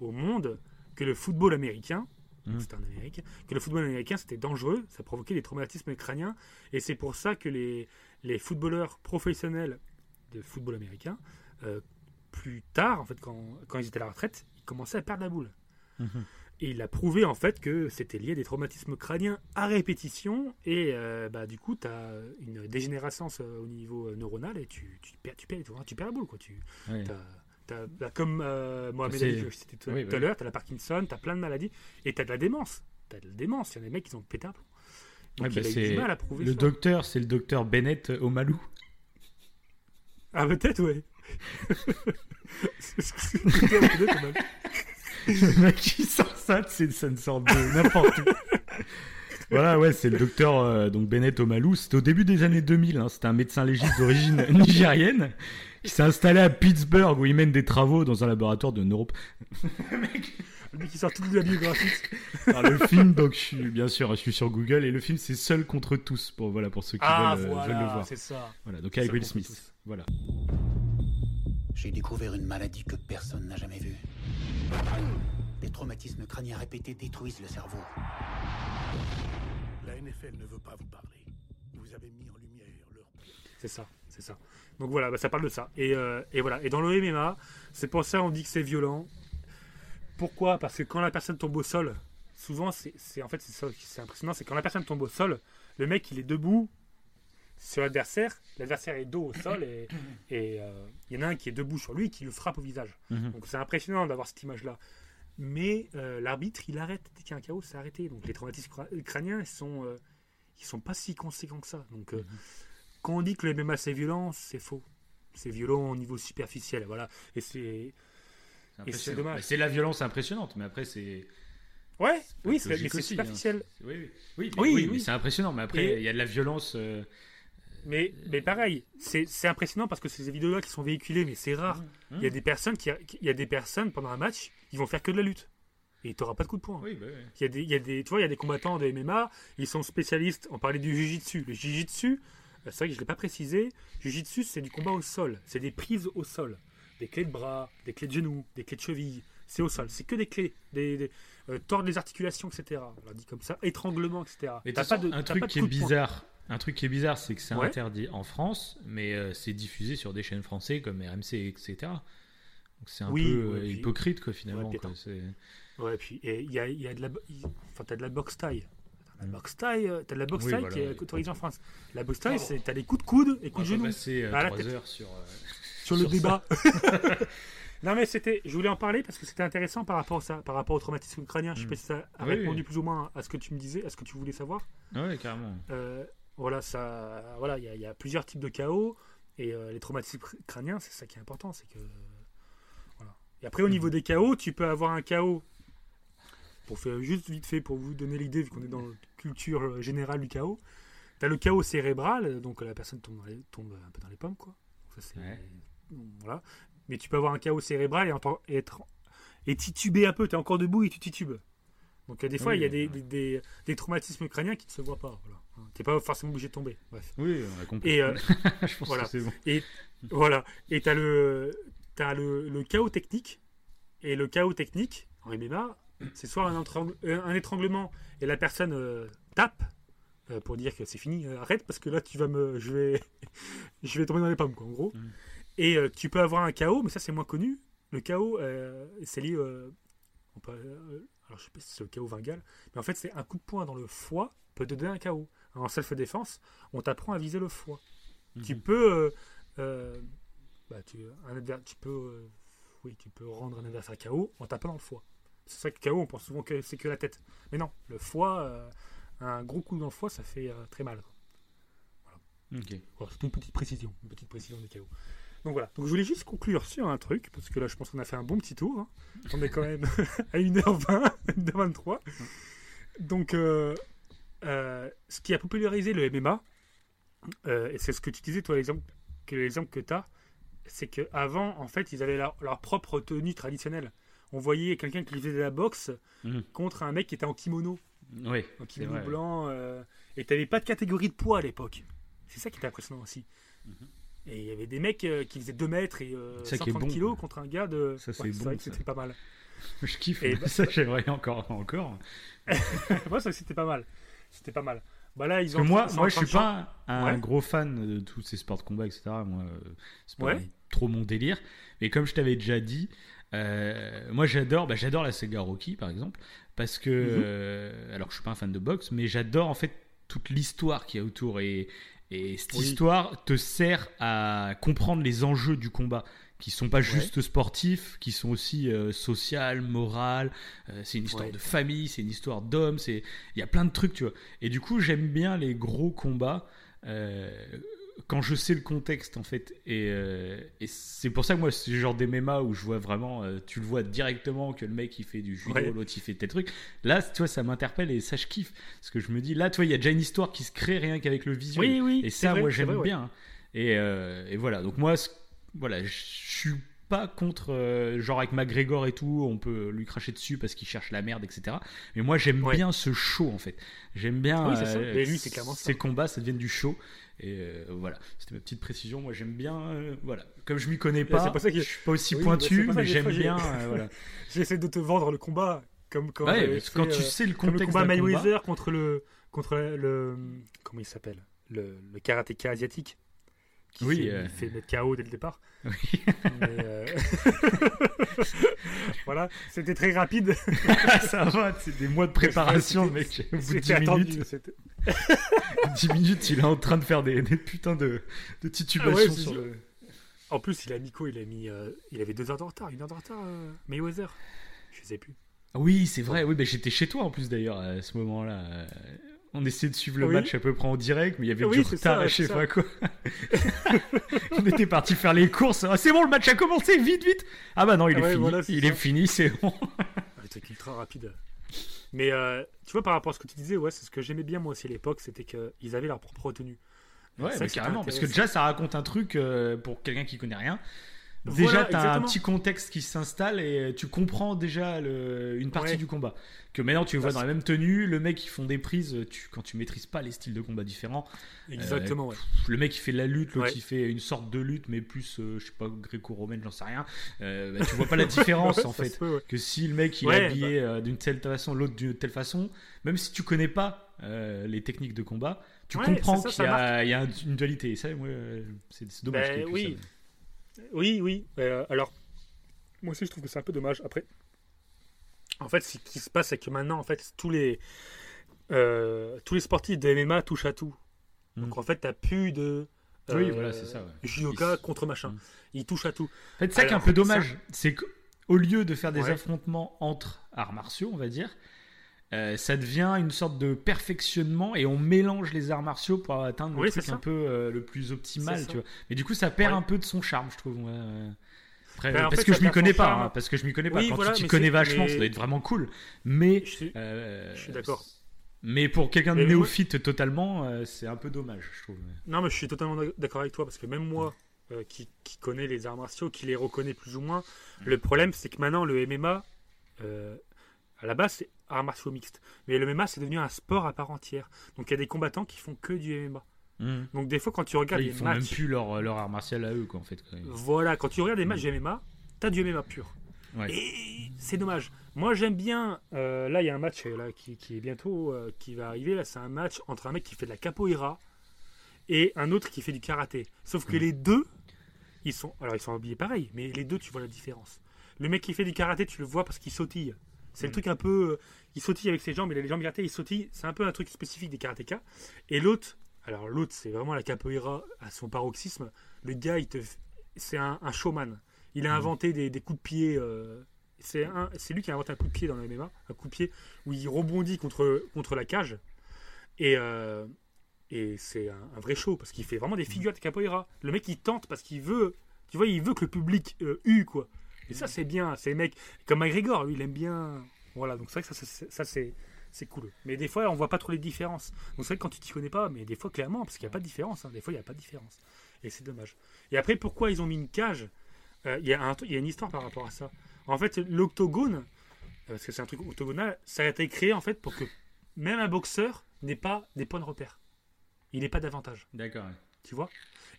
au monde que le football américain, Mhm. c'était en Amérique, que le football américain c'était dangereux, ça provoquait des traumatismes crâniens, et c'est pour ça que les, les footballeurs professionnels de football américain, euh, plus tard, en fait, quand, quand ils étaient à la retraite, ils commençaient à perdre la boule. Mhm. Et il a prouvé en fait que c'était lié à des traumatismes crâniens à répétition et euh, bah, du coup tu as une dégénérescence euh, au niveau neuronal et tu, tu perds, tu, perds, tu perds la boule. Quoi. Tu, Ouais. T'as- t'as- bah, comme euh, Mohamed Ali que je citais tout, Oui, tout à oui. l'heure, tu as la Parkinson, tu as plein de maladies et tu as de la démence. Tu as de la démence, il y a des mecs qui ont pété un plomb. Donc Ouais, bah, c'est du mal à prouver Le ça. docteur, c'est le docteur Bennett Omalou. Ah peut-être ouais. C'est ce que c'est peut-être, même. le mec qui sort ça, c'est ça ne sort de n'importe où. Voilà, ouais, c'est le docteur euh, donc Bennett Omalou. C'était au début des années 2000. hein. C'était un médecin légiste d'origine nigérienne qui s'est installé à Pittsburgh où il mène des travaux dans un laboratoire de neuro. Le mec qui sort toute la biographie. Alors, le film, donc je suis bien sûr, je suis sur Google et le film c'est Seul contre tous pour voilà pour ceux qui Ah veulent, euh, veulent le voir. c'est ça. Voilà, donc avec Will Smith. tous. Voilà. J'ai découvert une maladie que personne n'a jamais vue. Les traumatismes crâniens répétés détruisent le cerveau. La NFL ne veut pas vous parler. Vous avez mis en lumière leur C'est ça, c'est ça. Donc voilà, bah, ça parle de ça. Et, euh, et voilà. Et dans le MMA, c'est pour ça on dit que c'est violent. Pourquoi? Parce que quand la personne tombe au sol, souvent c'est en fait c'est ça qui- c'est impressionnant, c'est quand la personne tombe au sol, le mec il est debout sur l'adversaire, l'adversaire est dos au sol et et, euh, il y en a un qui est debout sur lui qui le frappe au visage. Mhm. Donc c'est impressionnant d'avoir cette image-là. Mais euh, l'arbitre, il arrête. Dès qu'il y a un chaos, c'est arrêté. Donc les traumatismes crâniens, ils sont, ils sont pas si conséquents que ça. Donc euh, quand on dit que le MMA c'est violent, c'est faux. C'est violent au niveau superficiel, voilà. Et c'est C'est dommage. C'est la violence impressionnante, mais après c'est. ouais, oui, c'est- aussi, superficiel. hein. Oui, oui, oui, c'est impressionnant. Mais après, il y a de la violence. euh, Mais, mais pareil, c'est impressionnant parce que c'est des vidéos-là qui sont véhiculées, mais c'est rare. Il y a des personnes qui, il y a des personnes pendant un match, ils vont faire que de la lutte. Et tu n'auras pas de coup de poing. Oui, bah. Il y a des, il y a des, tu vois, il y a des combattants de MMA, ils sont spécialistes. On parlait du jiu-jitsu. Le jiu-jitsu, euh, c'est vrai que je ne l'ai pas précisé. Jiu-jitsu, c'est du combat au sol. C'est des prises au sol. Des clés de bras, des clés de genoux, des clés de cheville. C'est au sol. C'est que des clés. Des, des- euh, tordre les articulations, etc. On l'a dit comme ça. Étranglement, etc. Mais T'as pas de- un truc pas de qui est bizarre, un truc qui est bizarre, c'est que c'est Ouais. interdit en France, mais euh, c'est diffusé sur des chaînes françaises comme RMC, etc. Donc c'est un Oui, peu ouais, euh, hypocrite, quoi, finalement. Ouais, quoi. Ouais, puis et il y a, y a de la, il- enfin, t'as de la boxe taille. La Mm. boxe taille, euh, t'as de la boxe Oui, taille voilà, qui est oui. autorisée en France. La boxe taille, Pardon. c'est t'as des coups de coude et coups de va genoux. passer euh, Ah, la trois tête. heures sur. euh, sur le sur débat. non mais c'était, je voulais en parler parce que c'était intéressant par rapport à ça, par rapport au traumatisme crânien. Je sais Mm. pas si ça a Oui, répondu oui. plus ou moins à ce que tu me disais, à ce que tu voulais savoir. Ouais, carrément. Euh, voilà, ça, voilà, il y, a- il y a plusieurs types de chaos et euh, les traumatismes cr- crâniens, c'est ça qui est important, c'est que voilà. Et après au niveau des chaos, tu peux avoir un chaos. Pour faire juste vite fait pour vous donner l'idée, vu qu'on est dans la culture euh, générale du chaos, tu as le chaos cérébral, donc la personne tombe, dans les- tombe un peu dans les pommes, quoi. Ça, c'est- Ouais. voilà. Mais tu peux avoir un chaos cérébral et, entendre- et être et tituber un peu, tu es encore debout et tu titubes. Donc des fois, Oui, il y a des, ouais. des, des- des traumatismes crâniens qui ne se voient pas. Voilà. Tu n'es pas forcément obligé de tomber. Bref. Oui, on a compris. Et, euh, je pense voilà. que c'est bon. voilà. Et tu as, le, t'as le, le chaos technique. Et le KO technique en MMA, c'est soit un, euh, un étranglement et la personne euh, tape euh, pour dire que c'est fini, euh, arrête parce que là tu vas me, je vais, je vais tomber dans les pommes quoi, en gros. Mhm. Et tu peux avoir un KO, mais ça c'est moins connu. Le KO, euh, c'est lié, on peut- alors je sais pas si c'est le KO Vingal, mais en fait c'est un coup de poing dans le foie peut te donner un KO. En self-défense, on t'apprend à viser le foie. Tu Mhm. peux, bah, tu, un tu peux, oui, tu peux rendre un adversaire KO en tapant dans le foie. C'est ça que KO, on pense souvent que c'est que la tête. Mais non, le foie, euh, un gros coup dans le foie, ça fait euh, très mal. Voilà, c'est une petite précision, une petite précision du KO. Donc voilà. Donc je voulais juste conclure sur un truc, parce que là je pense qu'on a fait un bon petit tour. hein. On est quand même à 1h20, 1h23. Donc euh, ce qui a popularisé le MMA, et c'est ce que tu disais toi, l'exemple que l'exemple que tu as, c'est qu'avant, en fait, ils avaient leur, leur propre tenue traditionnelle. On voyait quelqu'un qui faisait de la boxe Mhm. contre un mec qui était en kimono, Oui, en kimono vrai. blanc, euh, et tu n'avais pas de catégorie de poids à l'époque. C'est ça qui était impressionnant aussi. Mhm. Et il y avait des mecs euh, qui faisaient 2 mètres et euh, Ça qui est 130 bon, kilos contre un gars de. Ça, c'est Ouais, bon, vrai que ça. c'était pas mal. Je kiffe. Et bah- ça, j'aimerais encore, encore. Moi, ça c'était pas mal. C'était pas mal. Bah là, ils Parce que moi, ils moi, je suis pas un, Ouais. gros fan de tous ces sports de combat, etc. Moi, euh, c'est pas Ouais. trop mon délire. Mais comme je t'avais déjà dit, euh, moi, j'adore, bah, j'adore la saga Rocky, par exemple, parce que, Mhm. euh, alors, je suis pas un fan de boxe, mais j'adore en fait toute l'histoire qu'il y a autour et et cette Oui. histoire te sert à comprendre les enjeux du combat qui sont pas juste sportifs, qui sont aussi euh, social, moral. euh, c'est une histoire Ouais. de famille, c'est une histoire d'hommes. C'est il y a plein de trucs, tu vois. Et du coup, j'aime bien les gros combats euh, quand je sais le contexte, en fait. Et, euh, et c'est pour ça que moi, c'est genre des MMA où je vois vraiment, tu le vois directement que le mec il fait du judo, Ouais. l'autre il fait tel truc. Là, tu vois, ça m'interpelle et ça je kiffe. Parce que je me dis, là, tu vois, il y a déjà une histoire qui se crée rien qu'avec le visuel. Oui, oui. Et ça, vrai, moi, j'aime bien. hein. Et, et voilà. Donc, moi, ce- voilà, je suis pas contre, euh, genre avec McGregor et tout, on peut lui cracher dessus parce qu'il cherche la merde, etc. Mais moi, j'aime Ouais. bien ce show, en fait. J'aime bien. Oui, ça. euh, lui, c'est clairement ça. Ces combats, ça devienne du show. Et euh, voilà, c'était ma petite précision. Moi, j'aime bien. voilà, comme je m'y connais pas, ça que- je suis pas aussi Oui, bah, pointu, ça mais j'aime bien. voilà. J'essaie de te vendre le combat comme quand. Ouais, parce fait, quand tu sais le comme le contexte combat Mayweather contre le contre le, le- comment il s'appelle? Le, le karatéka asiatique qui Oui, fait, euh. il fait mettre KO dès le départ. Oui. Mais, euh, voilà, c'était très rapide. ça va, c'est des mois de préparation, mec. Au bout de C'était 10 attendu. minutes, c'était- 10 minutes, il est en train de faire des, des putains de, de titulations Ah ouais, sur le. En plus, il a mis quoi Il a mis, euh, il avait deux heures de retard, une heure de retard, euh, Mayweather. Je sais plus. Oui, c'est vrai. Oui, ben j'étais chez toi en plus d'ailleurs à ce moment-là. On essayait de suivre le Oui. match à peu près en direct, mais il y avait Oui, du retard, ça, je sais pas quoi. On était parti faire les courses. Ah, c'est bon, le match a commencé, vite, vite. Ah bah non, il Ah est ouais, fini. voilà, il ça. est fini, c'est bon. Un truc ultra rapide. Mais euh, tu vois, par rapport à ce que tu disais, ouais, c'est ce que j'aimais bien moi aussi à l'époque, c'était qu'ils avaient leur propre tenue. Ouais, bah, carrément. Parce que déjà, ça raconte un truc euh, pour quelqu'un qui connaît rien. Déjà, Voilà, tu as un petit contexte qui s'installe et tu comprends déjà le- une partie Ouais. du combat. Que maintenant, tu le vois Parce- dans la même tenue, le mec, ils font des prises. Tu, quand tu maîtrises pas les styles de combat différents, Exactement, ouais. le mec, il fait de la lutte, l'autre, Ouais. il fait une sorte de lutte, mais plus, euh, je sais pas, gréco-romaine, j'en sais rien. Euh, bah, tu vois pas la différence en fait. peut. Que si le mec il bah. est habillé euh, d'une telle façon, l'autre d'une telle façon, même si tu connais pas euh, les techniques de combat, tu comprends qu'il y, a y une dualité. Et ça, euh, c'est dommage. Que oui. ça. Oui, oui. euh, alors, moi aussi, je trouve que c'est un peu dommage. Après, en fait, ce qui se passe, c'est que maintenant, en fait, tous les, euh, tous les sportifs de MMA touchent à tout. Mm. Donc, en fait, t'as plus de. Oui, euh, voilà, c'est ça. ouais. Judoka Ils- contre machin. Mm. Ils touchent à tout. En fait, c'est ça qui est un peu dommage. C'est qu'au lieu de faire des Ouais. affrontements entre arts martiaux, on va dire, euh, ça devient une sorte de perfectionnement et on mélange les arts martiaux pour atteindre le Oui, truc un peu euh, le plus optimal, tu vois. Mais du coup, ça perd Ouais. un peu de son charme, je trouve. ouais, ouais. Après, Ben, en parce fait, que je m'y connais pas, hein, parce que je m'y connais pas. Quand voilà, tu t'y connais vachement, mais- ça doit être vraiment cool. Mais Je suis, euh, je suis d'accord. Mais pour quelqu'un de moi- néophyte totalement, c'est un peu dommage, je trouve. Non, mais je suis totalement d'accord avec toi parce que même moi, qui, qui connais les arts martiaux, qui les reconnais plus ou moins, le problème c'est que maintenant le MMA, à la base c'est arts martiaux mixtes, mais le MMA c'est devenu un sport à part entière. Donc il y a des combattants qui font que du MMA. Donc des fois quand tu regardes Ils les font même matchs, plus leur, leur art martial à eux, quoi, en fait. voilà, quand tu regardes les matchs du MMA, t'as du MMA pur. Ouais. Et c'est dommage. Moi, j'aime bien. euh, là, il y a un match euh, là, qui, qui est bientôt euh, qui va arriver. Là, c'est un match entre un mec qui fait de la capoeira et un autre qui fait du karaté. Sauf que Mhm. les deux, ils sont. Alors, ils sont habillés pareil, mais les deux, tu vois la différence. Le mec qui fait du karaté, tu le vois parce qu'il sautille. C'est le Mhm. truc un peu. euh, Il sautille avec ses jambes, il a les jambes écartées, il sautille. C'est un peu un truc spécifique des karatékas. Et l'autre, alors l'autre, c'est vraiment la capoeira à son paroxysme. Le gars, il te, f- c'est un, un showman. Il a Mhm. inventé des, des coups de pied. euh, c'est un, c'est lui qui a inventé un coup de pied dans le MMA, un coup de pied où il rebondit contre contre la cage. Et euh, et c'est un, un vrai show parce qu'il fait vraiment des figures de capoeira. Le mec, il tente parce qu'il veut, tu vois, il veut que le public euh, hue quoi. Et ça, c'est bien. C'est mecs comme McGregor, lui, il aime bien. Voilà, donc c'est vrai que ça, c'est- ça c'est c'est cool. Mais des fois, on voit pas trop les différences. Donc c'est vrai que quand tu t'y connais pas, mais des fois, clairement, parce qu'il n'y a pas de différence. hein. Des fois, il n'y a pas de différence. Et c'est dommage. Et après, pourquoi ils ont mis une cage Euh, Il y, a un y a une histoire par rapport à ça. En fait, l'octogone, euh, parce que c'est un truc octogonal, ça a été créé en fait pour que même un boxeur n'ait pas des points de repère. Il n'ait pas d'avantage D'accord. tu vois?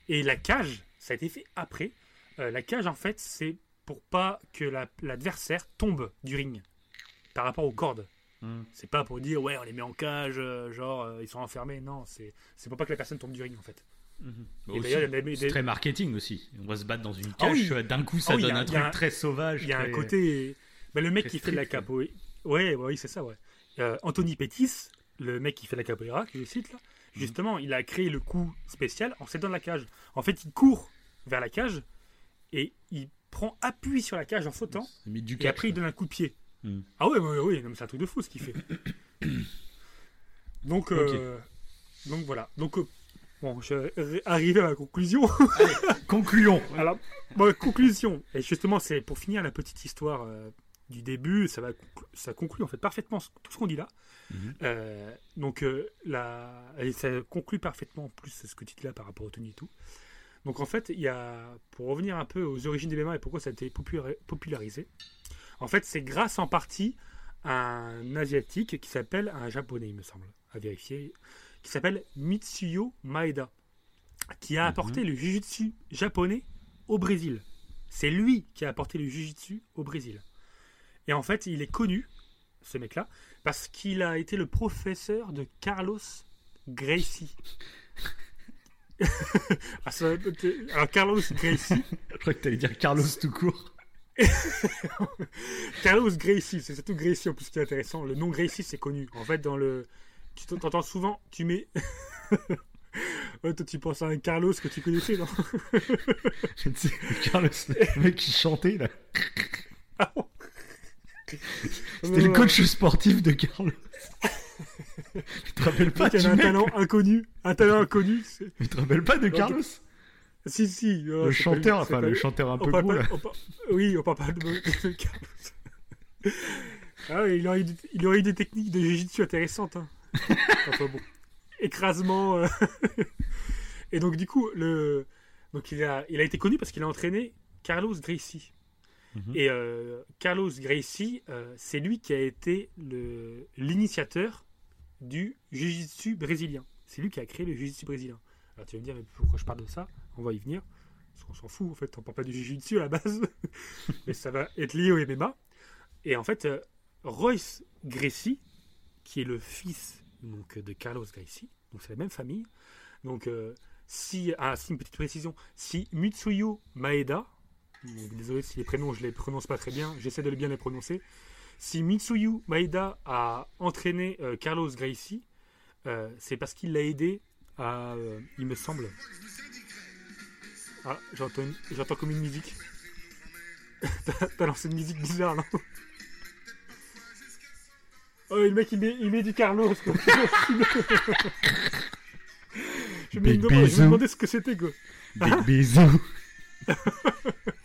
Et la cage, ça a été fait après. Euh, la cage, en fait, c'est pour pas que la- l'adversaire tombe du ring par rapport aux cordes. Hmm. C'est pas pour dire, ouais, on les met en cage, euh, genre, euh, ils sont enfermés. Non, c'est pour pas que la personne tombe du ring, en fait. Mhm. Bah c'est des- très marketing aussi. On va se battre dans une Ah cage. oui. D'un coup, ça Ah oui, donne un truc un- très sauvage. Il y a un côté. Ben, le mec qui fait de la capoeira. Ouais, ouais, oui, c'est ça, ouais. Euh, Anthony Pettis, le mec qui fait de la capoeira, que je cite là, Mhm. justement, il a créé le coup spécial en s'aidant de la cage. En fait, il court vers la cage et il prend appui sur la cage en sautant. Mais du Et après, il donne un coup de pied. Hmm. Ah non, mais c'est un truc de fou ce qu'il fait. donc, euh, donc voilà. Donc, euh, bon, je vais arriver à ma conclusion. Concluons. Alors, bon, conclusion. Et justement, c'est pour finir la petite histoire euh, du début, ça, va, conclu- ça conclut en fait parfaitement tout ce qu'on dit là. Mhm. Donc, la, et ça conclut parfaitement en plus ce que tu dis là par rapport au Tony et tout. Donc, en fait, il y a, pour revenir un peu aux origines des MMA et pourquoi ça a été populari- popularisé, en fait, c'est grâce en partie à un asiatique qui s'appelle, un japonais, il me semble, à vérifier, qui s'appelle Mitsuyo Maeda, qui a apporté le jujutsu japonais au Brésil. C'est lui qui a apporté le jujutsu au Brésil. Et en fait, il est connu, ce mec-là, parce qu'il a été le professeur de Carlos Gracie. Ah, Alors, Carlos Gracie, Je crois que t'allais dire Carlos tout court. Carlos Gracie, c'est surtout Gracie en plus qui est intéressant. Le nom Gracie, c'est connu. En fait, dans le. Tu t'entends souvent, tu mets. ouais, toi, tu penses à un Carlos que tu connaissais, non? Tu sais, Carlos, le mec qui chantait là. Ah C'était le coach sportif de Carlos. Tu te rappelles pas Il y du a un mec talent inconnu? Un talent inconnu. Tu te rappelles pas de. Carlos? Si, si. euh, Le chanteur, lui, enfin le chanteur un On peu par- Oui, on parle pas de, de Carlos. Ah, il, aurait eu, des- il aurait eu des techniques de jiu-jitsu intéressantes. hein. Enfin bon. Écrasement. euh. Et donc, du coup, le... donc, il, a, il a été connu parce qu'il a entraîné Carlos Gracie. Mhm. Et euh, Carlos Gracie, euh, c'est lui qui a été l'initiateur du jiu-jitsu brésilien. C'est lui qui a créé le jiu-jitsu brésilien. Alors tu vas me dire, mais pourquoi je parle de ça? On va y venir. Parce qu'on s'en fout, en fait, on parle pas du jiu-jitsu à la base. mais ça va être lié au. Et en fait, euh, Royce Gracie, qui est le fils donc, de Carlos Gracie, donc c'est la même famille. Donc, euh, si, ah, une petite précision, si Mitsuyo Maeda, désolé si les prénoms je les prononce pas très bien, j'essaie de bien les prononcer. Si Mitsuyu Maeda a entraîné euh, Carlos Gracie, euh, c'est parce qu'il l'a aidé à, euh, il me semble. Ah, j'entends, comme une musique. T'as- T'as lancé une musique bizarre, non? Oh, le mec, il met, il met du Carlos, quoi. je, me Big demandais, je me bisou. demandais ce que c'était, quoi. Big bisous.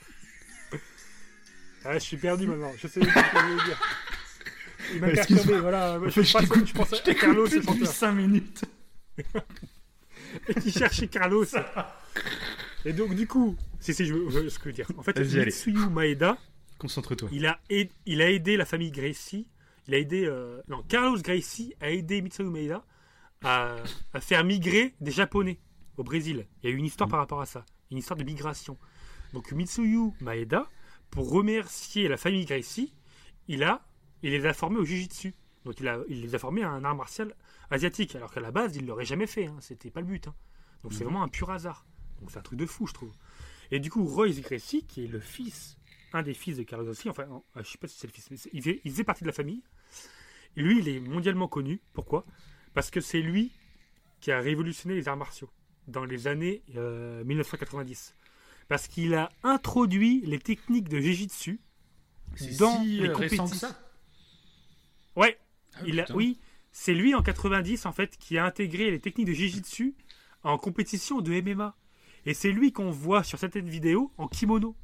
Ah, je suis perdu maintenant. Je sais ce que je veux dire. Il m'a perturbé, voilà. Je, je pense- je pense à Carlos, depuis chanteur. 5 minutes. Et qui cherchait Carlos. Et donc, du coup, si, si, je veux, je veux ce que je veux dire. En fait. Mitsuyu Maeda, Concentre-toi. il a, aidé, il a aidé la famille Gracie. Il a aidé. euh, non, Carlos Gracie a aidé Mitsuyu Maeda à, à faire migrer des Japonais au Brésil. Il y a eu une histoire par rapport à ça. Une histoire de migration. Donc, Mitsuyu Maeda, pour remercier la famille Gracie, il a, il les a formés au Jiu-Jitsu. Donc il, a, il les a formés à un art martial asiatique, alors qu'à la base, il l'aurait jamais fait. Hein. C'était pas le but. hein. Donc c'est vraiment un pur hasard. Donc c'est un truc de fou, je trouve. Et du coup, Royce Gracie, qui est le fils, un des fils de Carlos aussi, enfin, non, euh, je sais pas si c'est le fils, mais il faisait, il faisait partie de la famille. Et lui, il est mondialement connu. Pourquoi? Parce que c'est lui qui a révolutionné les arts martiaux dans les années euh, 1990. Parce qu'il a introduit les techniques de Jiu-Jitsu dans si les euh, que compétitions. ça Ouais, Ah, il a, oui, c'est lui en 90 en fait qui a intégré les techniques de Jiu-Jitsu en compétition de MMA. Et c'est lui qu'on voit sur certaines vidéos en kimono,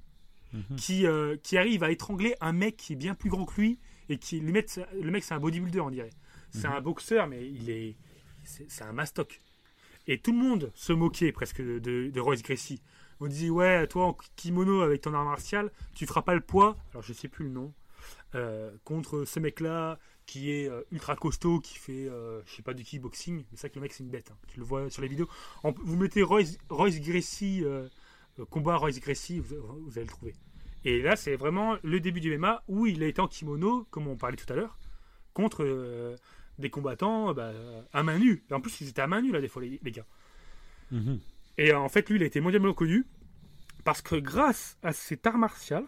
Mhm. qui, euh, qui arrive à étrangler un mec qui est bien plus grand que lui et qui le mec, le mec c'est un bodybuilder on dirait. C'est Mhm. un boxeur mais il est c'est c'est un mastoc. Et tout le monde se moquait presque de, de, de Royce Gracie. On disait ouais toi en kimono avec ton art martial tu feras pas le poids. Alors je sais plus le nom. euh, contre ce mec là qui est euh, ultra costaud, qui fait, euh, je sais pas, du kickboxing. Mais c'est vrai que le mec, c'est une bête. hein. Tu le vois sur les vidéos. En- vous mettez Royce, Royce Gracie, combat Royce Gracie, vous, allez le trouver. Et là, c'est vraiment le début du MMA où il a été en kimono, comme on parlait tout à l'heure, contre des combattants bah, à main nue. En plus, ils étaient à main nue, là, des fois, les, les gars. Mhm. Et en fait, lui, il a été mondialement connu parce que grâce à cet art martial,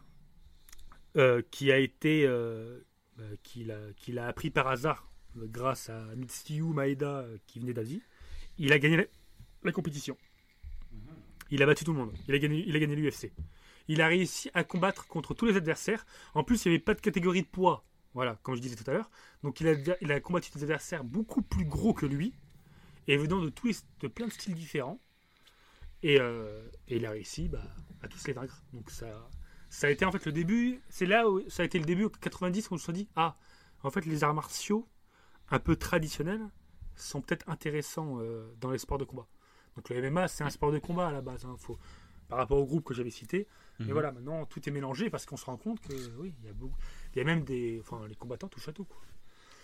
euh, qui a été, euh, euh, qu'il a, a appris par hasard, grâce à Mitsuyu Maeda, qui venait d'Asie, il a gagné la, compétition. Il a battu tout le monde. Il a gagné, il a gagné l'UFC. Il a réussi à combattre contre tous les adversaires. En plus, il n'y avait pas de catégorie de poids. Voilà, comme je disais tout à l'heure. Donc, il a, il a combattu des adversaires beaucoup plus gros que lui et venant de, tous de plein de styles différents. Et, euh, et il a réussi bah, à tous les vaincre. Donc ça, ça a été en fait le début. C'est là où ça a été le début, en 90, où on se dit ah, en fait, les arts martiaux un peu traditionnels sont peut-être intéressants euh, dans les sports de combat. Donc le MMA, c'est un sport de combat à la base. hein, faut, par rapport au groupe que j'avais cité. Mais Mhm. voilà, maintenant tout est mélangé parce qu'on se rend compte que oui, il y a beaucoup, il y a même des, enfin, les combattants touchent à tout. Quoi.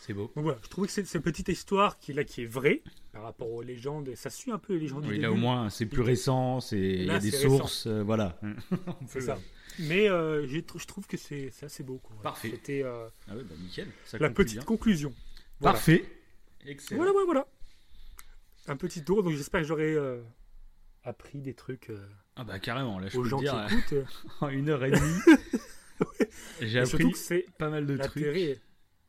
C'est beau. Donc voilà, je trouvais que c'est cette petite histoire qui là qui est vraie par rapport aux légendes. Et ça suit un peu les légendes du Oui, début. là au moins c'est plus récent, c'est il y a des sources, euh, voilà. C'est ça. Mais euh, je trouve que c'est c'est assez beau. Quoi. Parfait. C'était euh, Ah ouais, bah nickel. Ça la petite bien. conclusion. Voilà. Parfait. Excellent. Voilà, voilà, voilà. Un petit tour. Donc j'espère que j'aurai euh, appris des trucs euh, Ah bah carrément, là je aux peux gens dire, qui écoutent. en une heure et demie, j'ai appris que c'est pas mal de trucs.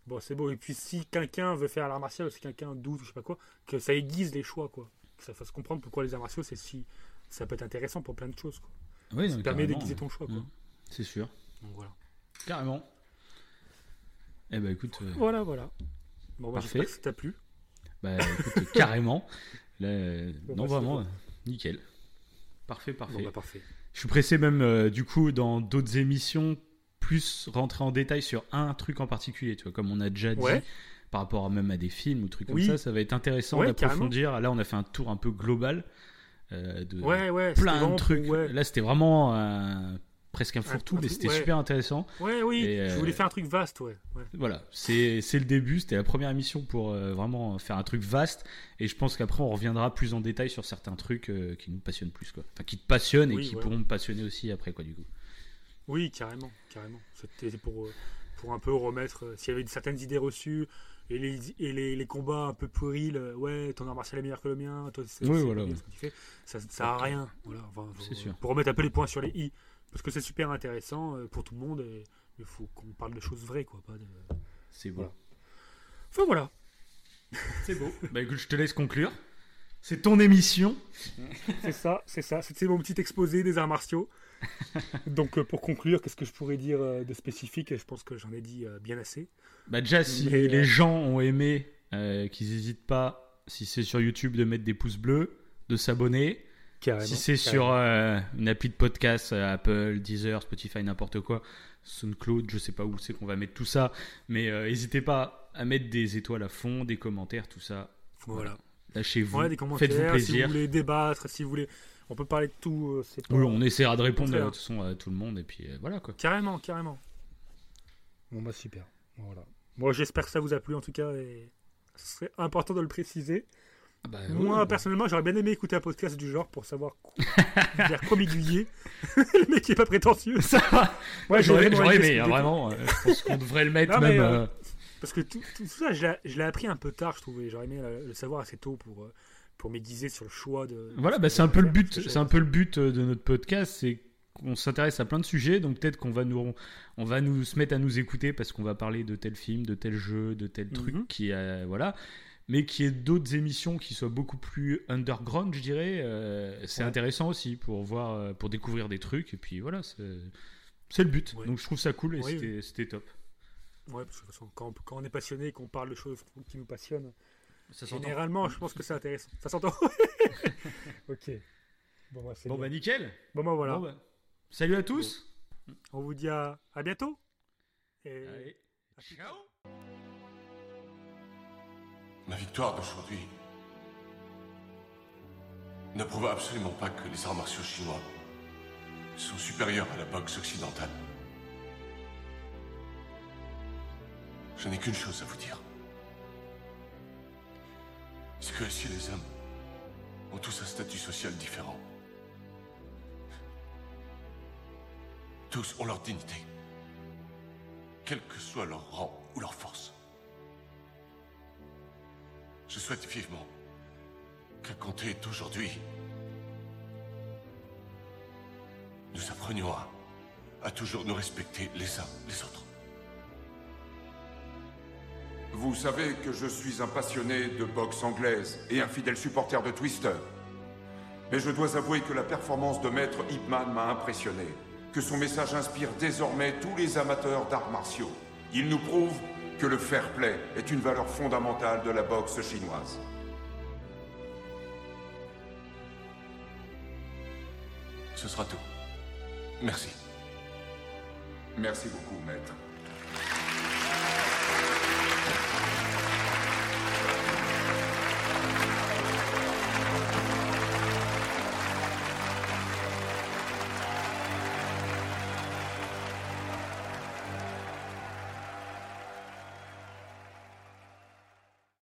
Bon, c'est beau. Et puis si quelqu'un veut faire l'art martial, ou si quelqu'un doute, ou je sais pas quoi, que ça aiguise les choix, quoi. Que ça fasse comprendre pourquoi les arts martiaux, c'est si ça peut être intéressant pour plein de choses. Quoi. Oui, Ça non, permet d'aiguiser ton choix. Quoi. Mm. C'est sûr. Donc voilà. Carrément. Eh bah écoute, euh, Voilà, voilà. Bon, bah, Parfait. j'espère que ça t'a plu. bah, écoute carrément. Là, euh, Bon, non bah, vraiment, euh, nickel. Parfait, parfait. Bon, bah, parfait. Je suis pressé même euh, du coup dans d'autres émissions plus rentrer en détail sur un truc en particulier, tu vois, comme on a déjà dit Ouais. par rapport à même à des films ou trucs comme ça, ça va être intéressant Ouais, d'approfondir. Là, on a fait un tour un peu global euh, de Ouais, plein de trucs. Là, c'était vraiment presque un fourre-tout, mais c'était ouais. super intéressant. Ouais, oui, Et, je euh, voulais faire un truc vaste, ouais. ouais. Voilà, c'est c'est le début, c'était la première émission pour euh, vraiment faire un truc vaste, et je pense qu'après on reviendra plus en détail sur certains trucs euh, qui nous passionnent plus, quoi. Enfin, qui te passionnent Oui, et qui pourront me passionner aussi après, quoi, du coup. Oui, carrément, carrément. C'était pour, euh, pour un peu remettre, euh, s'il y avait certaines idées reçues, et les, et les, les combats un peu puérils, euh, ouais, ton art martial est meilleur que le mien, toi, c'est Oui, voilà, ouais. ce que tu fais, ça ne sert à rien. Voilà, enfin, faut- C'est sûr. Pour remettre un peu les points sur les i, parce que c'est super intéressant pour tout le monde, et il faut qu'on parle de choses vraies, quoi. Pas de... C'est beau. Voilà. Enfin voilà, C'est beau. bah écoute, je te laisse conclure. C'est ton émission. c'est ça, c'est ça, c'était mon petit exposé des arts martiaux. Donc euh, pour conclure, qu'est-ce que je pourrais dire euh, de spécifique? Je pense que j'en ai dit euh, bien assez. Bah déjà, si Mais, euh, les gens ont aimé, euh, qu'ils n'hésitent pas, si c'est sur YouTube, de mettre des pouces bleus, de s'abonner. Carrément. Si c'est sur euh, une appli de podcast, euh, Apple, Deezer, Spotify, n'importe quoi, SoundCloud, je sais pas où c'est qu'on va mettre tout ça, mais euh, n'hésitez pas à mettre des étoiles à fond, des commentaires, tout ça. Voilà. Lâchez-vous, Ouais, des commentaires. faites-vous Si vous plaisir. voulez débattre, si vous voulez, on peut parler de tout. euh, c'est pas- Oui, on essaiera de répondre de toute façon à tout le monde et puis euh, voilà quoi. Carrément, carrément. Bon bah super. Voilà. Moi j'espère que ça vous a plu en tout cas et ce serait important de le préciser Ah bah, Moi, ouais, personnellement, j'aurais bien aimé écouter un podcast du genre pour savoir vers quoi m'aiguiller. le mec qui est pas prétentieux. Ça va. Ouais, j'aurais j'aurais aimé hein, vraiment. euh, je pense qu'on devrait le mettre Non, mais, même. euh, euh, Parce que tout, tout ça, je l'ai- appris un peu tard, je trouvais. J'aurais aimé le, savoir assez tôt pour, euh, pour m'aiguiser sur le choix de. Voilà, bah, ce c'est un peu le but. C'est un peu le but de notre podcast, c'est qu'on s'intéresse à plein de sujets. Donc peut-être qu'on va nous, on va nous se mettre à nous écouter parce qu'on va parler de tel film, de tel jeu, de tel truc Mhm. qui, euh, voilà. Mais qui est d'autres émissions qui soient beaucoup plus underground, je dirais. euh, c'est Ouais. intéressant aussi pour voir, euh, pour découvrir des trucs. Et puis voilà, c'est le but. Ouais. Donc je trouve ça cool et c'était top. Ouais, parce que de toute façon, quand, quand on est passionné et qu'on parle de choses qui nous passionnent, Ça généralement, je pense que c'est intéressant. Ça s'entend Ok. Bon, bah, c'est Bon bah nickel. Bon, bah, voilà. Bon, bah, Salut à tous. On vous dit à, à bientôt. Et Allez. à Ciao. Ma victoire d'aujourd'hui ne prouve absolument pas que les arts martiaux chinois sont supérieurs à la boxe occidentale. Je n'ai qu'une chose à vous dire. C'est que si les hommes ont tous un statut social différent, tous ont leur dignité, quel que soit leur rang ou leur force. Je souhaite vivement qu'à compter d'aujourd'hui, nous apprenions à, à toujours nous respecter les uns les autres. Vous savez que je suis un passionné de boxe anglaise et un fidèle supporter de Twister. Mais je dois avouer que la performance de Maître Hipman m'a impressionné, que son message inspire désormais tous les amateurs d'arts martiaux. Il nous prouve que le fair play est une valeur fondamentale de la boxe chinoise. Ce sera tout. Merci. Merci beaucoup, Maître.